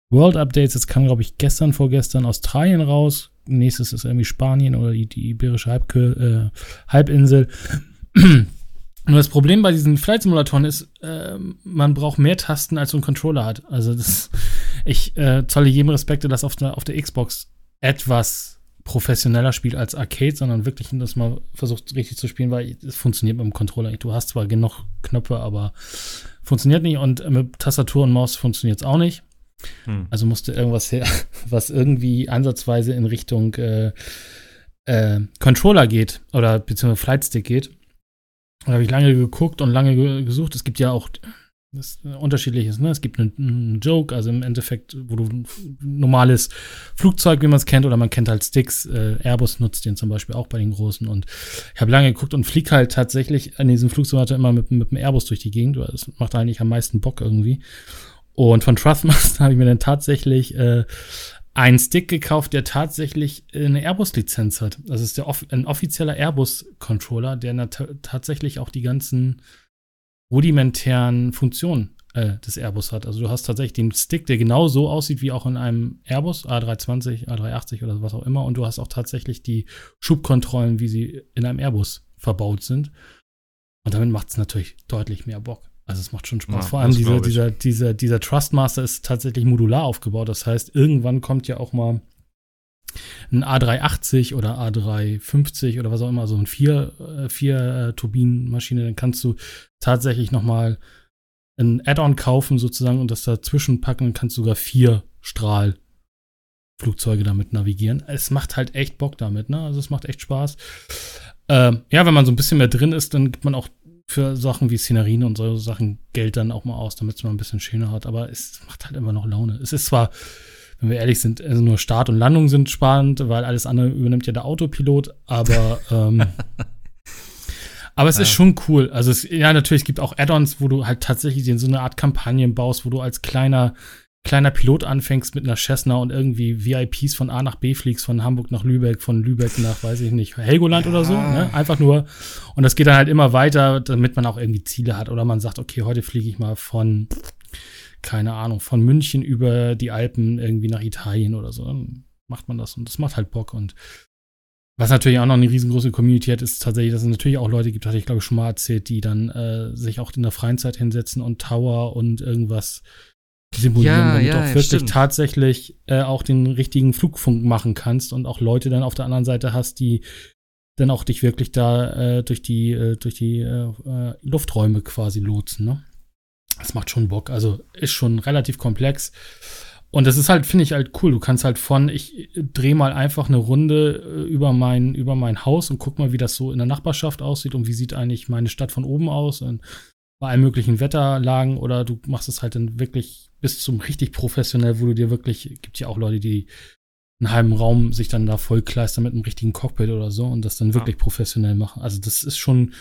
World-Updates. Das kam, glaube ich, gestern, vorgestern Australien raus. Nächstes ist irgendwie Spanien oder die, die Iberische Halbkö äh, Halbinsel. Nur das Problem bei diesen Flight-Simulatoren ist, ähm, man braucht mehr Tasten, als so ein Controller hat. Also das, ich äh, zolle jedem Respekt, der das auf der, auf der Xbox etwas professioneller spielt als Arcade, sondern wirklich das mal versucht richtig zu spielen, weil es funktioniert mit dem Controller nicht. Du hast zwar genug Knöpfe, aber funktioniert nicht und mit Tastatur und Maus funktioniert es auch nicht. Hm. Also musste irgendwas her, was irgendwie ansatzweise in Richtung äh, äh, Controller geht oder beziehungsweise Flightstick geht. Da habe ich lange geguckt und lange ge gesucht. Es gibt ja auch das unterschiedliches, ne? Es gibt einen, einen Joke, also im Endeffekt, wo du ein normales Flugzeug, wie man es kennt, oder man kennt halt Sticks. Äh, Airbus nutzt den zum Beispiel auch bei den großen. Und ich habe lange geguckt und flieg halt tatsächlich an diesem Flugsimulator immer mit, mit dem Airbus durch die Gegend. Das macht eigentlich am meisten Bock irgendwie. Und von Trustmaster habe ich mir dann tatsächlich äh, einen Stick gekauft, der tatsächlich eine Airbus-Lizenz hat. Das ist der off ein offizieller Airbus-Controller, der tatsächlich auch die ganzen rudimentären Funktionen äh, des Airbus hat. Also du hast tatsächlich den Stick, der genau so aussieht wie auch in einem Airbus, A320, A380 oder was auch immer. Und du hast auch tatsächlich die Schubkontrollen, wie sie in einem Airbus verbaut sind. Und damit macht es natürlich deutlich mehr Bock. Also es macht schon Spaß. Ja, Vor allem dieser, dieser, dieser, dieser Trustmaster ist tatsächlich modular aufgebaut. Das heißt, irgendwann kommt ja auch mal ein A380 oder A350 oder was auch immer, so ein vier, äh, vier äh, Turbinenmaschine, dann kannst du tatsächlich noch mal ein Add-on kaufen sozusagen und das dazwischen packen, dann kannst du sogar vier Strahlflugzeuge damit navigieren. Es macht halt echt Bock damit, ne? Also es macht echt Spaß. Ähm, ja, wenn man so ein bisschen mehr drin ist, dann gibt man auch für Sachen wie Szenerien und so Sachen Geld dann auch mal aus, damit es mal ein bisschen schöner hat. Aber es macht halt immer noch Laune. Es ist zwar, wenn wir ehrlich sind, also nur Start und Landung sind spannend, weil alles andere übernimmt ja der Autopilot, aber ähm, Aber es Ja. ist schon cool. Also es, ja, natürlich, es gibt auch Add-ons, wo du halt tatsächlich so eine Art Kampagnen baust, wo du als kleiner, kleiner Pilot anfängst mit einer Cessna und irgendwie VIPs von A nach B fliegst, von Hamburg nach Lübeck, von Lübeck nach, weiß ich nicht, Helgoland oder so. Ja. Ne? Einfach nur. Und das geht dann halt immer weiter, damit man auch irgendwie Ziele hat. Oder man sagt, okay, heute fliege ich mal von, keine Ahnung, von München über die Alpen irgendwie nach Italien oder so. Dann macht man das und das macht halt Bock. Und was natürlich auch noch eine riesengroße Community hat, ist tatsächlich, dass es natürlich auch Leute gibt, hatte ich glaube ich schon mal erzählt, die dann äh, sich auch in der freien Zeit hinsetzen und Tower und irgendwas simulieren, Ja, damit ja, du auch wirklich stimmt. tatsächlich äh, auch den richtigen Flugfunk machen kannst und auch Leute dann auf der anderen Seite hast, die dann auch dich wirklich da äh, durch die, äh, durch die äh, äh, Lufträume quasi lotsen. Ne? Das macht schon Bock. Also ist schon relativ komplex. Und das ist halt, finde ich halt cool. Du kannst halt von, ich drehe mal einfach eine Runde äh, über mein, über mein Haus und guck mal, wie das so in der Nachbarschaft aussieht und wie sieht eigentlich meine Stadt von oben aus und bei allen möglichen Wetterlagen oder du machst es halt dann wirklich bis zum richtig professionell, wo du dir wirklich, gibt ja auch Leute, die einen halben Raum sich dann da vollkleistern mit einem richtigen Cockpit oder so und das dann wirklich professionell machen. Also das ist schon,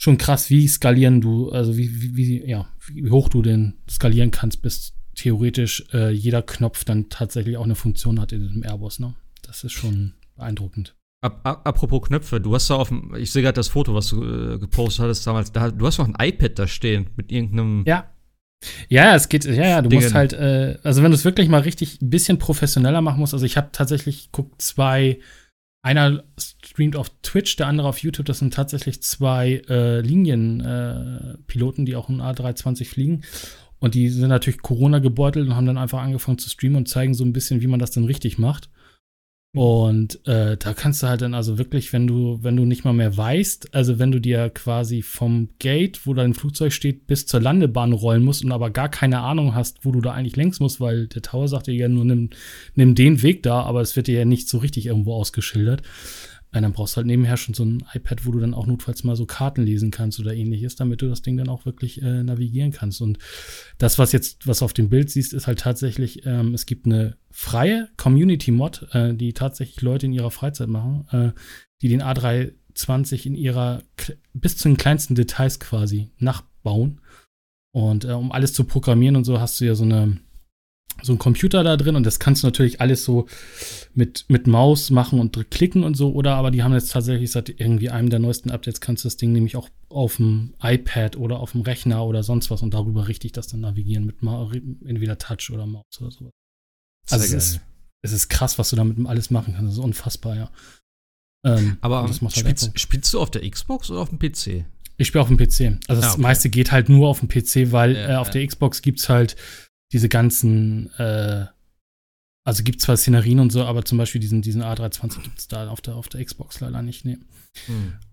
schon krass, wie skalieren du, also wie, wie, wie, ja, wie hoch du denn skalieren kannst, bis theoretisch äh, jeder Knopf dann tatsächlich auch eine Funktion hat in diesem Airbus, ne? Das ist schon beeindruckend. Ap ap apropos Knöpfe, du hast da auf dem, ich sehe gerade das Foto, was du äh, gepostet hattest damals, da, du hast noch ein iPad da stehen mit irgendeinem. Ja. Ja, es geht, ja, ja, du Dingen. musst halt, äh, also wenn du es wirklich mal richtig ein bisschen professioneller machen musst, also ich habe tatsächlich guckt zwei, einer streamt auf Twitch, der andere auf YouTube, das sind tatsächlich zwei äh, Linienpiloten, äh, die auch ein A320 fliegen. Und die sind natürlich Corona gebeutelt und haben dann einfach angefangen zu streamen und zeigen so ein bisschen, wie man das dann richtig macht. Und äh, da kannst du halt dann also wirklich, wenn du, wenn du nicht mal mehr weißt, also wenn du dir quasi vom Gate, wo dein Flugzeug steht, bis zur Landebahn rollen musst und aber gar keine Ahnung hast, wo du da eigentlich längs musst, weil der Tower sagt dir ja nur, nimm, nimm den Weg da, aber es wird dir ja nicht so richtig irgendwo ausgeschildert. Und dann brauchst du halt nebenher schon so ein iPad, wo du dann auch notfalls mal so Karten lesen kannst oder ähnliches, damit du das Ding dann auch wirklich äh, navigieren kannst. Und das, was jetzt, was auf dem Bild siehst, ist halt tatsächlich, ähm, es gibt eine freie Community-Mod, äh, die tatsächlich Leute in ihrer Freizeit machen, äh, die den A320 in ihrer bis zu den kleinsten Details quasi nachbauen. Und äh, um alles zu programmieren und so hast du ja so eine so ein Computer da drin und das kannst du natürlich alles so mit, mit Maus machen und klicken und so, oder aber die haben jetzt tatsächlich seit irgendwie einem der neuesten Updates kannst du das Ding nämlich auch auf dem iPad oder auf dem Rechner oder sonst was und darüber richtig das dann navigieren mit Ma entweder Touch oder Maus oder sowas. Also es ist, es ist krass, was du damit alles machen kannst. Das ist unfassbar, ja. Ähm, Aber das halt spielst, spielst du auf der Xbox oder auf dem PC? ich spiele auf dem PC. Also das Ah, okay. meiste geht halt nur auf dem PC, weil Ja, äh, auf ja. der Xbox gibt's halt diese ganzen, äh, also gibt zwar Szenerien und so, aber zum Beispiel diesen, diesen A320 gibt's da auf der, auf der Xbox leider nicht. Nee.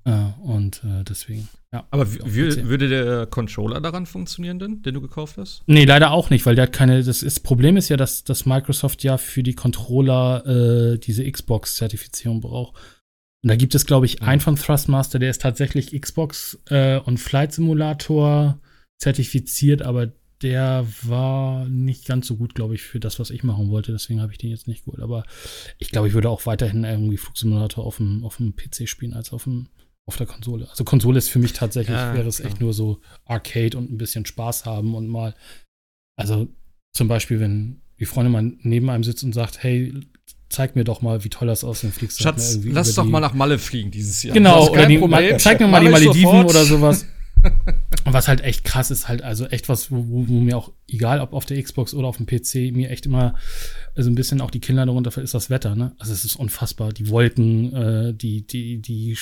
Äh, und äh, deswegen, ja. Aber würde der Controller daran funktionieren denn, den du gekauft hast? Nee, leider auch nicht, weil der hat keine. Das, ist, Problem ist ja, dass, dass Microsoft ja für die Controller äh, diese Xbox-Zertifizierung braucht. Und da gibt es, glaube ich, einen von Thrustmaster, der ist tatsächlich Xbox äh, und Flight Simulator zertifiziert, aber der war nicht ganz so gut, glaube ich, für das, was ich machen wollte. Deswegen habe ich den jetzt nicht geholt. Aber ich glaube, ich würde auch weiterhin irgendwie Flugsimulator auf dem, auf dem PC spielen als auf dem auf der Konsole. Also Konsole ist für mich tatsächlich, Ja, wäre es klar. echt nur so Arcade und ein bisschen Spaß haben und mal also zum Beispiel, wenn die Freundin mal neben einem sitzt und sagt, hey, zeig mir doch mal, wie toll das aussieht, fliegst Schatz, lass doch die- mal nach Malle fliegen dieses Jahr. Genau, oder die, zeig mir mal die Mach ich Malediven sofort. oder sowas. Und was halt echt krass ist, halt, also echt was, wo, wo, mir auch, egal ob auf der Xbox oder auf dem PC, mir echt immer so ein bisschen auch die Kinder darunter fällt, ist das Wetter, ne? Also es ist unfassbar. Die Wolken, äh, die, die, die äh,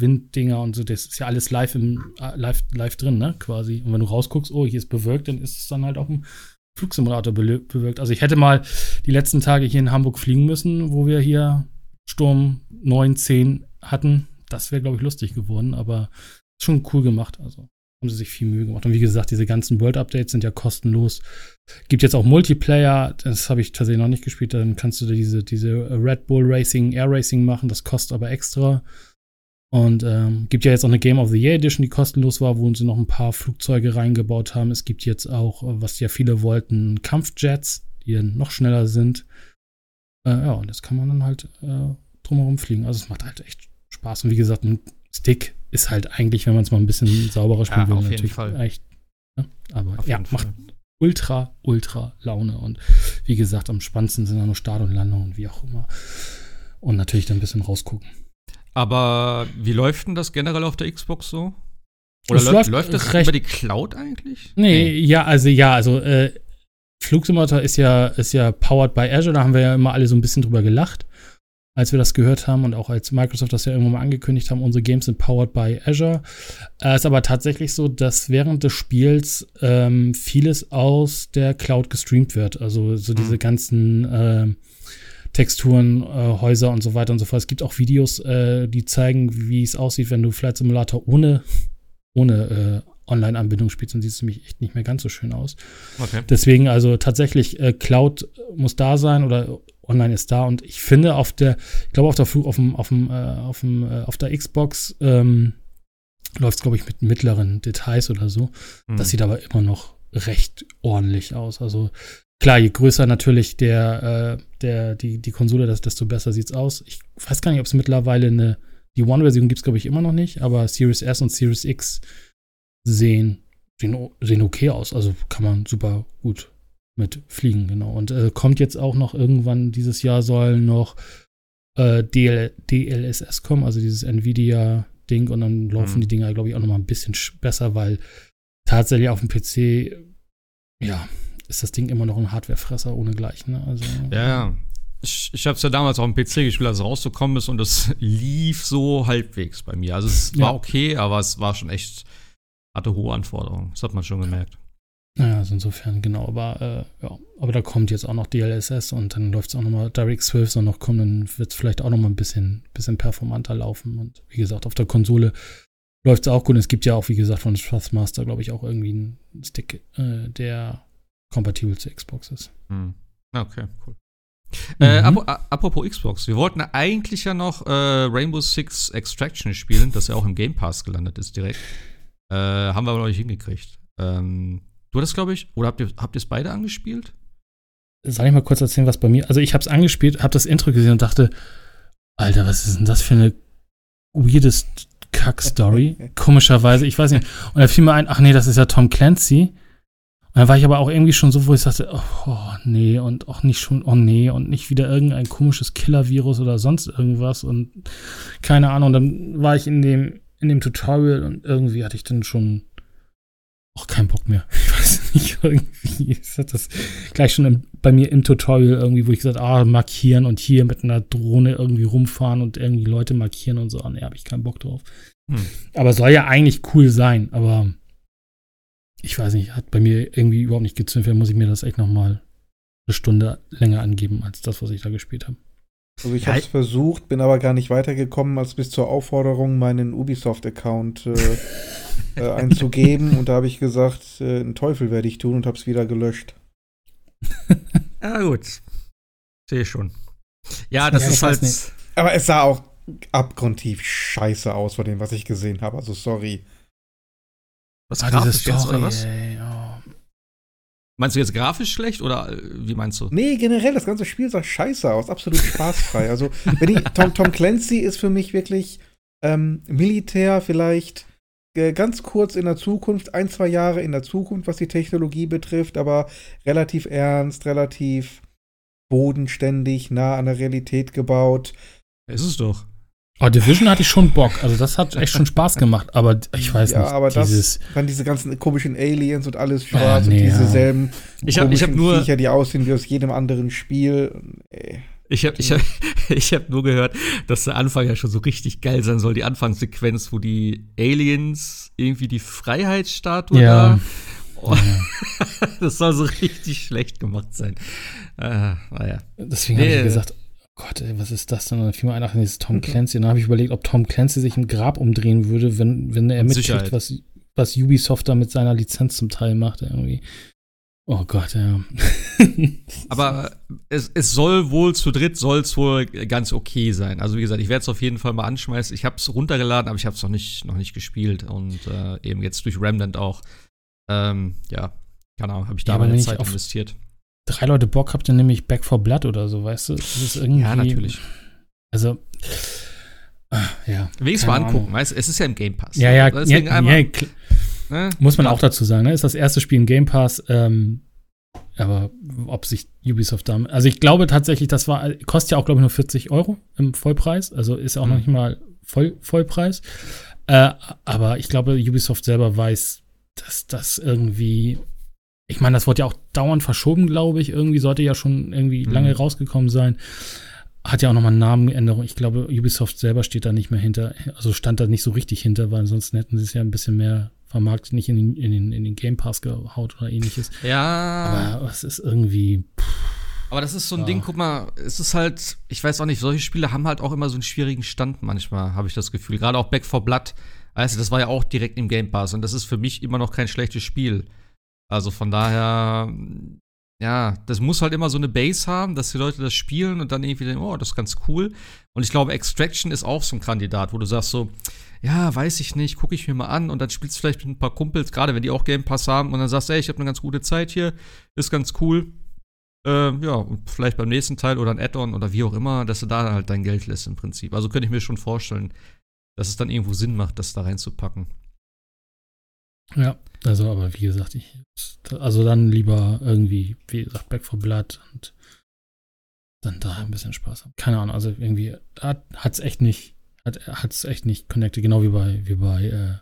Winddinger und so, das ist ja alles live im, äh, live, live drin, ne? Quasi. Und wenn du rausguckst, oh, hier ist bewölkt, dann ist es dann halt auch im Flugsimulator belö- bewölkt. Also ich hätte mal die letzten Tage hier in Hamburg fliegen müssen, wo wir hier Sturm 9, 10 hatten. Das wäre, glaube ich, lustig geworden, aber schon cool gemacht. Also haben sie sich viel Mühe gemacht. Und wie gesagt, diese ganzen World-Updates sind ja kostenlos. Gibt jetzt auch Multiplayer, das habe ich tatsächlich noch nicht gespielt. Dann kannst du diese, diese Red Bull Racing, Air Racing machen, das kostet aber extra. Und ähm, gibt ja jetzt auch eine Game of the Year Edition, die kostenlos war, wo sie noch ein paar Flugzeuge reingebaut haben. Es gibt jetzt auch, äh, was ja viele wollten, Kampfjets, die dann noch schneller sind. Äh, ja, und das kann man dann halt äh, drumherum fliegen. Also es macht halt echt Spaß. Und wie gesagt, ein Stick ist halt eigentlich, wenn man es mal ein bisschen sauberer spielen Ja, will, auf jeden natürlich Fall. echt. Ne? Aber Auf ja, macht Fall. ultra, ultra Laune. Und wie gesagt, am spannendsten sind dann nur Start und Landung und wie auch immer. Und natürlich dann ein bisschen rausgucken. Aber wie läuft denn das generell auf der Xbox so? Oder läuft, läuft läuft das recht- über die Cloud eigentlich? Nee, ja, also ja, also äh, Flugsimulator ist ja, ist ja powered by Azure, da haben wir ja immer alle so ein bisschen drüber gelacht, als wir das gehört haben und auch als Microsoft das ja irgendwann mal angekündigt haben, unsere Games sind powered by Azure. Es ist aber tatsächlich so, dass während des Spiels ähm, vieles aus der Cloud gestreamt wird. Also so diese Hm. ganzen ähm, Texturen, äh, Häuser und so weiter und so fort. Es gibt auch Videos, äh, die zeigen, wie es aussieht, wenn du Flight Simulator ohne, ohne äh, Online-Anbindung spielst, dann sieht es nämlich echt nicht mehr ganz so schön aus. Okay. Deswegen also tatsächlich, äh, Cloud muss da sein oder online ist da und ich finde auf der, ich glaube auf der Flug, auf dem, auf dem, äh, auf dem, äh, auf der Xbox ähm, läuft es, glaube ich, mit mittleren Details oder so. Hm. Das sieht aber immer noch recht ordentlich aus. Also klar, je größer natürlich der, äh, der, die, die Konsole, das, desto besser sieht's aus. Ich weiß gar nicht, ob es mittlerweile eine, die One-Version gibt es, glaube ich, immer noch nicht, aber Series S und Series X sehen, sehen, sehen okay aus. Also kann man super gut mit fliegen, genau. Und äh, kommt jetzt auch noch irgendwann dieses Jahr soll noch äh, DL, DLSS kommen, also dieses Nvidia-Ding und dann laufen Mhm. die Dinger, glaube ich, auch noch mal ein bisschen sch- besser, weil tatsächlich auf dem PC, ja, ist das Ding immer noch ein Hardwarefresser ohne Gleichen. Ne? Also, Ja, ja. Ich, ich habe es ja damals auf dem PC gespielt, als es rausgekommen ist, und es lief so halbwegs bei mir. Also es Ja. war okay, aber es war schon echt, hatte hohe Anforderungen. Das hat man schon gemerkt. Naja, also insofern, genau. Aber äh, ja, aber da kommt jetzt auch noch DLSS und dann läuft es auch nochmal, Direct 12 soll noch kommen, dann wird es vielleicht auch nochmal ein bisschen, bisschen performanter laufen. Und wie gesagt, auf der Konsole läuft es auch gut. Und es gibt ja auch, wie gesagt, von Trustmaster, glaube ich, auch irgendwie einen Stick, äh, der kompatibel zur Xbox ist. Hm. Okay, cool. Äh, Mhm. ap a- apropos Xbox, wir wollten eigentlich ja noch äh, Rainbow Six Extraction spielen, das ja auch im Game Pass gelandet ist direkt. Äh, haben wir aber noch nicht hingekriegt. Ähm, du hattest, glaube ich, oder habt ihr habt ihr es beide angespielt? Soll ich mal kurz erzählen, was bei mir. Also, ich habe es angespielt, habe das Intro gesehen und dachte, Alter, was ist denn das für eine weirde Kack-Story? Komischerweise, ich weiß nicht. Und da fiel mir ein, ach nee, das ist ja Tom Clancy. Und dann war ich aber auch irgendwie schon so, wo ich sagte, oh, oh nee, und auch nicht schon, oh nee, und nicht wieder irgendein komisches Killer-Virus oder sonst irgendwas und keine Ahnung. Dann war ich in dem, in dem Tutorial und irgendwie hatte ich dann schon auch keinen Bock mehr. Nicht, irgendwie ist das gleich schon im, bei mir im Tutorial irgendwie, wo ich gesagt ah, markieren und hier mit einer Drohne irgendwie rumfahren und irgendwie Leute markieren und so. Ah, nee, habe ich keinen Bock drauf. Hm. Aber soll ja eigentlich cool sein, aber ich weiß nicht, hat bei mir irgendwie überhaupt nicht gezündet. Vielleicht muss ich mir das echt noch mal eine Stunde länger angeben als das, was ich da gespielt habe. Also ich Ja, habe es versucht, bin aber gar nicht weitergekommen, als bis zur Aufforderung, meinen Ubisoft-Account äh, äh, einzugeben. Und da habe ich gesagt, äh, einen Teufel werde ich tun und habe es wieder gelöscht. Ja, gut. Sehe schon. Ja, das Ja, ist halt. nicht. Aber es sah auch abgrundtief scheiße aus von dem, was ich gesehen habe. Also sorry. Was Ah, grafisch jetzt, oder was? ey. Meinst du jetzt grafisch schlecht oder äh, wie meinst du? Nee, generell, das ganze Spiel sah scheiße aus. Absolut spaßfrei. Also, wenn ich, Tom, Tom Clancy ist für mich wirklich ähm, Militär vielleicht äh, ganz kurz in der Zukunft, ein, zwei Jahre in der Zukunft, was die Technologie betrifft, aber relativ ernst, relativ bodenständig, nah an der Realität gebaut. Ist es doch. Oh, Division hatte ich schon Bock. Also das hat echt schon Spaß gemacht. Aber ich weiß ja, nicht, aber dieses das, dann diese ganzen komischen Aliens und alles Ah, schwarz nee, und diese ja. selben Ich habe ich hab nur. Viecher, die aussehen wie aus jedem anderen Spiel. Ey. Ich habe ich hab, ich hab nur gehört, dass der Anfang ja schon so richtig geil sein soll. Die Anfangssequenz, wo die Aliens irgendwie die Freiheitsstatue Ja. da. Oh, das soll so richtig schlecht gemacht sein. Äh, naja. Deswegen habe Nee. ich gesagt, Gott, ey, was ist das denn? Und dann fiel mir ein, ach, ist Tom Mhm. Clancy. Und dann habe ich überlegt, ob Tom Clancy sich im Grab umdrehen würde, wenn, wenn er Mit mitkriegt, was, was Ubisoft da mit seiner Lizenz zum Teil macht. Irgendwie. Oh Gott, ja. Aber es, es soll wohl zu dritt soll es wohl ganz okay sein. Also wie gesagt, ich werde es auf jeden Fall mal anschmeißen. Ich habe es runtergeladen, aber ich habe es noch nicht noch nicht gespielt und äh, eben jetzt durch Remnant auch. Ähm, ja, keine Ahnung, habe ich da Ja, meine Zeit auf- investiert. Drei Leute Bock habt, dann nehme ich Back for Blood oder so, weißt du? Das ist irgendwie, Ja, natürlich. Also, Ja. Wenigstens mal angucken, weißt du? Es ist ja im Game Pass. Ja, ja, Deswegen ja, einmal, ja ne? Muss man auch dazu sagen, ne? Ist das erste Spiel im Game Pass, ähm, aber ob sich Ubisoft damit. Also ich glaube tatsächlich, das war, kostet ja auch, glaube ich, nur 40 Euro im Vollpreis. Also ist ja auch Mhm. noch nicht mal Voll, Vollpreis. Äh, aber ich glaube, Ubisoft selber weiß, dass das irgendwie. Ich meine, das wurde ja auch dauernd verschoben, glaube ich. Irgendwie sollte ja schon irgendwie Mhm. lange rausgekommen sein. Hat ja auch nochmal eine Namenänderung. Ich glaube, Ubisoft selber steht da nicht mehr hinter. Also stand da nicht so richtig hinter, weil ansonsten hätten sie es ja ein bisschen mehr vermarktet, nicht in den, in den, in den Game Pass gehaut oder ähnliches. Ja. Aber es ist irgendwie. Aber das ist so ein Ja. Ding, guck mal, es ist halt, ich weiß auch nicht, solche Spiele haben halt auch immer so einen schwierigen Stand manchmal, habe ich das Gefühl. Gerade auch Back for Blood. Weißt du, das war ja auch direkt im Game Pass und das ist für mich immer noch kein schlechtes Spiel. Also von daher, ja, das muss halt immer so eine Base haben, dass die Leute das spielen und dann irgendwie denken, oh, das ist ganz cool. Und ich glaube, Extraction ist auch so ein Kandidat, wo du sagst so, ja, weiß ich nicht, gucke ich mir mal an und dann spielst du vielleicht mit ein paar Kumpels, gerade wenn die auch Game Pass haben und dann sagst, ey, ich habe eine ganz gute Zeit hier, ist ganz cool. Ähm, ja, und vielleicht beim nächsten Teil oder ein Add-on oder wie auch immer, dass du da halt dein Geld lässt im Prinzip. Also könnte ich mir schon vorstellen, dass es dann irgendwo Sinn macht, das da reinzupacken. Ja, also, aber wie gesagt, ich. Also dann lieber irgendwie, wie gesagt, Back for Blood und dann da ein bisschen Spaß haben. Keine Ahnung, also irgendwie hat es echt nicht, hat es echt nicht connected, genau wie bei, wie bei, äh,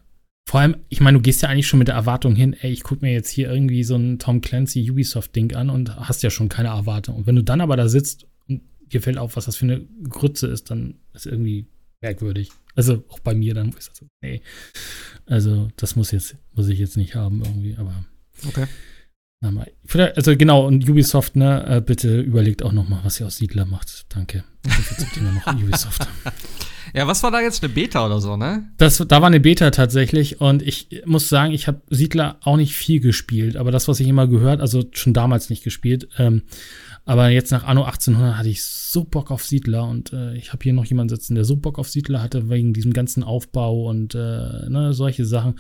vor allem, ich meine, du gehst ja eigentlich schon mit der Erwartung hin, ey, ich guck mir jetzt hier irgendwie so ein Tom Clancy Ubisoft-Ding an und hast ja schon keine Erwartung. Und wenn du dann aber da sitzt und dir fällt auf, was das für eine Grütze ist, dann ist irgendwie merkwürdig. Also auch bei mir dann, wo ich sage, so, nee. Also, das muss jetzt, muss ich jetzt nicht haben irgendwie, aber. Okay. Mal, also genau, und Ubisoft, ne, äh, bitte überlegt auch noch mal, was ihr aus Siedler macht. Danke. Ubisoft. Ja, was war da jetzt eine Beta oder so, ne? Das, da war eine Beta tatsächlich und ich muss sagen, ich habe Siedler auch nicht viel gespielt, aber das, was ich immer gehört, also schon damals nicht gespielt, ähm, aber jetzt nach Anno 1800 hatte ich so Bock auf Siedler und äh, ich habe hier noch jemanden sitzen, der so Bock auf Siedler hatte wegen diesem ganzen Aufbau und äh, ne, solche Sachen.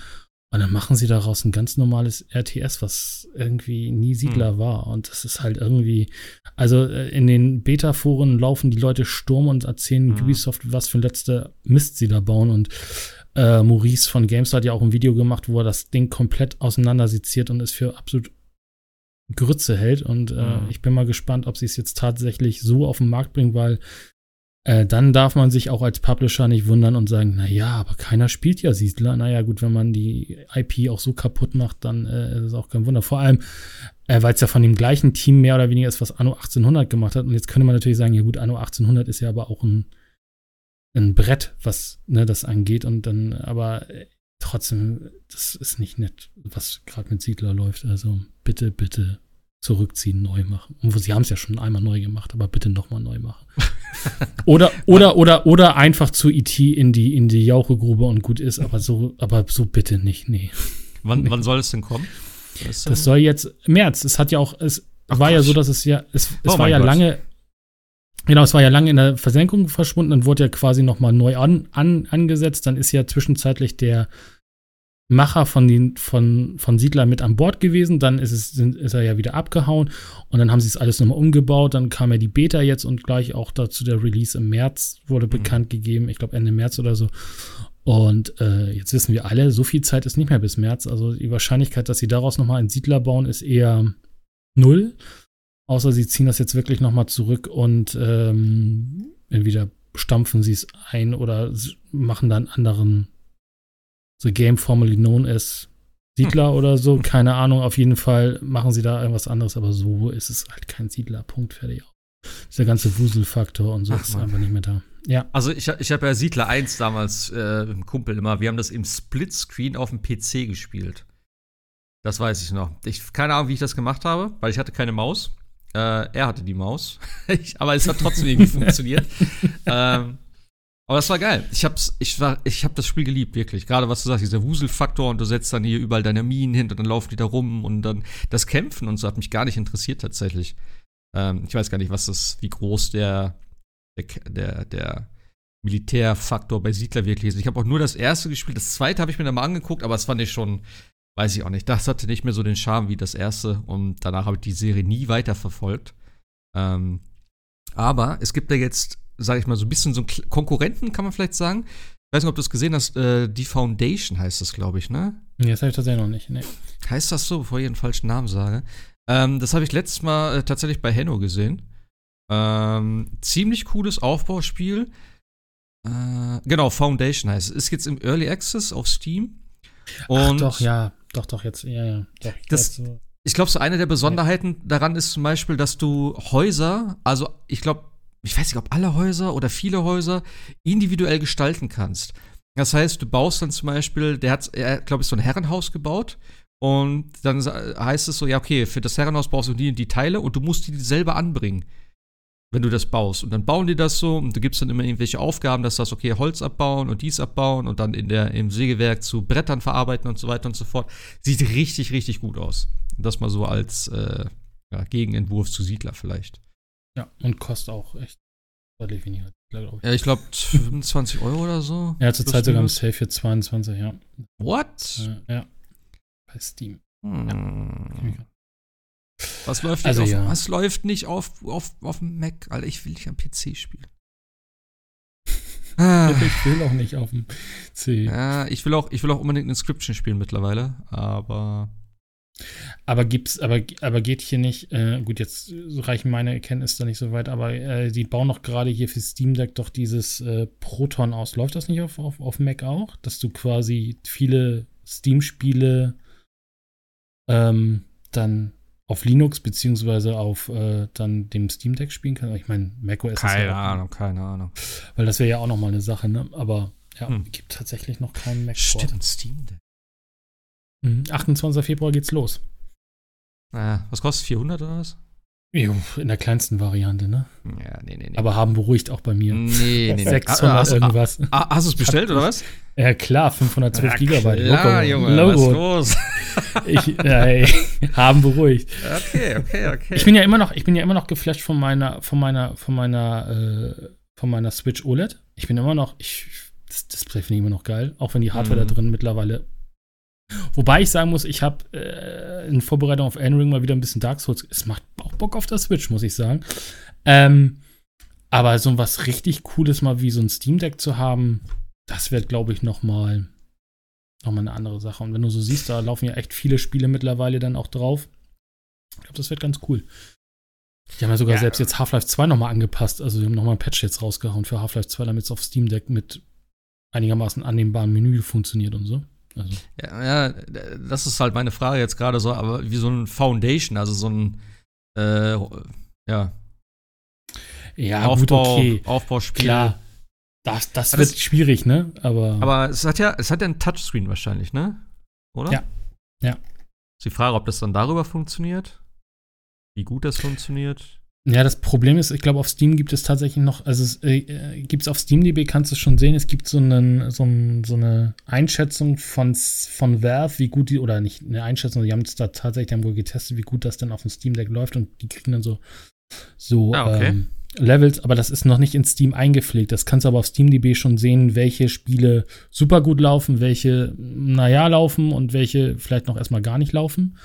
Und dann machen sie daraus ein ganz normales RTS, was irgendwie nie Siedler Hm. war. Und das ist halt irgendwie, also äh, in den Beta-Foren laufen die Leute Sturm und erzählen Hm. Ubisoft, was für letzte Mist sie da bauen. Und äh, Maurice von GameStar hat ja auch ein Video gemacht, wo er das Ding komplett auseinanderseziert und es für absolut Grütze hält. Und äh, Mhm. ich bin mal gespannt, ob sie es jetzt tatsächlich so auf den Markt bringen, weil äh, dann darf man sich auch als Publisher nicht wundern und sagen, na ja, aber keiner spielt ja Siedler. Naja, gut, wenn man die IP auch so kaputt macht, dann äh, ist es auch kein Wunder. Vor allem, äh, weil es ja von dem gleichen Team mehr oder weniger ist, was Anno 1800 gemacht hat. Und jetzt könnte man natürlich sagen, ja gut, Anno 1800 ist ja aber auch ein, ein Brett, was ne, das angeht. Und dann, aber äh, trotzdem, das ist nicht nett, was gerade mit Siedler läuft. Also bitte, bitte zurückziehen, neu machen. Und sie haben es ja schon einmal neu gemacht, aber bitte nochmal neu machen. oder, oder, oder, oder einfach zu IT in die, in die Jauchegrube und gut ist, aber so, aber so bitte nicht, nee. Wann, Nee. wann soll es denn kommen? Das, Das soll jetzt März. Es hat ja auch, es Ach, war ja Quatsch. so, dass es ja, es, es Oh war ja Gott. lange, genau, es war ja lange in der Versenkung verschwunden und wurde ja quasi nochmal neu an, an, angesetzt. Dann ist ja zwischenzeitlich der Macher von, den, von, von Siedler mit an Bord gewesen. Dann ist, es, sind, ist er ja wieder abgehauen und dann haben sie es alles nochmal umgebaut. Dann kam ja die Beta jetzt und gleich auch dazu der Release im März wurde bekannt gegeben. Ich glaube Ende März oder so. Und äh, jetzt wissen wir alle, so viel Zeit ist nicht mehr bis März. Also die Wahrscheinlichkeit, dass sie daraus nochmal einen Siedler bauen, ist eher null. Außer sie ziehen das jetzt wirklich nochmal zurück und ähm, entweder stampfen sie es ein oder machen dann anderen The Game formerly known as Siedler oder so. Keine Ahnung. Auf jeden Fall machen sie da irgendwas anderes, aber so ist es halt kein Siedler. Punkt, fertig. Dieser ganze Wuselfaktor und so Ach, ist Mann. einfach nicht mehr da. Ja. Also ich, ich habe ja Siedler 1 damals äh, im Kumpel immer, wir haben das im Splitscreen auf dem PC gespielt. Das weiß ich noch. Ich keine Ahnung, wie ich das gemacht habe, weil ich hatte keine Maus. Äh, er hatte die Maus. ich, aber es hat trotzdem irgendwie funktioniert. Ähm, aber das war geil. Ich hab's, ich war, ich hab das Spiel geliebt, wirklich. Gerade was du sagst, dieser Wuselfaktor und du setzt dann hier überall deine Minen hin und dann laufen die da rum und dann das Kämpfen und so hat mich gar nicht interessiert tatsächlich. Ähm, ich weiß gar nicht, was das, wie groß der, der, der, der Militärfaktor bei Siedler wirklich ist. Ich habe auch nur das erste gespielt. Das zweite habe ich mir dann mal angeguckt, aber das fand ich schon, weiß ich auch nicht. Das hatte nicht mehr so den Charme wie das erste und danach habe ich die Serie nie weiter verfolgt. Ähm, aber es gibt ja jetzt sage ich mal, so ein bisschen so ein Konkurrenten, kann man vielleicht sagen. Ich weiß nicht, ob du es gesehen hast, äh, die Foundation heißt das, glaube ich, ne? Nee, das habe ich tatsächlich noch nicht, nee. Heißt das so, bevor ich einen falschen Namen sage? Ähm, das habe ich letztes Mal äh, tatsächlich bei Henno gesehen. Ähm, ziemlich cooles Aufbauspiel. Äh, genau, Foundation heißt es. Ist jetzt im Early Access auf Steam. Und Ach doch, ja. Doch, doch, jetzt, ja, ja. Doch, das, jetzt, ich glaube, so eine der Besonderheiten daran ist zum Beispiel, dass du Häuser, also ich glaube, ich weiß nicht, ob alle Häuser oder viele Häuser individuell gestalten kannst. Das heißt, du baust dann zum Beispiel, der hat, glaube ich, so ein Herrenhaus gebaut und dann heißt es so, ja, okay, für das Herrenhaus brauchst du die und die Teile und du musst die selber anbringen wenn du das baust. Und dann bauen die das so und du gibst dann immer irgendwelche Aufgaben, dass du sagst, okay, Holz abbauen und dies abbauen und dann in der, im Sägewerk zu Brettern verarbeiten und so weiter und so fort. Sieht richtig, richtig gut aus. Das mal so als äh, ja, Gegenentwurf zu Siedler vielleicht. Ja, und kostet auch echt deutlich weniger, glaube ich. Ja, ich glaube 25 Euro oder so. Ja, zurzeit sogar im Sale für 22, ja. What? Äh, ja. Bei Steam. Hm. Ja. Was läuft nicht, also, auf, ja. was läuft nicht auf, auf, auf dem Mac? Alter, ich will nicht am PC spielen. Ah. Ich will auch nicht auf dem C. Ja, ich will auch, ich will auch unbedingt Inscription spielen mittlerweile, aber. Aber gibt's, aber, aber geht hier nicht, äh, gut, jetzt reichen meine Erkenntnisse da nicht so weit, aber äh, die bauen noch gerade hier für Steam Deck doch dieses äh, Proton aus. Läuft das nicht auf, auf, auf Mac auch? Dass du quasi viele Steam-Spiele ähm, dann auf Linux beziehungsweise auf äh, dann dem Steam Deck spielen kann. Ich meine, macOS keine ist ja Ahnung, keine Ahnung. Weil das wäre ja auch noch mal eine Sache, ne? Aber ja, hm. gibt tatsächlich noch keinen Mac. Stimmt, Steam Deck. Mhm. 28. Februar geht's los. Äh, was kostet 400 oder was? In der kleinsten Variante, ne? Ja, nee, nee, nee. Aber haben beruhigt auch bei mir. Nee, nee, nee. 600 ah, hast, irgendwas. Ah, hast du es bestellt, oder was? Ja, klar, 512 ja, Gigabyte. Ja, Junge, Logo. was los? ich, ey, haben beruhigt. Okay, okay, okay. Ich bin ja immer noch, ich bin ja immer noch geflasht von meiner, von meiner, von meiner, äh, von meiner Switch OLED. Ich bin immer noch, ich, das Display finde ich immer noch geil, auch wenn die Hardware mhm. da drin mittlerweile Wobei ich sagen muss, ich habe äh, in Vorbereitung auf N-Ring mal wieder ein bisschen Dark Souls. Es macht auch Bock auf der Switch, muss ich sagen. Ähm, aber so was richtig Cooles mal wie so ein Steam Deck zu haben, das wird, glaube ich, noch mal, noch mal eine andere Sache. Und wenn du so siehst, da laufen ja echt viele Spiele mittlerweile dann auch drauf. Ich glaube, das wird ganz cool. Die haben ja sogar ja. selbst jetzt Half-Life 2 noch mal angepasst. Also, die haben noch mal ein Patch jetzt rausgehauen für Half-Life 2, damit es auf Steam Deck mit einigermaßen annehmbarem Menü funktioniert und so. Also. Ja, ja, das ist halt meine Frage jetzt gerade so, aber wie so ein Foundation, also so ein, äh, ja. Ja, Aufbau, gut, okay. Aufbauspiel. Klar. Das, das wird das, schwierig, ne? Aber. Aber es hat ja, es hat ja ein Touchscreen wahrscheinlich, ne? Oder? Ja. Ja. Ist die Frage, ob das dann darüber funktioniert? Wie gut das funktioniert? Ja, das Problem ist, ich glaube, auf Steam gibt es tatsächlich noch, also es, äh, äh gibt es auf SteamDB, kannst du schon sehen, es gibt so, einen, so, ein, so eine Einschätzung von, von Valve, wie gut die, oder nicht eine Einschätzung, die haben es da tatsächlich haben wohl getestet, wie gut das dann auf dem Steam Deck läuft und die kriegen dann so, so ah, okay. ähm, Levels, aber das ist noch nicht in Steam eingepflegt. Das kannst du aber auf SteamDB schon sehen, welche Spiele super gut laufen, welche naja laufen und welche vielleicht noch erstmal gar nicht laufen.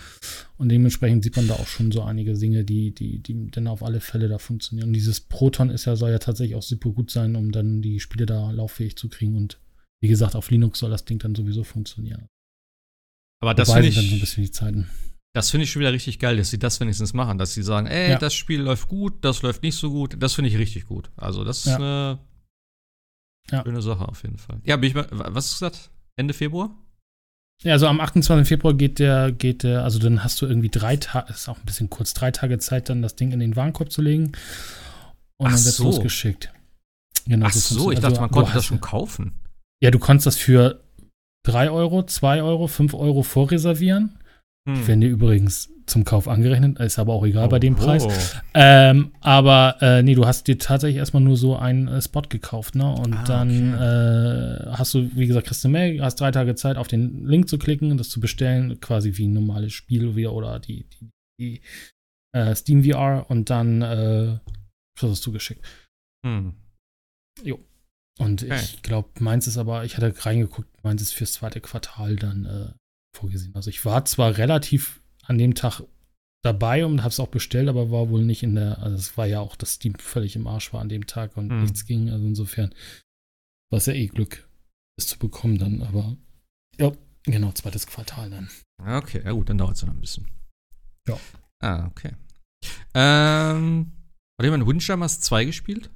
Und dementsprechend sieht man da auch schon so einige Dinge, die, die, die dann auf alle Fälle da funktionieren. Und dieses Proton ist ja, soll ja tatsächlich auch super gut sein, um dann die Spiele da lauffähig zu kriegen. Und wie gesagt, auf Linux soll das Ding dann sowieso funktionieren. Aber das finde ich dann so ein bisschen die Zeiten. Das finde ich schon wieder richtig geil, dass sie das wenigstens machen, dass sie sagen, ey, ja. das Spiel läuft gut, das läuft nicht so gut. Das finde ich richtig gut. Also, das ist ja. eine ja. schöne Sache auf jeden Fall. Ja, bin ich mal, was ist das? Ende Februar? Ja, also am 28. Februar geht der, geht der, also dann hast du irgendwie drei Tage, ist auch ein bisschen kurz, drei Tage Zeit, dann das Ding in den Warenkorb zu legen. Und Ach dann wird so. losgeschickt. Genau, Ach so, so ich dachte, also, man konnte das schon kaufen. Ja, du konntest das für 3 Euro, 2 Euro, 5 Euro vorreservieren. Hm. Die werden dir übrigens zum Kauf angerechnet, ist aber auch egal oh, bei dem Preis. Oh. Ähm, aber äh, nee, du hast dir tatsächlich erstmal nur so einen äh, Spot gekauft, ne? Und ah, dann okay. äh, hast du, wie gesagt, kriegst du Mail, hast drei Tage Zeit, auf den Link zu klicken, das zu bestellen, quasi wie ein normales Spiel wieder oder die, die, die äh, Steam VR und dann äh, kriegst du es zugeschickt. Hm. Jo. Und okay. ich glaube, meins ist aber, ich hatte reingeguckt, meins ist fürs zweite Quartal dann äh, vorgesehen. Also ich war zwar relativ an dem Tag dabei und habe es auch bestellt, aber war wohl nicht in der, also es war ja auch, dass Steam völlig im Arsch war an dem Tag und Hm. nichts ging. Also insofern war es ja eh Glück, es zu bekommen dann, aber ja, genau, zweites Quartal dann. Okay, ja gut, dann dauert es noch ein bisschen. Ja. Ah, okay. Ähm, hat jemand Windjammers 2 gespielt?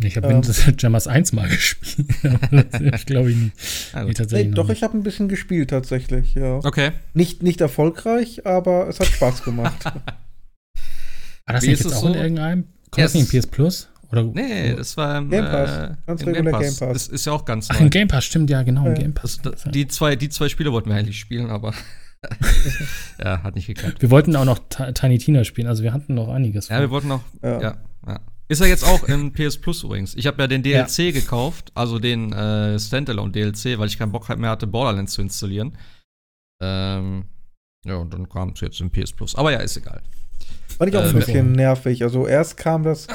Ich habe Ähm. ähm, Jammers 1 mal gespielt. das glaube ich nicht. Ah, Nee, tatsächlich Nee, doch, nicht. ich habe ein bisschen gespielt tatsächlich, ja. Okay. Nicht, nicht erfolgreich, aber es hat Spaß gemacht. War das Wie nicht ist jetzt es auch in so? irgendeinem? Kommt Ja, das nicht in PS Plus? Oder, Nee, das war im, Game Pass. Äh, Ganz regulär Game Pass. Das ist ja auch ganz Ach, neu. im Game Pass, stimmt, ja, genau, im Ja. Game Pass. Das, das, die, zwei, die zwei Spiele wollten wir eigentlich spielen, aber ja, hat nicht geklappt. wir wollten auch noch Ti- Tiny Tina spielen, also wir hatten noch einiges. Ja, wir wollten noch. Ja. Ja. ja, Ist er jetzt auch im PS Plus übrigens. Ich habe ja den DLC gekauft, also den äh, Standalone DLC, weil ich keinen Bock mehr hatte, Borderlands zu installieren. Ähm, ja, und dann kam es jetzt im PS Plus. Aber ja, ist egal. Fand ich auch Äh, ein bisschen nervig. Also erst kam das,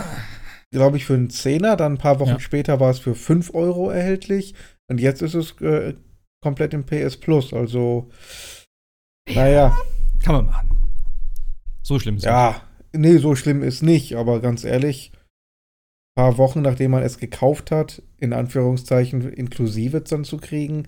glaube ich, für einen Zehner, dann ein paar Wochen Ja. später war es für 5 Euro erhältlich und jetzt ist es äh, komplett im PS Plus. Also, naja, Kann man machen. So schlimm ist es ja, nee, so schlimm ist nicht, aber ganz ehrlich, paar Wochen nachdem man es gekauft hat, in Anführungszeichen inklusive dann zu kriegen,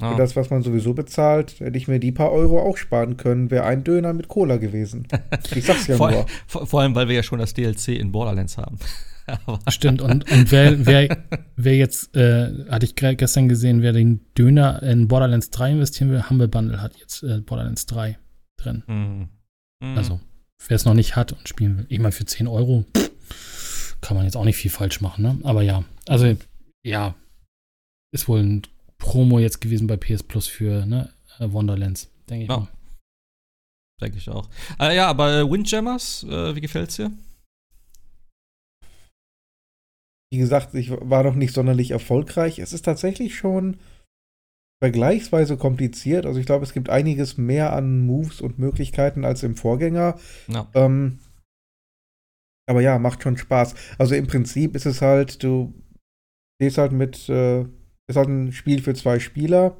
nicht. für das, was man sowieso bezahlt, hätte ich mir die paar Euro auch sparen können, wäre ein Döner mit Cola gewesen. Ich sag's ja vor, nur. vor, vor allem, weil wir ja schon das DLC in Borderlands haben. Stimmt, und, und wer, wer, wer jetzt, äh, hatte ich gerade gestern gesehen, wer den Döner in Borderlands 3 investieren will, Humble Bundle hat jetzt äh, Borderlands 3 drin. Hm. Hm. Also, wer es noch nicht hat und spielen will, ich meine, für 10 Euro pff, kann man jetzt auch nicht viel falsch machen, ne? Aber ja, also, ja, ist wohl ein Promo jetzt gewesen bei PS Plus für ne, äh, Wonderlands, denke ich Ja. mal. Denke ich auch. Äh, ja, aber Windjammers, äh, wie gefällt's dir? Wie gesagt, ich war noch nicht sonderlich erfolgreich. Es ist tatsächlich schon vergleichsweise kompliziert. Also ich glaube, es gibt einiges mehr an Moves und Möglichkeiten als im Vorgänger. Ja. Ähm, aber ja, macht schon Spaß. Also im Prinzip ist es halt, du stehst halt mit, äh, ist halt ein Spiel für zwei Spieler.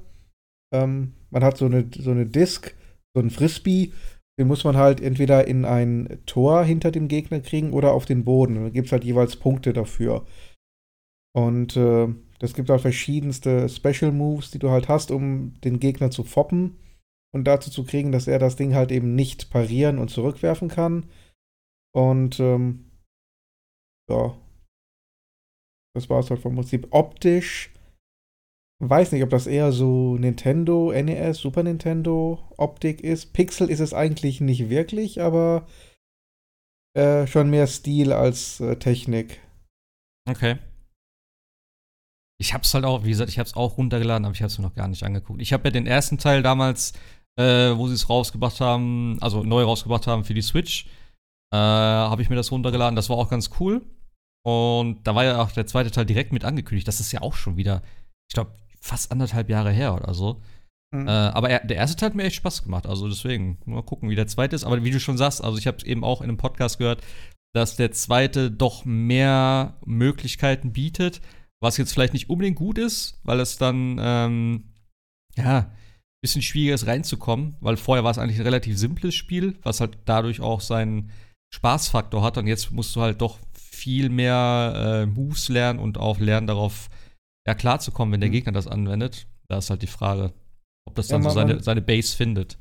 Ähm, man hat so eine, so eine Disc, so ein Frisbee, den muss man halt entweder in ein Tor hinter dem Gegner kriegen oder auf den Boden. Dann gibt es halt jeweils Punkte dafür. Und äh, das gibt halt verschiedenste Special Moves, die du halt hast, um den Gegner zu foppen und dazu zu kriegen, dass er das Ding halt eben nicht parieren und zurückwerfen kann. Und ähm, ja, das war es halt vom Prinzip. Optisch weiß nicht, ob das eher so Nintendo, NES, Super Nintendo Optik ist. Pixel ist es eigentlich nicht wirklich, aber äh, schon mehr Stil als äh, Technik. Okay. Ich hab's halt auch, wie gesagt, ich hab's auch runtergeladen, aber ich hab's mir noch gar nicht angeguckt. Ich habe ja den ersten Teil damals, äh, wo sie es rausgebracht haben, also neu rausgebracht haben für die Switch, äh, habe ich mir das runtergeladen. Das war auch ganz cool. Und da war ja auch der zweite Teil direkt mit angekündigt. Das ist ja auch schon wieder, ich glaube, fast anderthalb Jahre her oder so. Mhm. Äh, aber er, der erste Teil hat mir echt Spaß gemacht. Also deswegen, mal gucken, wie der zweite ist. Aber wie du schon sagst, also ich habe eben auch in einem Podcast gehört, dass der zweite doch mehr Möglichkeiten bietet, was jetzt vielleicht nicht unbedingt gut ist, weil es dann, ähm, ja, ein bisschen schwieriger ist reinzukommen, weil vorher war es eigentlich ein relativ simples Spiel, was halt dadurch auch seinen Spaßfaktor hat. Und jetzt musst du halt doch viel mehr äh, Moves lernen und auch lernen, darauf ja, klarzukommen, wenn der Mhm. Gegner das anwendet. Da ist halt die Frage, ob das Ja, dann so man- seine, seine Base findet.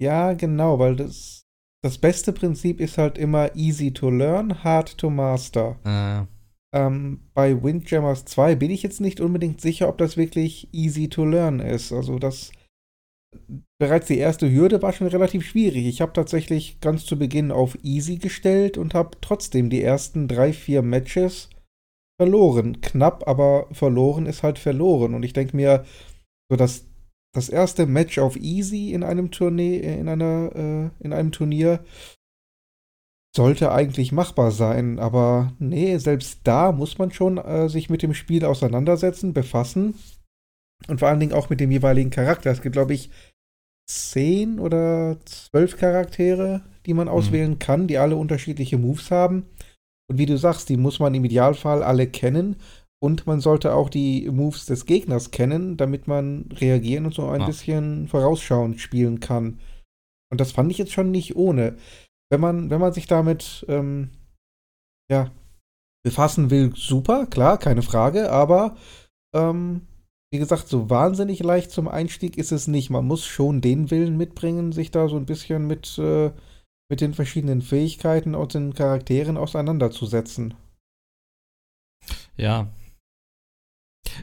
Ja, genau, weil das, das beste Prinzip ist halt immer easy to learn, hard to master. Äh, Ähm, bei Windjammers 2 bin ich jetzt nicht unbedingt sicher, ob das wirklich easy to learn ist. Also das bereits die erste Hürde war schon relativ schwierig. Ich habe tatsächlich ganz zu Beginn auf easy gestellt und habe trotzdem die ersten drei, vier Matches verloren. Knapp, aber verloren ist halt verloren. Und ich denke mir, so das, das erste Match auf easy in einem Tournee, in einer, äh, in einem Turnier sollte eigentlich machbar sein, aber nee, selbst da muss man schon äh, sich mit dem Spiel auseinandersetzen, befassen und vor allen Dingen auch mit dem jeweiligen Charakter. Es gibt, glaube ich, zehn oder zwölf Charaktere, die man auswählen kann, die alle unterschiedliche Moves haben. Und wie du sagst, die muss man im Idealfall alle kennen. Und man sollte auch die Moves des Gegners kennen, damit man reagieren und so ein Ja. bisschen vorausschauend spielen kann. Und das fand ich jetzt schon nicht ohne. Wenn man, wenn man sich damit ähm, ja, befassen will, super, klar, keine Frage, aber ähm, wie gesagt, so wahnsinnig leicht zum Einstieg ist es nicht. Man muss schon den Willen mitbringen, sich da so ein bisschen mit, äh, mit den verschiedenen Fähigkeiten und den Charakteren auseinanderzusetzen. Ja.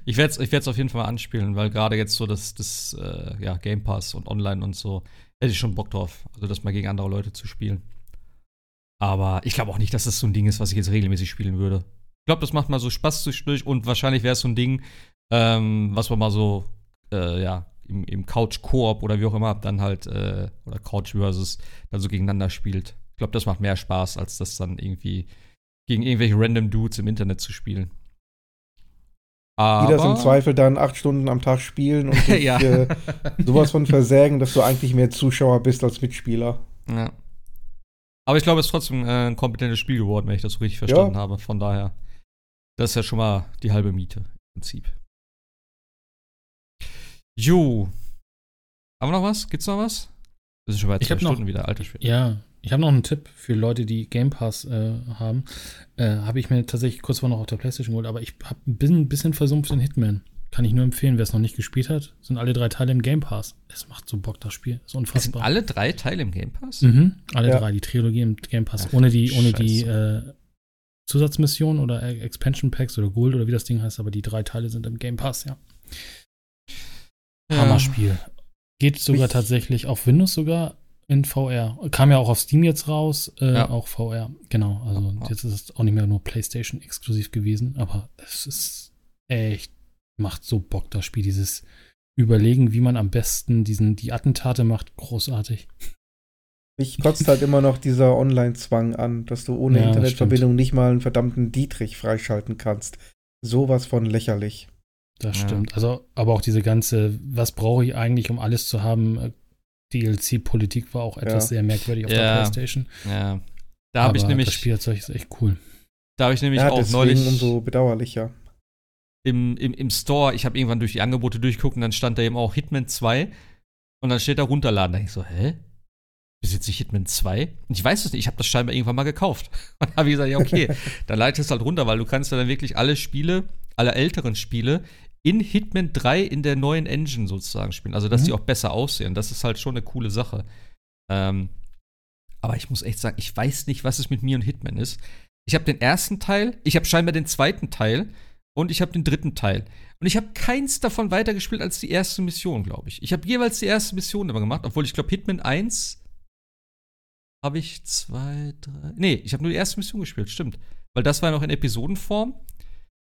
Ich werde es ich auf jeden Fall mal anspielen, weil gerade jetzt so das, das äh, ja, Game Pass und online und so, hätte ich schon Bock drauf. Also das mal gegen andere Leute zu spielen. Aber ich glaube auch nicht, dass das so ein Ding ist, was ich jetzt regelmäßig spielen würde. Ich glaube, das macht mal so Spaß zwischendurch und wahrscheinlich wäre es so ein Ding, ähm, was man mal so, äh, ja, im, im Couch-Koop oder wie auch immer dann halt, äh, oder Couch versus dann so gegeneinander spielt. Ich glaube, das macht mehr Spaß, als das dann irgendwie gegen irgendwelche random Dudes im Internet zu spielen. Aber die das im Zweifel dann acht Stunden am Tag spielen und dich, ja. äh, sowas von versägen, dass du eigentlich mehr Zuschauer bist als Mitspieler. Ja. Aber ich glaube, es ist trotzdem äh, ein kompetentes Spiel geworden, wenn ich das so richtig verstanden ja. habe. Von daher, das ist ja schon mal die halbe Miete im Prinzip. Jo. Haben wir noch was? Gibt's noch was? Das ist schon bei zwei Stunden noch, wieder, alter Spiel. Ja, ich habe noch einen Tipp für Leute, die Game Pass äh, haben. Äh, habe ich mir tatsächlich kurz vor noch auf der Playstation geholt, aber ich habe ein bisschen versumpft in Hitman. Kann ich nur empfehlen, wer es noch nicht gespielt hat, sind alle drei Teile im Game Pass. Es macht so Bock, das Spiel. Ist unfassbar. Sind alle drei Teile im Game Pass? Mhm, alle ja. drei, die Trilogie im Game Pass. Ach, ohne die, ohne die äh, Zusatzmission oder Expansion Packs oder Gold oder wie das Ding heißt, aber die drei Teile sind im Game Pass, ja. Hammerspiel. Geht sogar Mich tatsächlich auf Windows sogar in VR. Kam ja auch auf Steam jetzt raus, äh, ja. auch VR. Genau, also ja. jetzt ist es auch nicht mehr nur PlayStation exklusiv gewesen, aber es ist echt macht so Bock, das Spiel. Dieses Überlegen, wie man am besten diesen, die Attentate macht, großartig. Mich kotzt halt immer noch dieser Online-Zwang an, dass du ohne ja, Internetverbindung nicht mal einen verdammten Dietrich freischalten kannst. Sowas von lächerlich. Das ja. stimmt. Also, aber auch diese ganze, was brauche ich eigentlich, um alles zu haben? Äh, DLC-Politik war auch etwas ja. sehr merkwürdig auf der PlayStation. Ja. Da habe ich nämlich. Das Spielzeug ist echt cool. Da habe ich nämlich ja, auch neulich. umso bedauerlicher im, im, im Store, ich habe irgendwann durch die Angebote durchgeguckt und dann stand da eben auch Hitman 2 und dann steht da runterladen. Da denke ich so, hä? Besitze ich Hitman 2? Und ich weiß es nicht, ich habe das scheinbar irgendwann mal gekauft. Und habe ich gesagt, ja, okay, dann leite es halt runter, weil du kannst dann wirklich alle Spiele, alle älteren Spiele in Hitman 3 in der neuen Engine sozusagen spielen. Also, dass mhm. die auch besser aussehen. Das ist halt schon eine coole Sache. Ähm, aber ich muss echt sagen, ich weiß nicht, was es mit mir und Hitman ist. Ich habe den ersten Teil, ich habe scheinbar den zweiten Teil und ich habe den dritten Teil. Und ich habe keins davon weitergespielt als die erste Mission, glaube ich. Ich habe jeweils die erste Mission immer gemacht, obwohl ich glaube, Hitman 1 habe ich zwei, drei. Nee, ich habe nur die erste Mission gespielt, stimmt. Weil das war noch in Episodenform.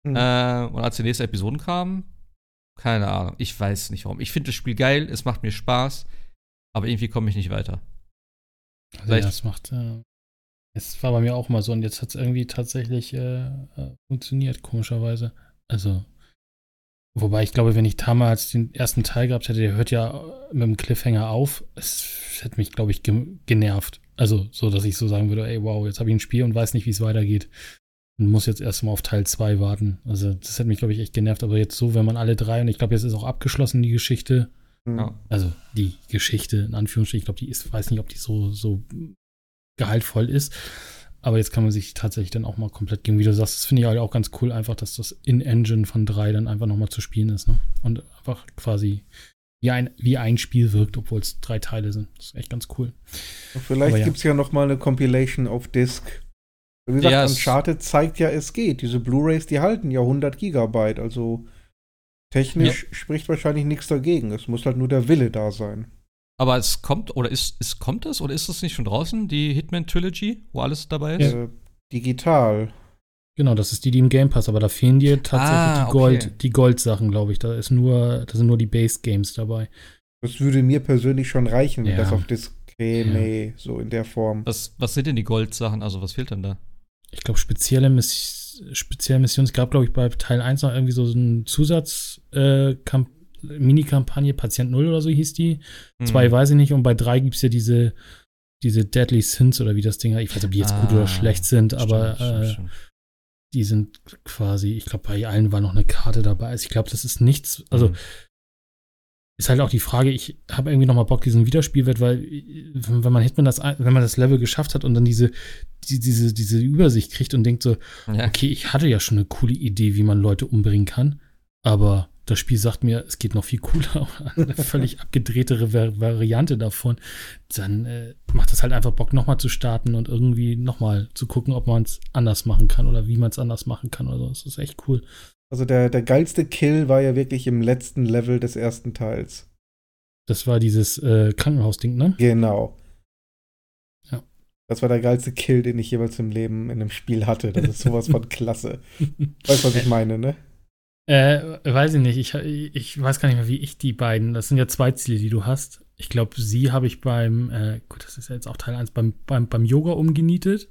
Mhm. Äh, und als die nächste Episode kam, keine Ahnung, ich weiß nicht warum. Ich finde das Spiel geil, es macht mir Spaß, aber irgendwie komme ich nicht weiter. Also ja, das macht, äh, es war bei mir auch mal so und jetzt hat es irgendwie tatsächlich äh, äh, funktioniert, komischerweise. Also, wobei ich glaube, wenn ich damals den ersten Teil gehabt hätte, der hört ja mit dem Cliffhanger auf, es hätte mich, glaube ich, ge genervt. Also, so, dass ich so sagen würde, ey, wow, jetzt habe ich ein Spiel und weiß nicht, wie es weitergeht. Und muss jetzt erstmal auf Teil 2 warten. Also, das hätte mich, glaube ich, echt genervt. Aber jetzt so, wenn man alle drei, und ich glaube, jetzt ist auch abgeschlossen, die Geschichte. Ja. Also, die Geschichte, in Anführungsstrichen, ich glaube, die ist, weiß nicht, ob die so, so gehaltvoll ist. Aber jetzt kann man sich tatsächlich dann auch mal komplett geben, wie du sagst. Das finde ich halt auch ganz cool, einfach, dass das In-Engine von drei dann einfach nochmal zu spielen ist. Ne? Und einfach quasi wie ein, wie ein Spiel wirkt, obwohl es drei Teile sind. Das ist echt ganz cool. Vielleicht ja. gibt es ja nochmal eine Compilation auf Disk. Wie gesagt, ja, Uncharted zeigt ja, es geht. Diese Blu-Rays, die halten ja 100 Gigabyte. Also technisch ja. spricht wahrscheinlich nichts dagegen. Es muss halt nur der Wille da sein. Aber es kommt, oder ist, ist kommt es, oder ist es nicht schon draußen, die Hitman Trilogy, wo alles dabei ist? Äh, digital. Genau, das ist die, die im Game Pass, aber da fehlen dir tatsächlich ah, die Gold, okay. die Gold-Sachen, glaube ich. Da ist nur, da sind nur die Base-Games dabei. Das würde mir persönlich schon reichen, wenn ja. das auf Disc käme, ja. so in der Form. Was, was sind denn die Gold-Sachen? Also, was fehlt denn da? Ich glaube, spezielle, Miss spezielle Missionen. Es gab, glaube ich, bei Teil 1 noch irgendwie so einen Zusatz- äh, Mini-Kampagne, Patient 0 oder so hieß die. Mhm. Zwei weiß ich nicht. Und bei drei gibt es ja diese, diese Deadly Sins oder wie das Ding heißt. Ich weiß nicht, ob die jetzt ah, gut oder ah, schlecht sind, stimmt, aber stimmt, äh, stimmt. die sind quasi, ich glaube, bei allen war noch eine Karte dabei. Also ich glaube, das ist nichts, also mhm. Ist halt auch die Frage, ich habe irgendwie noch mal Bock, diesen Wiederspielwert, weil wenn man Hitman das, wenn man das Level geschafft hat und dann diese, die, diese, diese Übersicht kriegt und denkt so, ja. okay, ich hatte ja schon eine coole Idee, wie man Leute umbringen kann, aber das Spiel sagt mir, es geht noch viel cooler, eine völlig abgedrehtere Variante davon, dann äh, macht das halt einfach Bock, nochmal zu starten und irgendwie nochmal zu gucken, ob man es anders machen kann oder wie man es anders machen kann. Also das ist echt cool. Also der, der geilste Kill war ja wirklich im letzten Level des ersten Teils. Das war dieses äh, Krankenhausding, ne? Genau. Ja. Das war der geilste Kill, den ich jemals im Leben in einem Spiel hatte. Das ist sowas von klasse. Weißt du, was ich meine, ne? Äh, weiß ich nicht. Ich, ich weiß gar nicht mehr, wie ich die beiden. Das sind ja zwei Ziele, die du hast. Ich glaube, sie habe ich beim, äh, gut, das ist ja jetzt auch Teil 1, beim, beim, beim Yoga umgenietet.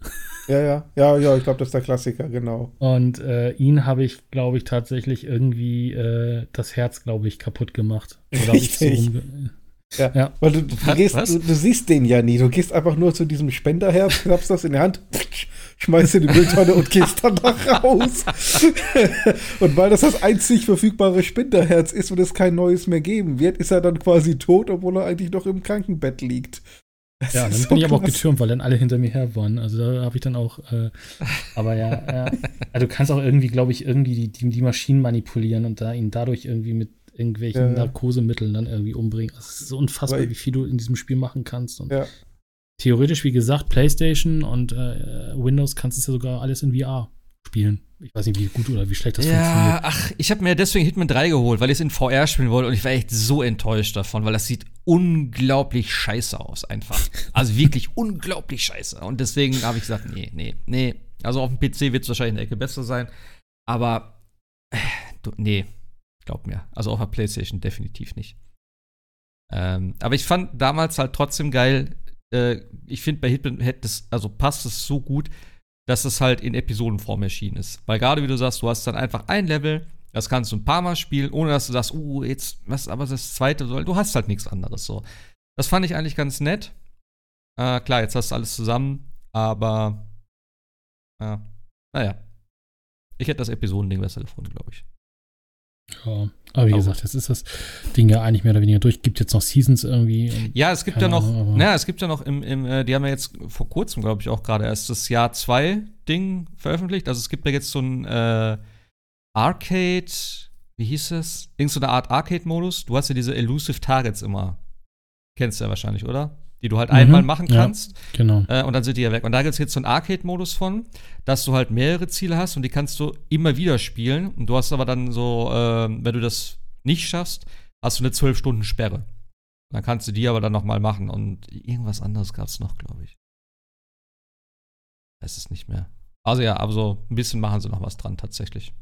Ja, ja, ja, ja, ich glaube, das ist der Klassiker, genau. Und äh, ihn habe ich, glaube ich, tatsächlich irgendwie äh, das Herz, glaube ich, kaputt gemacht. Oder Richtig. So ja. ja. Weil du, du, gehst, du, du, siehst den ja nie. Du gehst einfach nur zu diesem Spenderherz, klappst das in die Hand, schmeißt in die Mülltonne und gehst dann nach raus. und weil das das einzig verfügbare Spenderherz ist und es kein neues mehr geben wird, ist er dann quasi tot, obwohl er eigentlich noch im Krankenbett liegt. Das ja, dann so bin ich aber auch getürmt, weil dann alle hinter mir her waren. Also da habe ich dann auch, äh, aber ja, ja. Also du kannst auch irgendwie, glaube ich, irgendwie die, die, die, Maschinen manipulieren und da ihn dadurch irgendwie mit irgendwelchen ja. Narkosemitteln dann irgendwie umbringen. Es ist so unfassbar, wie viel du in diesem Spiel machen kannst. Und ja theoretisch, wie gesagt, PlayStation und äh, Windows kannst du ja sogar alles in VR spielen. Ich weiß nicht, wie gut oder wie schlecht das ja, funktioniert. Ach, ich habe mir deswegen Hitman 3 geholt, weil ich es in VR spielen wollte und ich war echt so enttäuscht davon, weil das sieht unglaublich scheiße aus, einfach. Also wirklich unglaublich scheiße. Und deswegen habe ich gesagt, nee, nee, nee. Also auf dem PC wird es wahrscheinlich eine Ecke besser sein, aber äh, du, nee, glaub mir. Also auf der PlayStation definitiv nicht. Ähm, aber ich fand damals halt trotzdem geil, äh, ich finde, bei Hitman hätte es, also passt es so gut, dass es halt in Episodenform erschienen ist. Weil gerade wie du sagst, du hast dann einfach ein Level, das kannst du ein paar Mal spielen, ohne dass du sagst, uh, jetzt, was aber das zweite soll. Du hast halt nichts anderes so. Das fand ich eigentlich ganz nett. Äh, klar, jetzt hast du alles zusammen, aber äh, naja. Ich hätte das Episodending besser gefunden, glaube ich. Ja, aber wie gesagt, jetzt ist das Ding ja eigentlich mehr oder weniger durch. Gibt jetzt noch Seasons irgendwie? Ja, es gibt ja noch, Ahnung, naja, es gibt ja noch im, im äh, die haben ja jetzt vor kurzem, glaube ich, auch gerade erst das Jahr 2 Ding veröffentlicht. Also es gibt ja jetzt so ein äh, Arcade, wie hieß es? Irgend so eine Art Arcade-Modus. Du hast ja diese Elusive Targets immer. Kennst du ja wahrscheinlich, oder? Die du halt mhm, einmal machen kannst. Ja, genau. Äh, und dann sind die ja weg. Und da gibt es jetzt so einen Arcade-Modus von, dass du halt mehrere Ziele hast und die kannst du immer wieder spielen. Und du hast aber dann so, äh, wenn du das nicht schaffst, hast du eine 12-Stunden-Sperre. Dann kannst du die aber dann nochmal machen. Und irgendwas anderes gab es noch, glaube ich. Weiß es nicht mehr. Also ja, aber so ein bisschen machen sie noch was dran, tatsächlich.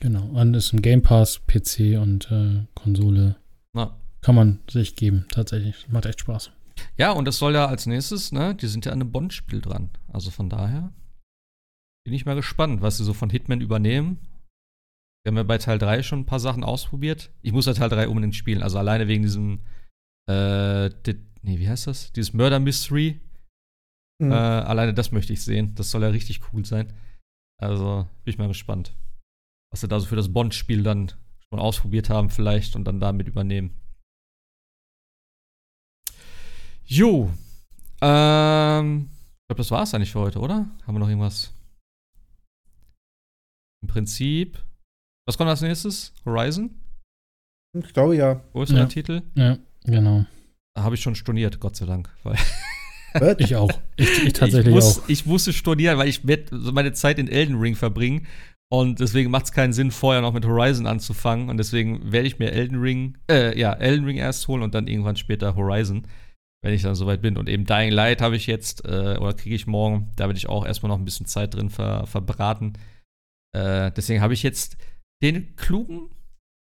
Genau. Und ist ein Game Pass, PC und äh, Konsole. Na kann man sich geben, tatsächlich. Macht echt Spaß. Ja, und das soll ja als nächstes, ne, die sind ja an einem Bond-Spiel dran. Also von daher bin ich mal gespannt, was sie so von Hitman übernehmen. Wir haben ja bei Teil 3 schon ein paar Sachen ausprobiert. Ich muss ja Teil 3 unbedingt spielen. Also alleine wegen diesem, äh, nee, wie heißt das? Dieses Murder Mystery. Mhm. Äh, alleine das möchte ich sehen. Das soll ja richtig cool sein. Also bin ich mal gespannt, was sie da so für das Bond-Spiel dann schon ausprobiert haben, vielleicht und dann damit übernehmen. Jo. Ähm, ich glaube, das war es eigentlich für heute, oder? Haben wir noch irgendwas? Im Prinzip. Was kommt als nächstes? Horizon? Ich glaube ja. Wo ist ja. der Titel? Ja, genau. Da habe ich schon storniert, Gott sei Dank. ich auch. Ich, ich tatsächlich ich muss, auch. Ich musste stornieren, weil ich werde meine Zeit in Elden Ring verbringen. Und deswegen macht es keinen Sinn, vorher noch mit Horizon anzufangen. Und deswegen werde ich mir Elden Ring, äh, ja, Elden Ring erst holen und dann irgendwann später Horizon wenn ich dann soweit bin. Und eben Dying Light habe ich jetzt, äh, oder kriege ich morgen, da werde ich auch erstmal noch ein bisschen Zeit drin ver verbraten. Äh, deswegen habe ich jetzt den klugen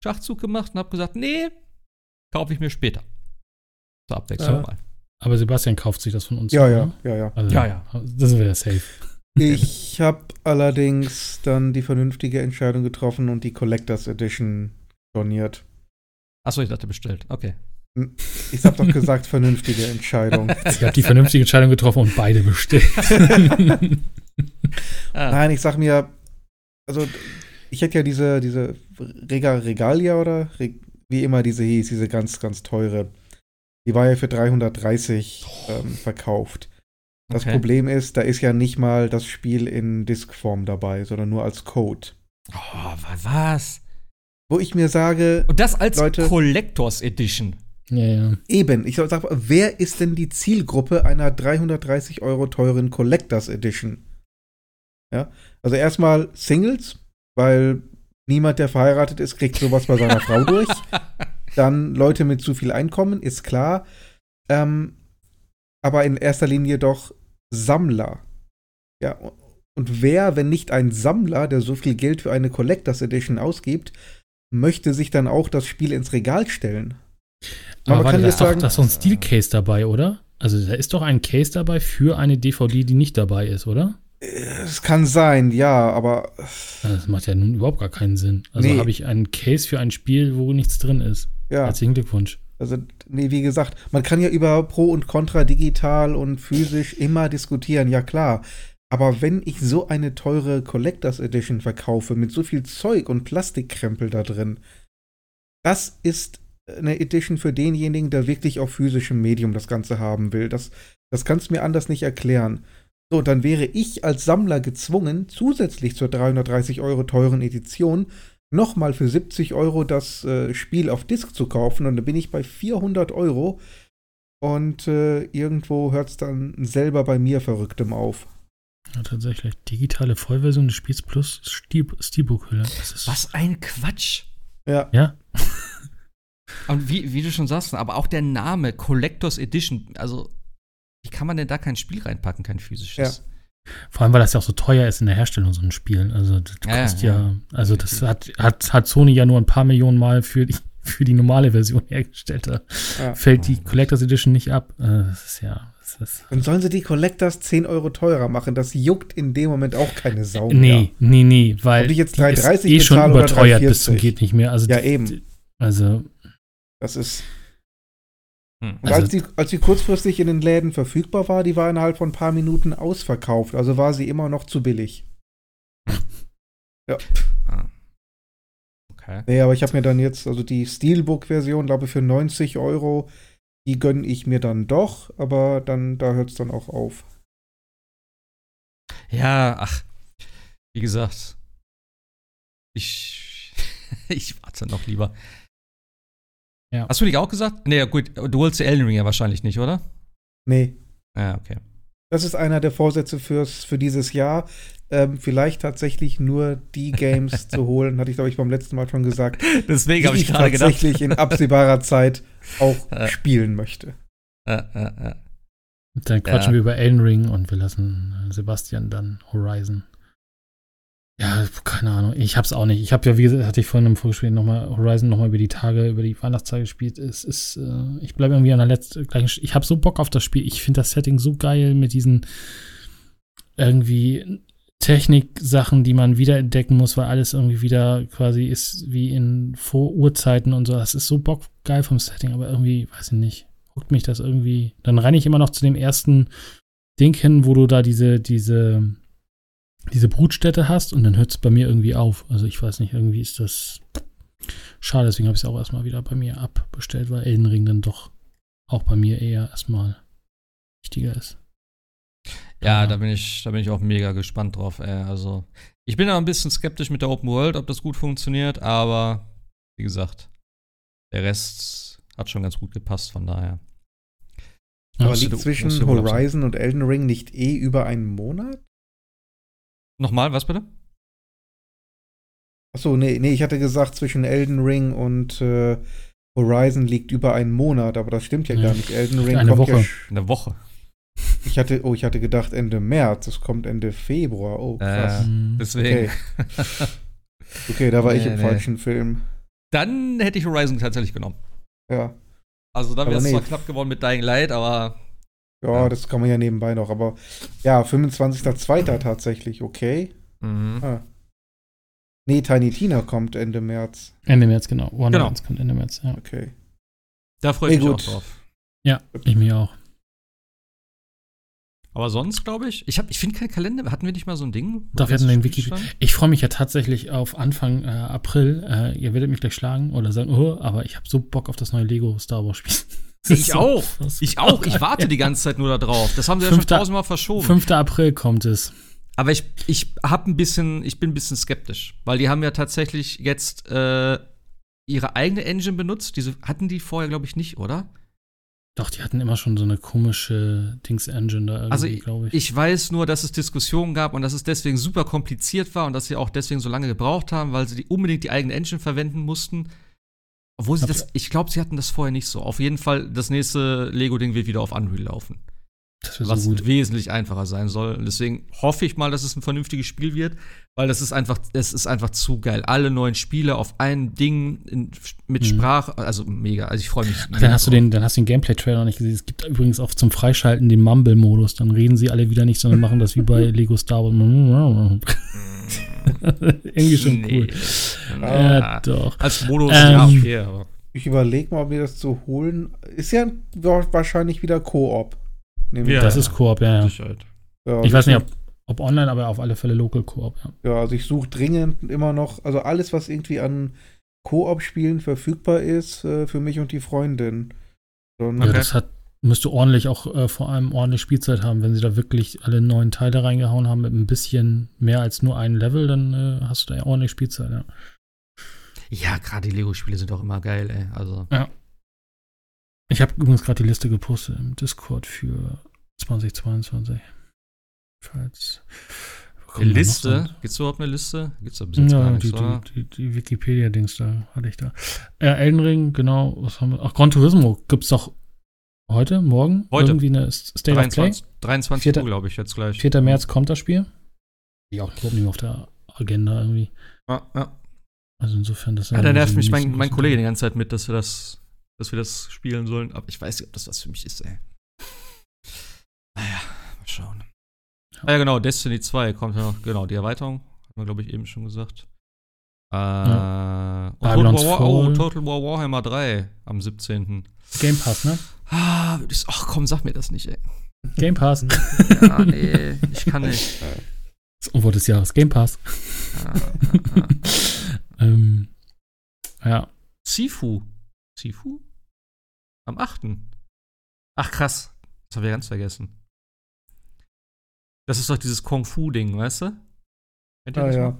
Schachzug gemacht und habe gesagt, nee, kaufe ich mir später. Zur Abwechslung ja. mal. Aber Sebastian kauft sich das von uns. Ja, ja, ja, ja. Also, ja, ja. Das wäre safe. Ich habe allerdings dann die vernünftige Entscheidung getroffen und die Collectors Edition storniert. Achso, ich dachte bestellt. Okay. Ich habe doch gesagt, vernünftige Entscheidung. Ich habe die vernünftige Entscheidung getroffen und beide bestellt. ah. Nein, ich sag mir, also ich hätte ja diese, diese Rega Regalia oder Reg wie immer diese hieß, diese ganz, ganz teure. Die war ja für 330 ähm, verkauft. Das Okay. Problem ist, da ist ja nicht mal das Spiel in Diskform dabei, sondern nur als Code. Oh, wa- was? Wo ich mir sage, Und das als Leute- Collectors Edition. Ja, ja. eben, ich sag, wer ist denn die Zielgruppe einer 330 Euro teuren Collectors Edition? Ja, also erstmal Singles, weil niemand, der verheiratet ist, kriegt sowas bei seiner Frau durch. Dann Leute mit zu viel Einkommen, ist klar. Ähm, aber in erster Linie doch Sammler. Ja, und wer, wenn nicht ein Sammler, der so viel Geld für eine Collectors Edition ausgibt, möchte sich dann auch das Spiel ins Regal stellen? Aber Man warte, kann da jetzt ist, doch, sagen- da ist doch ein Steel-Case dabei, oder? Also da ist doch ein Case dabei für eine DVD, die nicht dabei ist, oder? Es kann sein, ja, aber Das macht ja nun überhaupt gar keinen Sinn. Also Nee. habe ich einen Case für ein Spiel, wo nichts drin ist. ja, Herzlichen Glückwunsch. also nee, wie gesagt, man kann ja über Pro und Contra digital und physisch immer diskutieren, ja klar. Aber wenn ich so eine teure Collectors Edition verkaufe mit so viel Zeug und Plastikkrempel da drin, das ist eine Edition für denjenigen, der wirklich auf physischem Medium das Ganze haben will. Das, das kannst du mir anders nicht erklären. So, dann wäre ich als Sammler gezwungen, zusätzlich zur 330 Euro teuren Edition nochmal für 70 Euro das äh, Spiel auf Disk zu kaufen. Und dann bin ich bei 400 Euro. Und äh, irgendwo hört es dann selber bei mir Verrücktem auf. Ja, tatsächlich. Digitale Vollversion des Spiels plus Steelbook- Steelbook-Hülle. Was ein Quatsch. Ja, Ja, Und wie, wie du schon sagst, aber auch der Name Collectors Edition, also wie kann man denn da kein Spiel reinpacken, kein physisches? vor allem, weil das ja auch so teuer ist in der Herstellung, so ein Spiel. Also das Ja, kostet ja. ja, also das hat, hat, hat Sony ja nur ein paar Millionen Mal für die, für die normale Version hergestellt. Da ja. fällt die Collectors Edition nicht ab. Äh, Das ist ja, das ist, Dann sollen sie die Collectors 10 Euro teurer machen. Das juckt in dem Moment auch keine Sau. Nee, mehr. nee, nee, weil Ob ich jetzt die ist 3,30 eh schon überteuert bis zum 3,40. geht nicht mehr. Also Ja, die- eben. Also Das ist. Hm. Und Also- als, die, als die kurzfristig in den Läden verfügbar war, die war innerhalb von ein paar Minuten ausverkauft. Also war sie immer noch zu billig. Okay. Nee, aber ich habe mir dann jetzt, also die Steelbook-Version, glaube ich, für 90 Euro, die gönne ich mir dann doch, aber dann, da hört es dann auch auf. Ja, ach, wie gesagt, ich, ich warte noch lieber. Ja. Hast du nicht auch gesagt? Nee, gut, du holst die Elden Ring ja wahrscheinlich nicht, oder? Nee, Ja, okay. das ist einer der Vorsätze fürs, für dieses Jahr. Ähm, vielleicht tatsächlich nur die Games zu holen, hatte ich, glaube ich, beim letzten Mal schon gesagt, Deswegen habe ich ich gerade gedacht. tatsächlich in absehbarer Zeit auch Äh. spielen möchte. Äh, äh, äh. dann quatschen Ja. wir über Elden Ring und wir lassen Sebastian dann Horizon. Ja, keine Ahnung. Ich hab's auch nicht. Ich habe ja, wie gesagt, hatte ich vorhin im Vorgespräch nochmal Horizon nochmal über die Tage, über die Weihnachtszeit gespielt. Es ist, äh, ich bleibe irgendwie an der letzten gleichen. Ich habe so Bock auf das Spiel. Ich finde das Setting so geil mit diesen irgendwie Technik-Sachen, die man wiederentdecken muss, weil alles irgendwie wieder quasi ist wie in Vorurzeiten und so. Das ist so bockgeil vom Setting, aber irgendwie, weiß ich nicht, guckt mich das irgendwie. Dann renne ich immer noch zu dem ersten Ding hin, wo du da diese, diese, diese Brutstätte hast und dann hört es bei mir irgendwie auf. Also ich weiß nicht, irgendwie ist das schade, deswegen habe ich es auch erstmal wieder bei mir abbestellt, weil Elden Ring dann doch auch bei mir eher erstmal wichtiger ist. Ja, Ja. da bin ich, da bin ich auch mega gespannt drauf. Ey. Also, ich bin da ein bisschen skeptisch mit der Open World, ob das gut funktioniert, aber wie gesagt, der Rest hat schon ganz gut gepasst, von daher. Aber liegt zwischen. Horizon und Elden Ring nicht eh über einen Monat? Nochmal, was bitte? Achso, nee, nee, ich hatte gesagt, zwischen Elden Ring und äh, Horizon liegt über einen Monat, aber das stimmt ja, Ja. gar nicht. Elden Ring Eine kommt ja. Woche. sch- Eine Woche. Ich hatte, oh, ich hatte gedacht Ende März, es kommt Ende Februar. Oh, krass. Äh. Deswegen. Okay. Okay, da war ich Nee, im nee. falschen Film. Dann hätte ich Horizon tatsächlich genommen. Ja. Also, dann wäre es nee. zwar knapp geworden mit Dying Light, aber Ja, Ja. das kann man ja nebenbei noch, aber ja, 25.02. tatsächlich, okay. mhm. Ah. Nee, Tiny Tina kommt Ende März. Ende März, genau. Wonderlands Genau. kommt Ende März, ja. Okay. da freue ich mich gut. auch drauf. Ja, ich mich auch. Aber sonst glaube ich, ich, hab- ich finde keinen Kalender. Hatten wir nicht mal so ein Ding? Doch, wir hatten den Wiki. Ich freue mich ja tatsächlich auf Anfang äh, April. Äh, ihr werdet mich gleich schlagen oder sagen, oh, aber ich habe so Bock auf das neue Lego Star Wars Spiel. Ich auch. Ich auch. Ich warte die ganze Zeit nur da drauf. Das haben sie ja schon tausendmal verschoben. 5. April kommt es. Aber ich, ich hab ein bisschen, ich bin ein bisschen skeptisch, weil die haben ja tatsächlich jetzt äh, ihre eigene Engine benutzt. Diese hatten die vorher, glaube ich, nicht, oder? Doch, die hatten immer schon so eine komische Dings-Engine da irgendwie, Also glaube ich. Ich weiß nur, dass es Diskussionen gab und dass es deswegen super kompliziert war und dass sie auch deswegen so lange gebraucht haben, weil sie die unbedingt die eigene Engine verwenden mussten. Obwohl sie das, ich glaube, sie hatten das vorher nicht so. Auf jeden Fall, das nächste Lego-Ding wird wieder auf Unreal laufen. das was so wesentlich einfacher sein soll. Und deswegen hoffe ich mal, dass es ein vernünftiges Spiel wird, weil das ist einfach, es ist einfach zu geil. Alle neuen Spiele auf ein Ding in, mit Mhm. Sprache, also mega. Also ich freue mich. Ach, dann hast du den, dann hast du den Gameplay-Trailer noch nicht gesehen. Es gibt übrigens auch zum Freischalten den Mumble-Modus. Dann reden sie alle wieder nicht, sondern machen das wie bei Lego Star Wars. Irgendwie schon cool. Ja, Ja, doch. Als Modus, Ähm, ja, okay. Ich überlege mal, ob mir das zu holen. Ist ja wa- wahrscheinlich wieder Koop. Ja. Das ist Koop, ja, ja. Ich weiß nicht, ob, ob online, aber auf alle Fälle Local Koop, ja. Ja, also ich suche dringend immer noch, also alles, was irgendwie an Koop-Spielen verfügbar ist, äh, für mich und die Freundin. Dann, Ja, Okay. das hat, müsste ordentlich auch äh, vor allem ordentlich Spielzeit haben. Wenn sie da wirklich alle neuen Teile reingehauen haben mit ein bisschen mehr als nur ein Level, dann äh, hast du da ja ordentlich Spielzeit, ja. Ja, gerade die Lego-Spiele sind auch immer geil, ey. Also. Ich habe übrigens gerade die Liste gepostet im Discord für 2022. Falls. Liste? so- Gibt's überhaupt eine Liste? Gibt's da bis jetzt gar Ja, nichts, die, oder? die, die, die Wikipedia-Dings da hatte ich da. Äh, Elden Ring, genau, was haben wir? Ach, Gran Turismo gibt's doch heute, morgen? Heute. Irgendwie eine State of 23, 23 Vierter- Uhr, glaube ich, jetzt gleich. Play. 4. März kommt das Spiel. Ja, auch überhaupt nicht mehr auf der Agenda irgendwie. Ja, ja. Also insofern, das Ja, da nervt mich mein, mein Kollege die ganze Zeit mit, dass wir das, dass wir das spielen sollen. Aber ich weiß nicht, ob das was für mich ist, ey. Naja, mal schauen. Ja. Ah ja, genau, Destiny 2 kommt ja noch, genau, die Erweiterung. Hat man, glaube ich, eben schon gesagt. Äh, und Total War, oh. Total War Warhammer 3 am 17. Game Pass, ne? Ah, ich- ach komm, sag mir das nicht, ey. Game Pass. Ja, nee, ich kann nicht. Das Unwort des Jahres, Game Pass. Ah, ah, ah. Ähm, ja. Sifu. Sifu? Am 8. Ach krass. Das haben wir ganz vergessen. Das ist doch dieses Kung Fu-Ding, weißt du? Kennt ihr ah, das ja.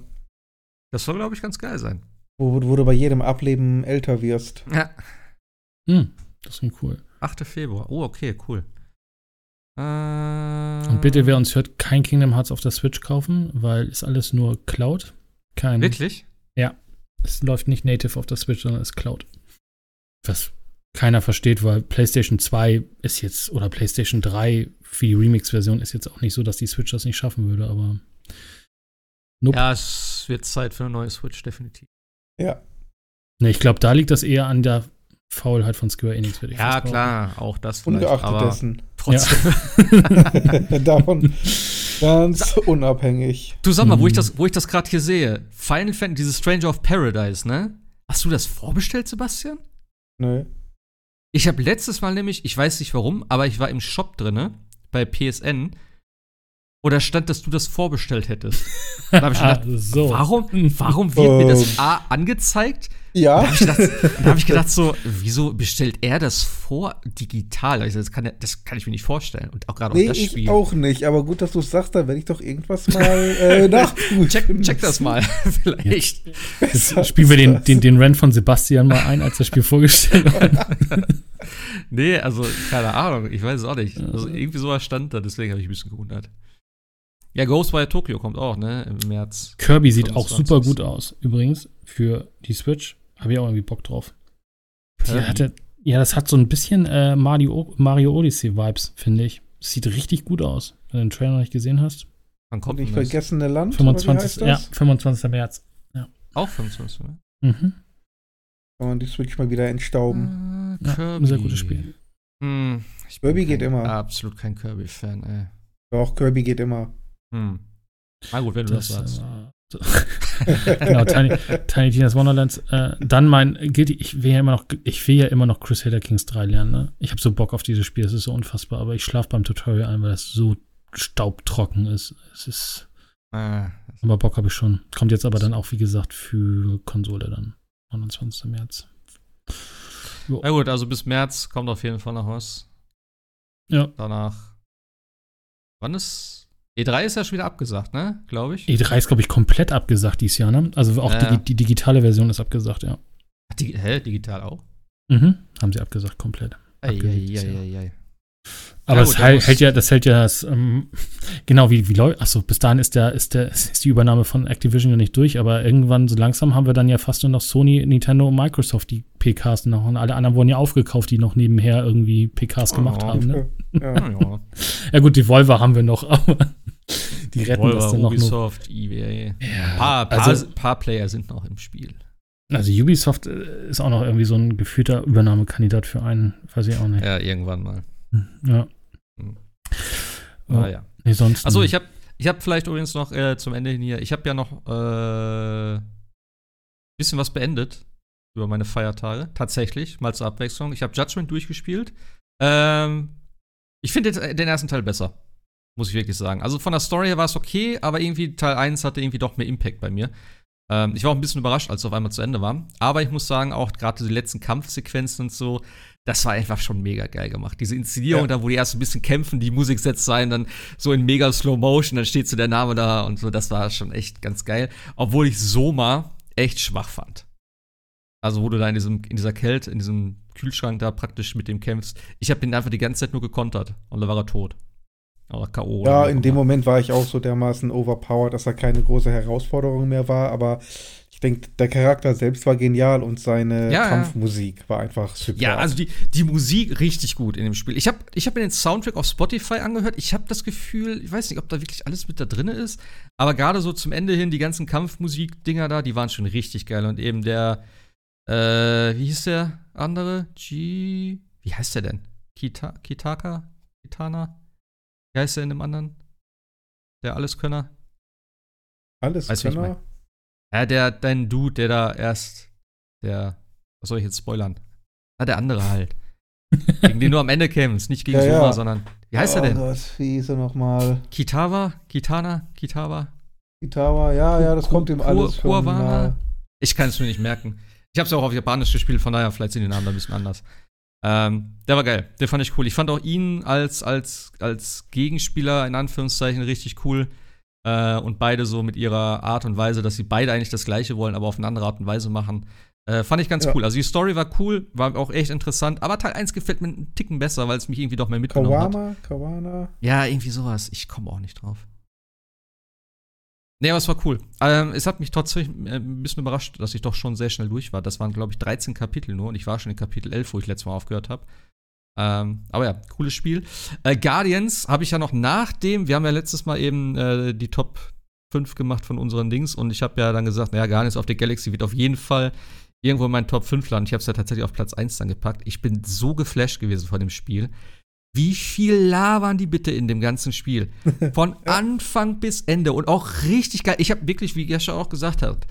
Das soll, glaube ich, ganz geil sein. Wo, wo du bei jedem Ableben älter wirst. Ja. Hm, das klingt cool. 8. Februar. Oh, okay, cool. Äh, Und bitte, wer uns hört, kein Kingdom Hearts auf der Switch kaufen, weil ist alles nur Cloud. Kein, Wirklich? es läuft nicht native auf der Switch, sondern ist Cloud. Was keiner versteht, weil PlayStation 2 ist jetzt, oder PlayStation 3 für die Remix-Version ist jetzt auch nicht so, dass die Switch das nicht schaffen würde, aber. Nope. Ja, es wird Zeit für eine neue Switch, definitiv. Ja. Ne, ich glaube, da liegt das eher an der Faulheit von Square Enix, würde ich Ja, fast klar, auch das vielleicht, Ungeachtet aber dessen. trotzdem. Davon ganz unabhängig. Du sag mal, wo ich Mhm. das, wo ich das gerade hier sehe. Final Fantasy, dieses Stranger of Paradise, ne? Hast du das vorbestellt, Sebastian? Nö. Ich habe letztes Mal nämlich, ich weiß nicht warum, aber ich war im Shop drinne bei PSN. Oder stand, dass du das vorbestellt hättest. Da habe ich gedacht, so. warum, warum wird mir das Ähm. A angezeigt? Da Ja. habe ich, da hab ich gedacht so, wieso bestellt er das vor digital? Also das, kann, ja- das kann ich mir nicht vorstellen. Und auch gerade Nee, auch das ich Spiel. auch nicht. Aber gut, dass du es sagst, da werde ich doch irgendwas mal äh, nachprüfen. Check, check das mal, vielleicht. Jetzt spielen wir den, den, den Rant von Sebastian mal ein, als das Spiel vorgestellt wurde. Nee, also, keine Ahnung, ich weiß es auch nicht. Also, irgendwie sowas stand da, deswegen habe ich ein bisschen gewundert. Ja, Ghostwire Tokyo kommt auch, ne, im März. Kirby sieht auch 25. super gut aus, übrigens, für die Switch. Habe ich auch irgendwie Bock drauf. Hatte, ja, das hat so ein bisschen äh, Mario, Mario Odyssey-Vibes, finde ich. Sieht richtig gut aus. Wenn du den Trailer noch nicht gesehen hast. Wann kommt Nicht das? vergessene Land. oder wie 25. heißt Ja, das? 25. März. Auch 25, ne? Mhm. Kann man die Switch mal wieder entstauben. Äh, Ja, Kirby. ein sehr gutes Spiel. Hm, ich Kirby bin geht kein, immer. Absolut kein Kirby-Fan, ey. Doch, Kirby geht immer. Hm. Na gut, wenn du das, Das, sagst. äh, genau, Tiny, Tiny Tina's Wonderlands. Äh, dann mein Guilty, ich will ja immer noch, ich will ja immer noch Crusader Kings 3 lernen, ne? Ich habe so Bock auf dieses Spiel, das ist so unfassbar, aber ich schlafe beim Tutorial ein, weil das so staubtrocken ist. Es ist. Äh, Aber Bock habe ich schon. Kommt jetzt aber dann auch, wie gesagt, für Konsole dann. 29. März. na gut, also bis März kommt auf jeden Fall noch was. Ja. Danach. Wann ist. E3 ist ja schon wieder abgesagt, ne? Glaube ich. E3 ist, glaube ich, komplett abgesagt dieses Jahr, ne? Also auch Ja, die, die digitale Version ist abgesagt, ja. Di hä? Digital auch? Mhm. Haben sie abgesagt, komplett. Eieieiei. Aber Ja, es gut, hält, hält ja, das hält ja das, ähm, genau wie, wie läuft, achso, bis dahin ist der, ist der, ist die Übernahme von Activision ja nicht durch, aber irgendwann so langsam haben wir dann ja fast nur noch Sony, Nintendo und Microsoft, die PKs noch und alle anderen wurden ja aufgekauft, die noch nebenher irgendwie PKs gemacht Oh. haben, ne? Ja. Ja. Ja gut, die Volvo haben wir noch, aber die retten das Volvo, dann noch nur. Ubisoft, EA. Ja, Paar, paar, also, paar Player sind noch im Spiel. also Ubisoft äh, ist auch noch irgendwie so ein gefühlter Übernahmekandidat für einen, weiß ich auch nicht. Ja, irgendwann mal. Ja. Hm. Ja. Naja. Nee, sonst. Achso, ich habe ich hab vielleicht übrigens noch äh, zum Ende hin hier, ich habe ja noch äh, bisschen was beendet über meine Feiertage. Tatsächlich, mal zur Abwechslung. Ich habe Judgment durchgespielt. Ähm, ich finde den ersten Teil besser. Muss ich wirklich sagen. Also von der Story her war es okay, aber irgendwie Teil 1 hatte irgendwie doch mehr Impact bei mir. Ähm, ich war auch ein bisschen überrascht, als es auf einmal zu Ende war. Aber ich muss sagen, auch gerade die letzten Kampfsequenzen und so, das war einfach schon mega geil gemacht. Diese Inszenierung Ja. da, wo die erst ein bisschen kämpfen, die Musik setzt ein, dann so in mega Slow Motion, dann steht so der Name da und so, das war schon echt ganz geil. Obwohl ich Soma echt schwach fand. Also, wo du da in, diesem, in dieser Kälte, in diesem Kühlschrank da praktisch mit dem kämpfst. Ich habe den einfach die ganze Zeit nur gekontert und dann war er tot. Oder K.O. Ja, in dem. Moment war ich auch so dermaßen overpowered, dass er keine große Herausforderung mehr war. Aber ich denke, der Charakter selbst war genial und seine Ja, ja. Kampfmusik war einfach super. Ja, also die, die Musik richtig gut in dem Spiel. Ich habe ich hab mir den Soundtrack auf Spotify angehört. Ich habe das Gefühl, ich weiß nicht, ob da wirklich alles mit da drin ist, aber gerade so zum Ende hin, die ganzen Kampfmusik-Dinger da, die waren schon richtig geil. Und eben der, äh, wie hieß der andere? G. Wie heißt der denn? Kita, Kitaka? Kitana? Wie heißt der in dem anderen? Der Alleskönner? Alles Weißt. Ja, der, dein Dude, der da erst, der, was soll ich jetzt spoilern? Ah, der andere halt. gegen den du am Ende kämpfst, nicht gegen Ja, Soma, ja. sondern, wie heißt oh er denn? Gott, wie hieß er nochmal? Kitawa? Kitana? Kitawa? Itawa, ja, ja, das Ku- kommt ihm alles nahe. Ich kann es mir nicht merken. Ich habe es auch auf Japanisch gespielt, von daher vielleicht sind die Namen da ein bisschen anders. Ähm, der war geil, der fand ich cool. Ich fand auch ihn als, als, als Gegenspieler in Anführungszeichen richtig cool. Äh, und beide so mit ihrer Art und Weise, dass sie beide eigentlich das Gleiche wollen, aber auf eine andere Art und Weise machen. Äh, fand ich ganz Ja. cool. Also die Story war cool, war auch echt interessant, aber Teil 1 gefällt mir einen Ticken besser, weil es mich irgendwie doch mehr mitgenommen hat. Kawama, Kawana. Ja, irgendwie sowas. Ich komme auch nicht drauf. Nee, aber es war cool. Ähm, es hat mich trotzdem äh, ein bisschen überrascht, dass ich doch schon sehr schnell durch war. Das waren, glaube ich, 13 Kapitel nur und ich war schon in Kapitel 11, wo ich letztes Mal aufgehört habe. Ähm, aber ja, cooles Spiel. Äh, Guardians habe ich ja noch nachdem, wir haben ja letztes Mal eben äh, die Top 5 gemacht von unseren Dings und ich habe ja dann gesagt, naja, Guardians of the Galaxy wird auf jeden Fall irgendwo in meinen Top 5 landen. Ich habe es ja tatsächlich auf Platz 1 dann gepackt. Ich bin so geflasht gewesen von dem Spiel. Wie viel labern die bitte in dem ganzen Spiel? Von Anfang bis Ende und auch richtig geil. Ich habe wirklich, wie Jascha auch gesagt hat,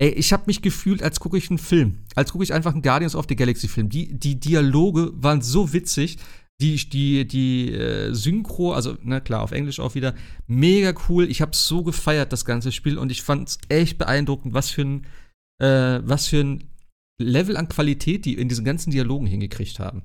ey, ich habe mich gefühlt, als gucke ich einen Film, als gucke ich einfach einen Guardians of the Galaxy Film. Die, die Dialoge waren so witzig. Die, die, die äh, Synchro, also, na klar, auf Englisch auch wieder, mega cool. Ich habe so gefeiert, das ganze Spiel, und ich fand es echt beeindruckend, was für ein, äh, was für ein Level an Qualität die in diesen ganzen Dialogen hingekriegt haben.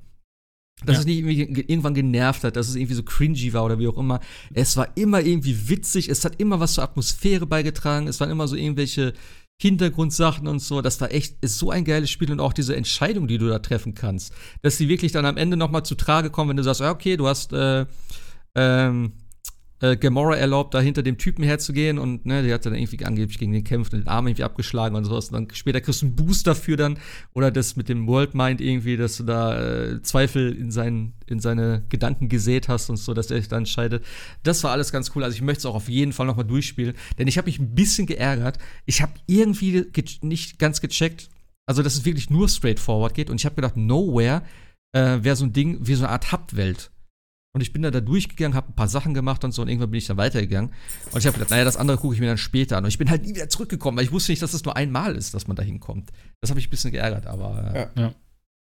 Dass Ja. es nicht irgendwie ge- irgendwann genervt hat, dass es irgendwie so cringy war oder wie auch immer. Es war immer irgendwie witzig, es hat immer was zur Atmosphäre beigetragen, es waren immer so irgendwelche Hintergrundsachen und so. Das war echt ist so ein geiles Spiel und auch diese Entscheidung, die du da treffen kannst, dass die wirklich dann am Ende noch mal zu Trage kommen, wenn du sagst, okay, du hast äh, ähm, äh, Gamora erlaubt, da hinter dem Typen herzugehen und ne, die hat dann irgendwie angeblich gegen den kämpft den Arm irgendwie abgeschlagen und sowas. Und dann später kriegst du einen Boost dafür dann oder das mit dem World Mind irgendwie, dass du da äh, Zweifel in, seinen, in seine Gedanken gesät hast und so, dass er sich dann entscheidet. Das war alles ganz cool. Also ich möchte es auch auf jeden Fall noch mal durchspielen, denn ich habe mich ein bisschen geärgert. Ich habe irgendwie ge nicht ganz gecheckt, also dass es wirklich nur straightforward geht und ich habe gedacht, Nowhere äh, wäre so ein Ding wie so eine Art Hub-Welt. Und ich bin da, da durchgegangen, habe ein paar Sachen gemacht und so und irgendwann bin ich dann weitergegangen. Und ich habe gedacht, naja, das andere gucke ich mir dann später an. Und ich bin halt nie wieder zurückgekommen, weil ich wusste nicht, dass es nur einmal ist, dass man da hinkommt. Das habe ich ein bisschen geärgert, aber äh, Ja.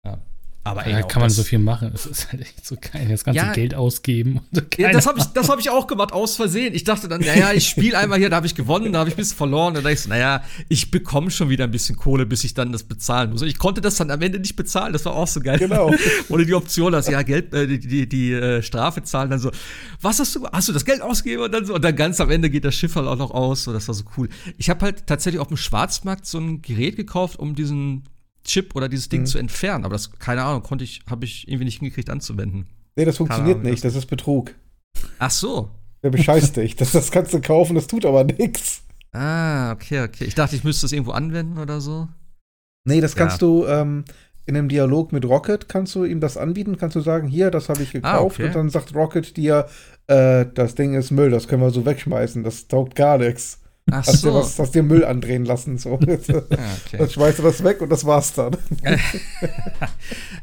Ja. Ja. Aber da ey, kann man das- so viel machen. Es ist halt echt so geil. Das ganze Ja. Geld ausgeben. Und so Ja, das habe ich, das hab ich auch gemacht, aus Versehen. Ich dachte dann, naja, ich spiele einmal hier, da habe ich gewonnen, da habe ich ein bisschen verloren. Dann dachte ich naja, ich bekomme schon wieder ein bisschen Kohle, bis ich dann das bezahlen muss. Und ich konnte das dann am Ende nicht bezahlen, das war auch so geil. Genau. Oder die Option, dass ja Geld, äh, die, die, die äh, Strafe zahlen, dann so, was hast du, hast du das Geld ausgegeben? Und dann so, und dann ganz am Ende geht das Schiff halt auch noch aus. So, das war so cool. Ich habe halt tatsächlich auf dem Schwarzmarkt so ein Gerät gekauft, um diesen Chip oder dieses Ding Mhm. zu entfernen. Aber das, keine Ahnung, konnte ich, habe ich irgendwie nicht hingekriegt anzuwenden. Nee, das funktioniert Ahnung, nicht. Das ist Betrug. Ach so. Der bescheißt dich. Das, das kannst du kaufen, das tut aber nichts. Ah, okay, okay. Ich dachte, ich müsste es irgendwo anwenden oder so. Nee, das kannst Ja. du ähm, in einem Dialog mit Rocket, kannst du ihm das anbieten, kannst du sagen, hier, das habe ich gekauft. okay. Und dann sagt Rocket dir, äh, das Ding ist Müll, das können wir so wegschmeißen, das taugt gar nichts. Ach Hast, dir so. was, hast dir Müll andrehen lassen. So. Ah, okay. Dann schmeißt du das weg und das war's dann.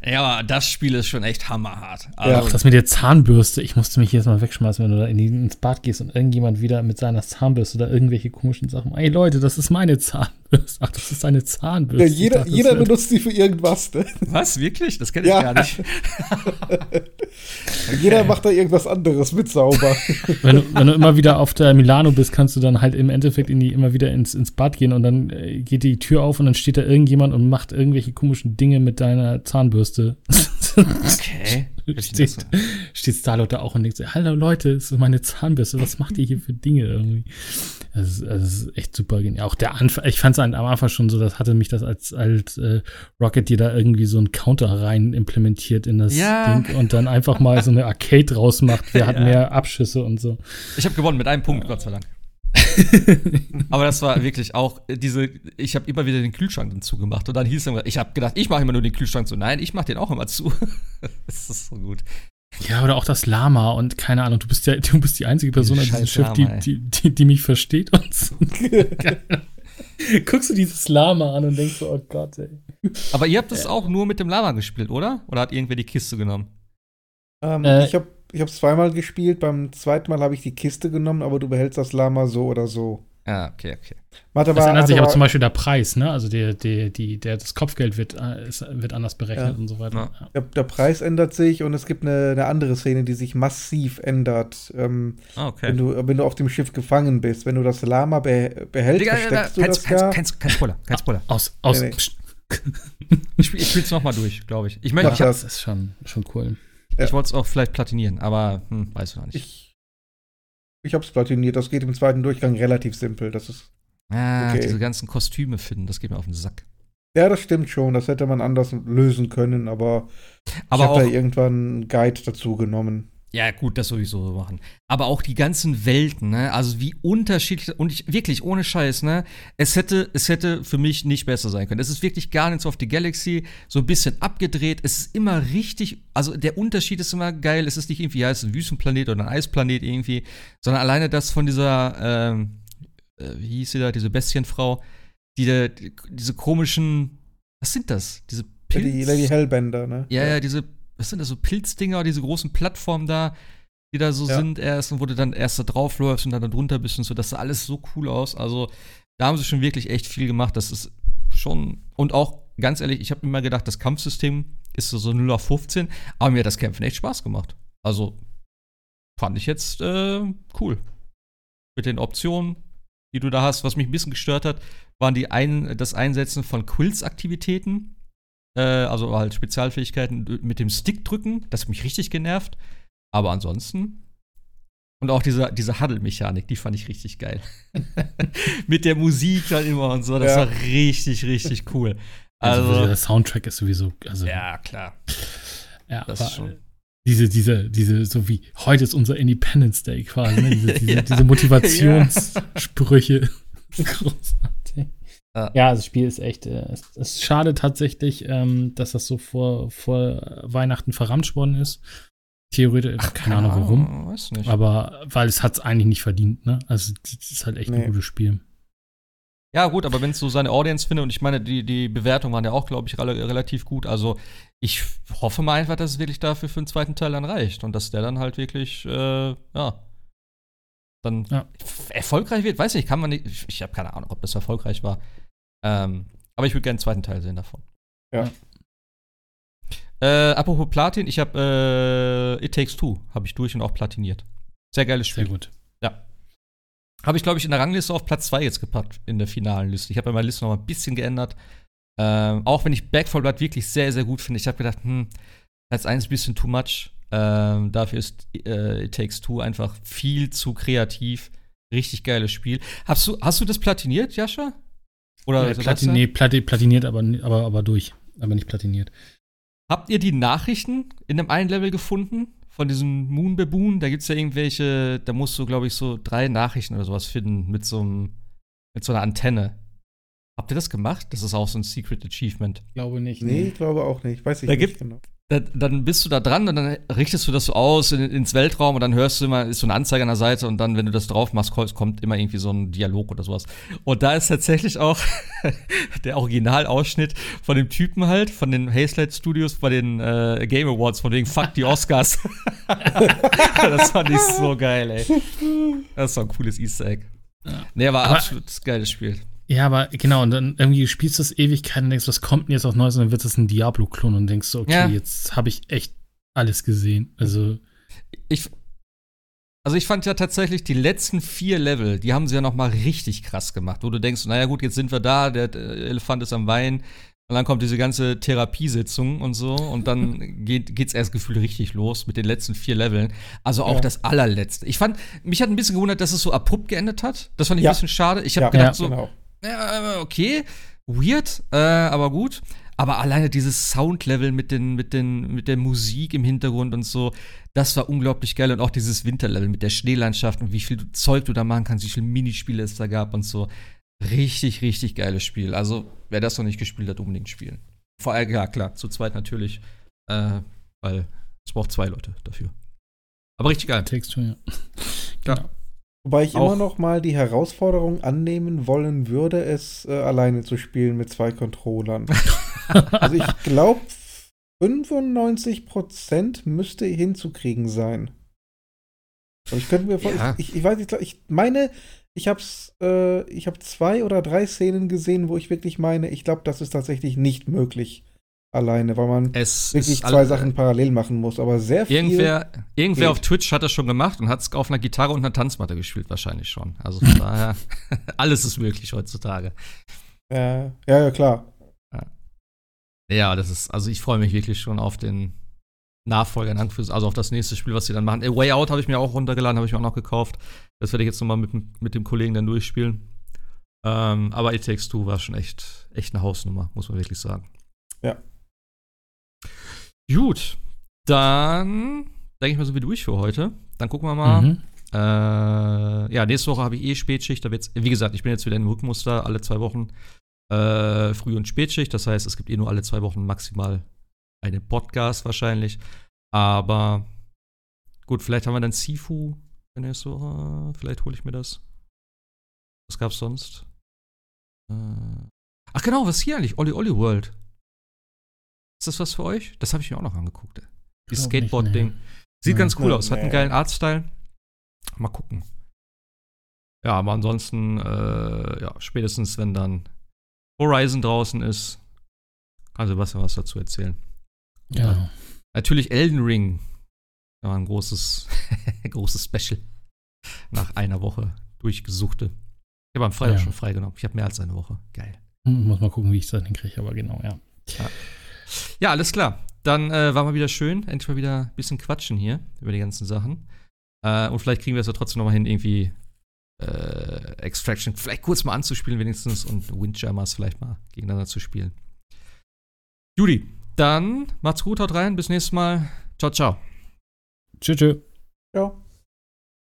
ja, aber das Spiel ist schon echt hammerhart. Ja. Also, Ach, das mit der Zahnbürste. Ich musste mich jetzt mal wegschmeißen, wenn du da in die, ins Bad gehst und irgendjemand wieder mit seiner Zahnbürste oder irgendwelche komischen Sachen. Ey Leute, das ist meine Zahnbürste. Ach, das ist eine Zahnbürste. Ja, jeder dachte, jeder benutzt die für irgendwas. Ne? was? Wirklich? Das kenne ich Ja. gar nicht. Jeder macht da irgendwas anderes mit sauber. wenn, du, wenn du immer wieder auf der Milano bist, kannst du dann halt im Endeffekt in die, immer wieder ins, ins Bad gehen und dann äh, geht die Tür auf und dann steht da irgendjemand und macht irgendwelche komischen Dinge mit deiner Zahnbürste. Okay. steht, steht Starlord da auch und denkt so, hallo Leute, das ist meine Zahnbürste, was macht ihr hier für Dinge irgendwie? Das ist, das ist echt super genial. Auch der Anfang, ich fand es am Anfang schon so, das hatte mich das als, als äh, Rocket dir da irgendwie so einen Counter rein implementiert in das Ja. Ding und dann einfach mal so eine Arcade rausmacht, wer hat Ja. mehr Abschüsse und so. Ich habe gewonnen mit einem Punkt, Gott sei Dank. Aber das war wirklich auch äh, diese, ich habe immer wieder den Kühlschrank dann zugemacht und dann hieß es immer, ich habe gedacht, ich mache immer nur den Kühlschrank zu. Nein, ich mache den auch immer zu. das ist so gut. Ja, oder auch das Lama und keine Ahnung, du bist ja, du bist die einzige Person an diesem Schiff, die, die, die, die mich versteht und so. Guckst du dieses Lama an und denkst so, oh Gott, ey. Aber ihr habt das auch nur mit dem Lama gespielt, oder? Oder hat irgendwer die Kiste genommen? ähm, Äh, ich habe ich es zweimal gespielt. Beim zweiten Mal habe ich die Kiste genommen, aber du behältst das Lama so oder so. Ah, okay, okay. Hat Das aber, ändert sich aber aber- zum Beispiel der Preis, ne? Also der, der, die, der, das Kopfgeld wird, äh, ist, wird anders berechnet Ja. und so weiter. Ja. Der, der Preis ändert sich und es gibt eine, eine andere Szene, die sich massiv ändert, ähm, Ah, okay. wenn, du, wenn du auf dem Schiff gefangen bist. Wenn du das Lama be behältst, Digga, versteckst du kein, das kein, ja. kein, kein Spoiler, kein Spoiler. Aus, aus. Nee, nee. Ich, spiel, ich spiel's noch mal durch, glaube ich. Ich, möchte, Mach ich, hab- Das ist schon, schon cool. Ja. ich wollte es auch vielleicht platinieren, aber hm, weiß ich noch nicht. Ich, ich hab's platiniert. Das geht im zweiten Durchgang relativ simpel. Das ist, ah, okay. diese ganzen Kostüme finden, das geht mir auf den Sack. ja, das stimmt schon. Das hätte man anders lösen können, aber, Aber ich habe da irgendwann einen Guide dazu genommen. Ja gut, das sowieso so machen. Aber auch die ganzen Welten, ne? Also wie unterschiedlich und ich wirklich ohne Scheiß, ne? Es hätte, es hätte für mich nicht besser sein können. Es ist wirklich Guardians of the Galaxy so ein bisschen abgedreht. Es ist immer richtig, also der Unterschied ist immer geil. Es ist nicht irgendwie ja, es ist ein Wüstenplanet oder ein Eisplanet irgendwie, sondern alleine das von dieser, ähm, äh, wie hieß sie da, diese Bestienfrau, die, die diese komischen, was sind das? Diese Lady, Lady Hellbender, ne? ja, ja, diese, was sind das, so Pilzdinger, diese großen Plattformen da, die da so Ja. sind erst und wo du dann erst da drauf läufst und dann da drunter bist und so, das sah alles so cool aus. Also, da haben sie schon wirklich echt viel gemacht. Das ist schon, und auch, ganz ehrlich, ich habe immer gedacht, das Kampfsystem ist so, so 0 auf 15, aber mir hat das Kämpfen echt Spaß gemacht. Also, fand ich jetzt äh, cool. Mit den Optionen, die du da hast. Was mich ein bisschen gestört hat, waren die ein, das Einsetzen von Quills-Aktivitäten. Äh, also halt Spezialfähigkeiten mit dem Stick drücken. Das hat mich richtig genervt. Aber ansonsten. Und auch diese, diese Huddle-Mechanik, die fand ich richtig geil. mit der Musik dann immer und so. Das Ja. war richtig, richtig cool. Also, Also, der Soundtrack ist sowieso, also, ja, klar. ja, das aber ist schon- diese, diese, diese, so wie heute ist unser Independence Day quasi, ne? diese, diese, Ja. diese Motivationssprüche. Großartig. Ja. Ja, das Spiel ist echt, äh, es es ist schade tatsächlich, ähm, dass das so vor, vor Weihnachten verramscht worden ist. Theoretisch, keine Ahnung warum, Weiß nicht. aber weil es hat es eigentlich nicht verdient, ne? Also, es ist halt echt Nee. ein gutes Spiel. Ja, gut, aber wenn es so seine Audience findet, und ich meine, die, die Bewertungen waren ja auch, glaube ich, rela relativ gut. Also, ich hoffe mal einfach, dass es wirklich dafür für den zweiten Teil dann reicht und dass der dann halt wirklich, äh, ja, dann Ja. erfolgreich wird. Weiß nicht, kann man nicht. Ich, ich habe keine Ahnung, ob das erfolgreich war. Ähm, aber ich würde gerne einen zweiten Teil sehen davon. Ja. Äh, apropos Platin, ich habe äh, It Takes Two, habe ich durch und auch platiniert. Sehr geiles Spiel. Sehr gut. Ja. Habe ich, glaube ich, in der Rangliste auf Platz 2 jetzt gepackt, in der finalen Liste. Ich habe ja meine Liste noch mal ein bisschen geändert. Ähm, auch wenn ich Back 4 Blood wirklich sehr, sehr gut finde. Ich habe gedacht, hm, Platz 1 ist ein bisschen too much. Ähm, dafür ist äh, It Takes Two einfach viel zu kreativ. Richtig geiles Spiel. Hast du, hast du das platiniert, Jascha? Oder ja, Platin nee, Plati platiniert, aber, aber, aber durch. Aber nicht platiniert. Habt ihr die Nachrichten in dem einen Level gefunden? Von diesem Moon Baboon? Da gibt es ja irgendwelche, da musst du, glaube ich, so drei Nachrichten oder sowas finden mit so, einem, mit so einer Antenne. Habt ihr das gemacht? Das ist auch so ein Secret Achievement. Ich glaube nicht. Nee, ich glaube auch nicht. Weiß ich da nicht gibt, genau dann bist du da dran und dann richtest du das so aus in, ins Weltraum und dann hörst du immer, ist so eine Anzeige an der Seite und dann, wenn du das drauf machst, kommt immer irgendwie so ein Dialog oder sowas. Und da ist tatsächlich auch der Originalausschnitt von dem Typen halt, von den Hazelight Studios bei den äh, Game Awards, von wegen Fuck die Oscars. das fand ich so geil, ey. Das so ein cooles Easter Egg. Ja. Nee, aber, aber absolut geiles Spiel. Ja, aber genau, und dann irgendwie spielst du es Ewigkeiten und denkst, was kommt denn jetzt auf Neues und dann wird es ein Diablo-Klon und denkst so, okay, ja. jetzt habe ich echt alles gesehen. Also. Ich, also ich fand ja tatsächlich die letzten vier Level, die haben sie ja noch mal richtig krass gemacht, wo du denkst, naja gut, jetzt sind wir da, der Elefant ist am Wein und dann kommt diese ganze Therapiesitzung und so und dann geht, geht's erst gefühlt richtig los mit den letzten vier Leveln. Also auch ja. das allerletzte. Ich fand, mich hat ein bisschen gewundert, dass es so abrupt geendet hat. Das fand ich ja. ein bisschen schade. Ich habe ja. gedacht so, genau ja, okay, weird, äh, aber gut. Aber alleine dieses Soundlevel mit, den, mit, den, mit der Musik im Hintergrund und so, das war unglaublich geil. Und auch dieses Winterlevel mit der Schneelandschaft und wie viel Zeug du da machen kannst, wie viele Minispiele es da gab und so. Richtig, richtig geiles Spiel. Also, wer das noch nicht gespielt hat, unbedingt spielen. Vor allem, ja, klar, zu zweit natürlich, äh, weil es braucht zwei Leute dafür. Aber richtig geil. Textur, ja. genau. Wobei ich immer noch mal die Herausforderung annehmen wollen würde, es äh, alleine zu spielen mit zwei Controllern. also ich glaube, 95% müsste hinzukriegen sein. Und ich könnte mir ja. ich, ich, weiß nicht, ich meine, ich habe äh, ich habe zwei oder drei Szenen gesehen, wo ich wirklich meine, ich glaube, das ist tatsächlich nicht möglich alleine, weil man es wirklich zwei Sachen parallel machen muss. Aber sehr viel. Irgendwer, irgendwer auf Twitch hat das schon gemacht und hat es auf einer Gitarre und einer Tanzmatte gespielt, wahrscheinlich schon. Also von daher, alles ist möglich heutzutage. Ja, ja, ja klar. Ja. ja, das ist, also ich freue mich wirklich schon auf den Nachfolger, also auf das nächste Spiel, was sie dann machen. A Way Out habe ich mir auch runtergeladen, habe ich mir auch noch gekauft. Das werde ich jetzt nochmal mit, mit dem Kollegen dann durchspielen. Ähm, aber It Takes Two war schon echt, echt eine Hausnummer, muss man wirklich sagen. Ja. Gut, dann denke ich mal, sind wir durch für heute. Dann gucken wir mal. Mhm. Äh, ja, nächste Woche habe ich eh Spätschicht. Da wird's, wie gesagt, ich bin jetzt wieder im Rückmuster, alle zwei Wochen äh, Früh- und Spätschicht. Das heißt, es gibt eh nur alle zwei Wochen maximal einen Podcast wahrscheinlich. Aber gut, vielleicht haben wir dann Sifu nächste Woche. Vielleicht hole ich mir das. Was gab's sonst? Äh, ach genau, was hier eigentlich? Olli Olli World. Ist das was für euch? Das habe ich mir auch noch angeguckt. Dieses Skateboard-Ding. Sieht ganz cool aus, hat einen geilen Artstyle. Mal gucken. Ja, aber ansonsten, äh, ja, spätestens wenn dann Horizon draußen ist, kann Sebastian was dazu erzählen. Ja. Natürlich Elden Ring. War ein großes, großes Special. Nach einer Woche durchgesuchte. Ich habe am Freitag ja. schon freigenommen. Ich habe mehr als eine Woche. Geil. Muss mal gucken, wie ich es dann hinkriege, aber genau, ja. ja. Ja, alles klar. Dann äh, war mal wieder schön. Endlich mal wieder ein bisschen quatschen hier über die ganzen Sachen. Äh, und vielleicht kriegen wir es ja trotzdem noch mal hin, irgendwie äh, Extraction vielleicht kurz mal anzuspielen, wenigstens, und Windjammers vielleicht mal gegeneinander zu spielen. Judy, dann macht's gut, haut rein. Bis nächstes Mal. Ciao, ciao. Tschüss. tschüss. Ciao.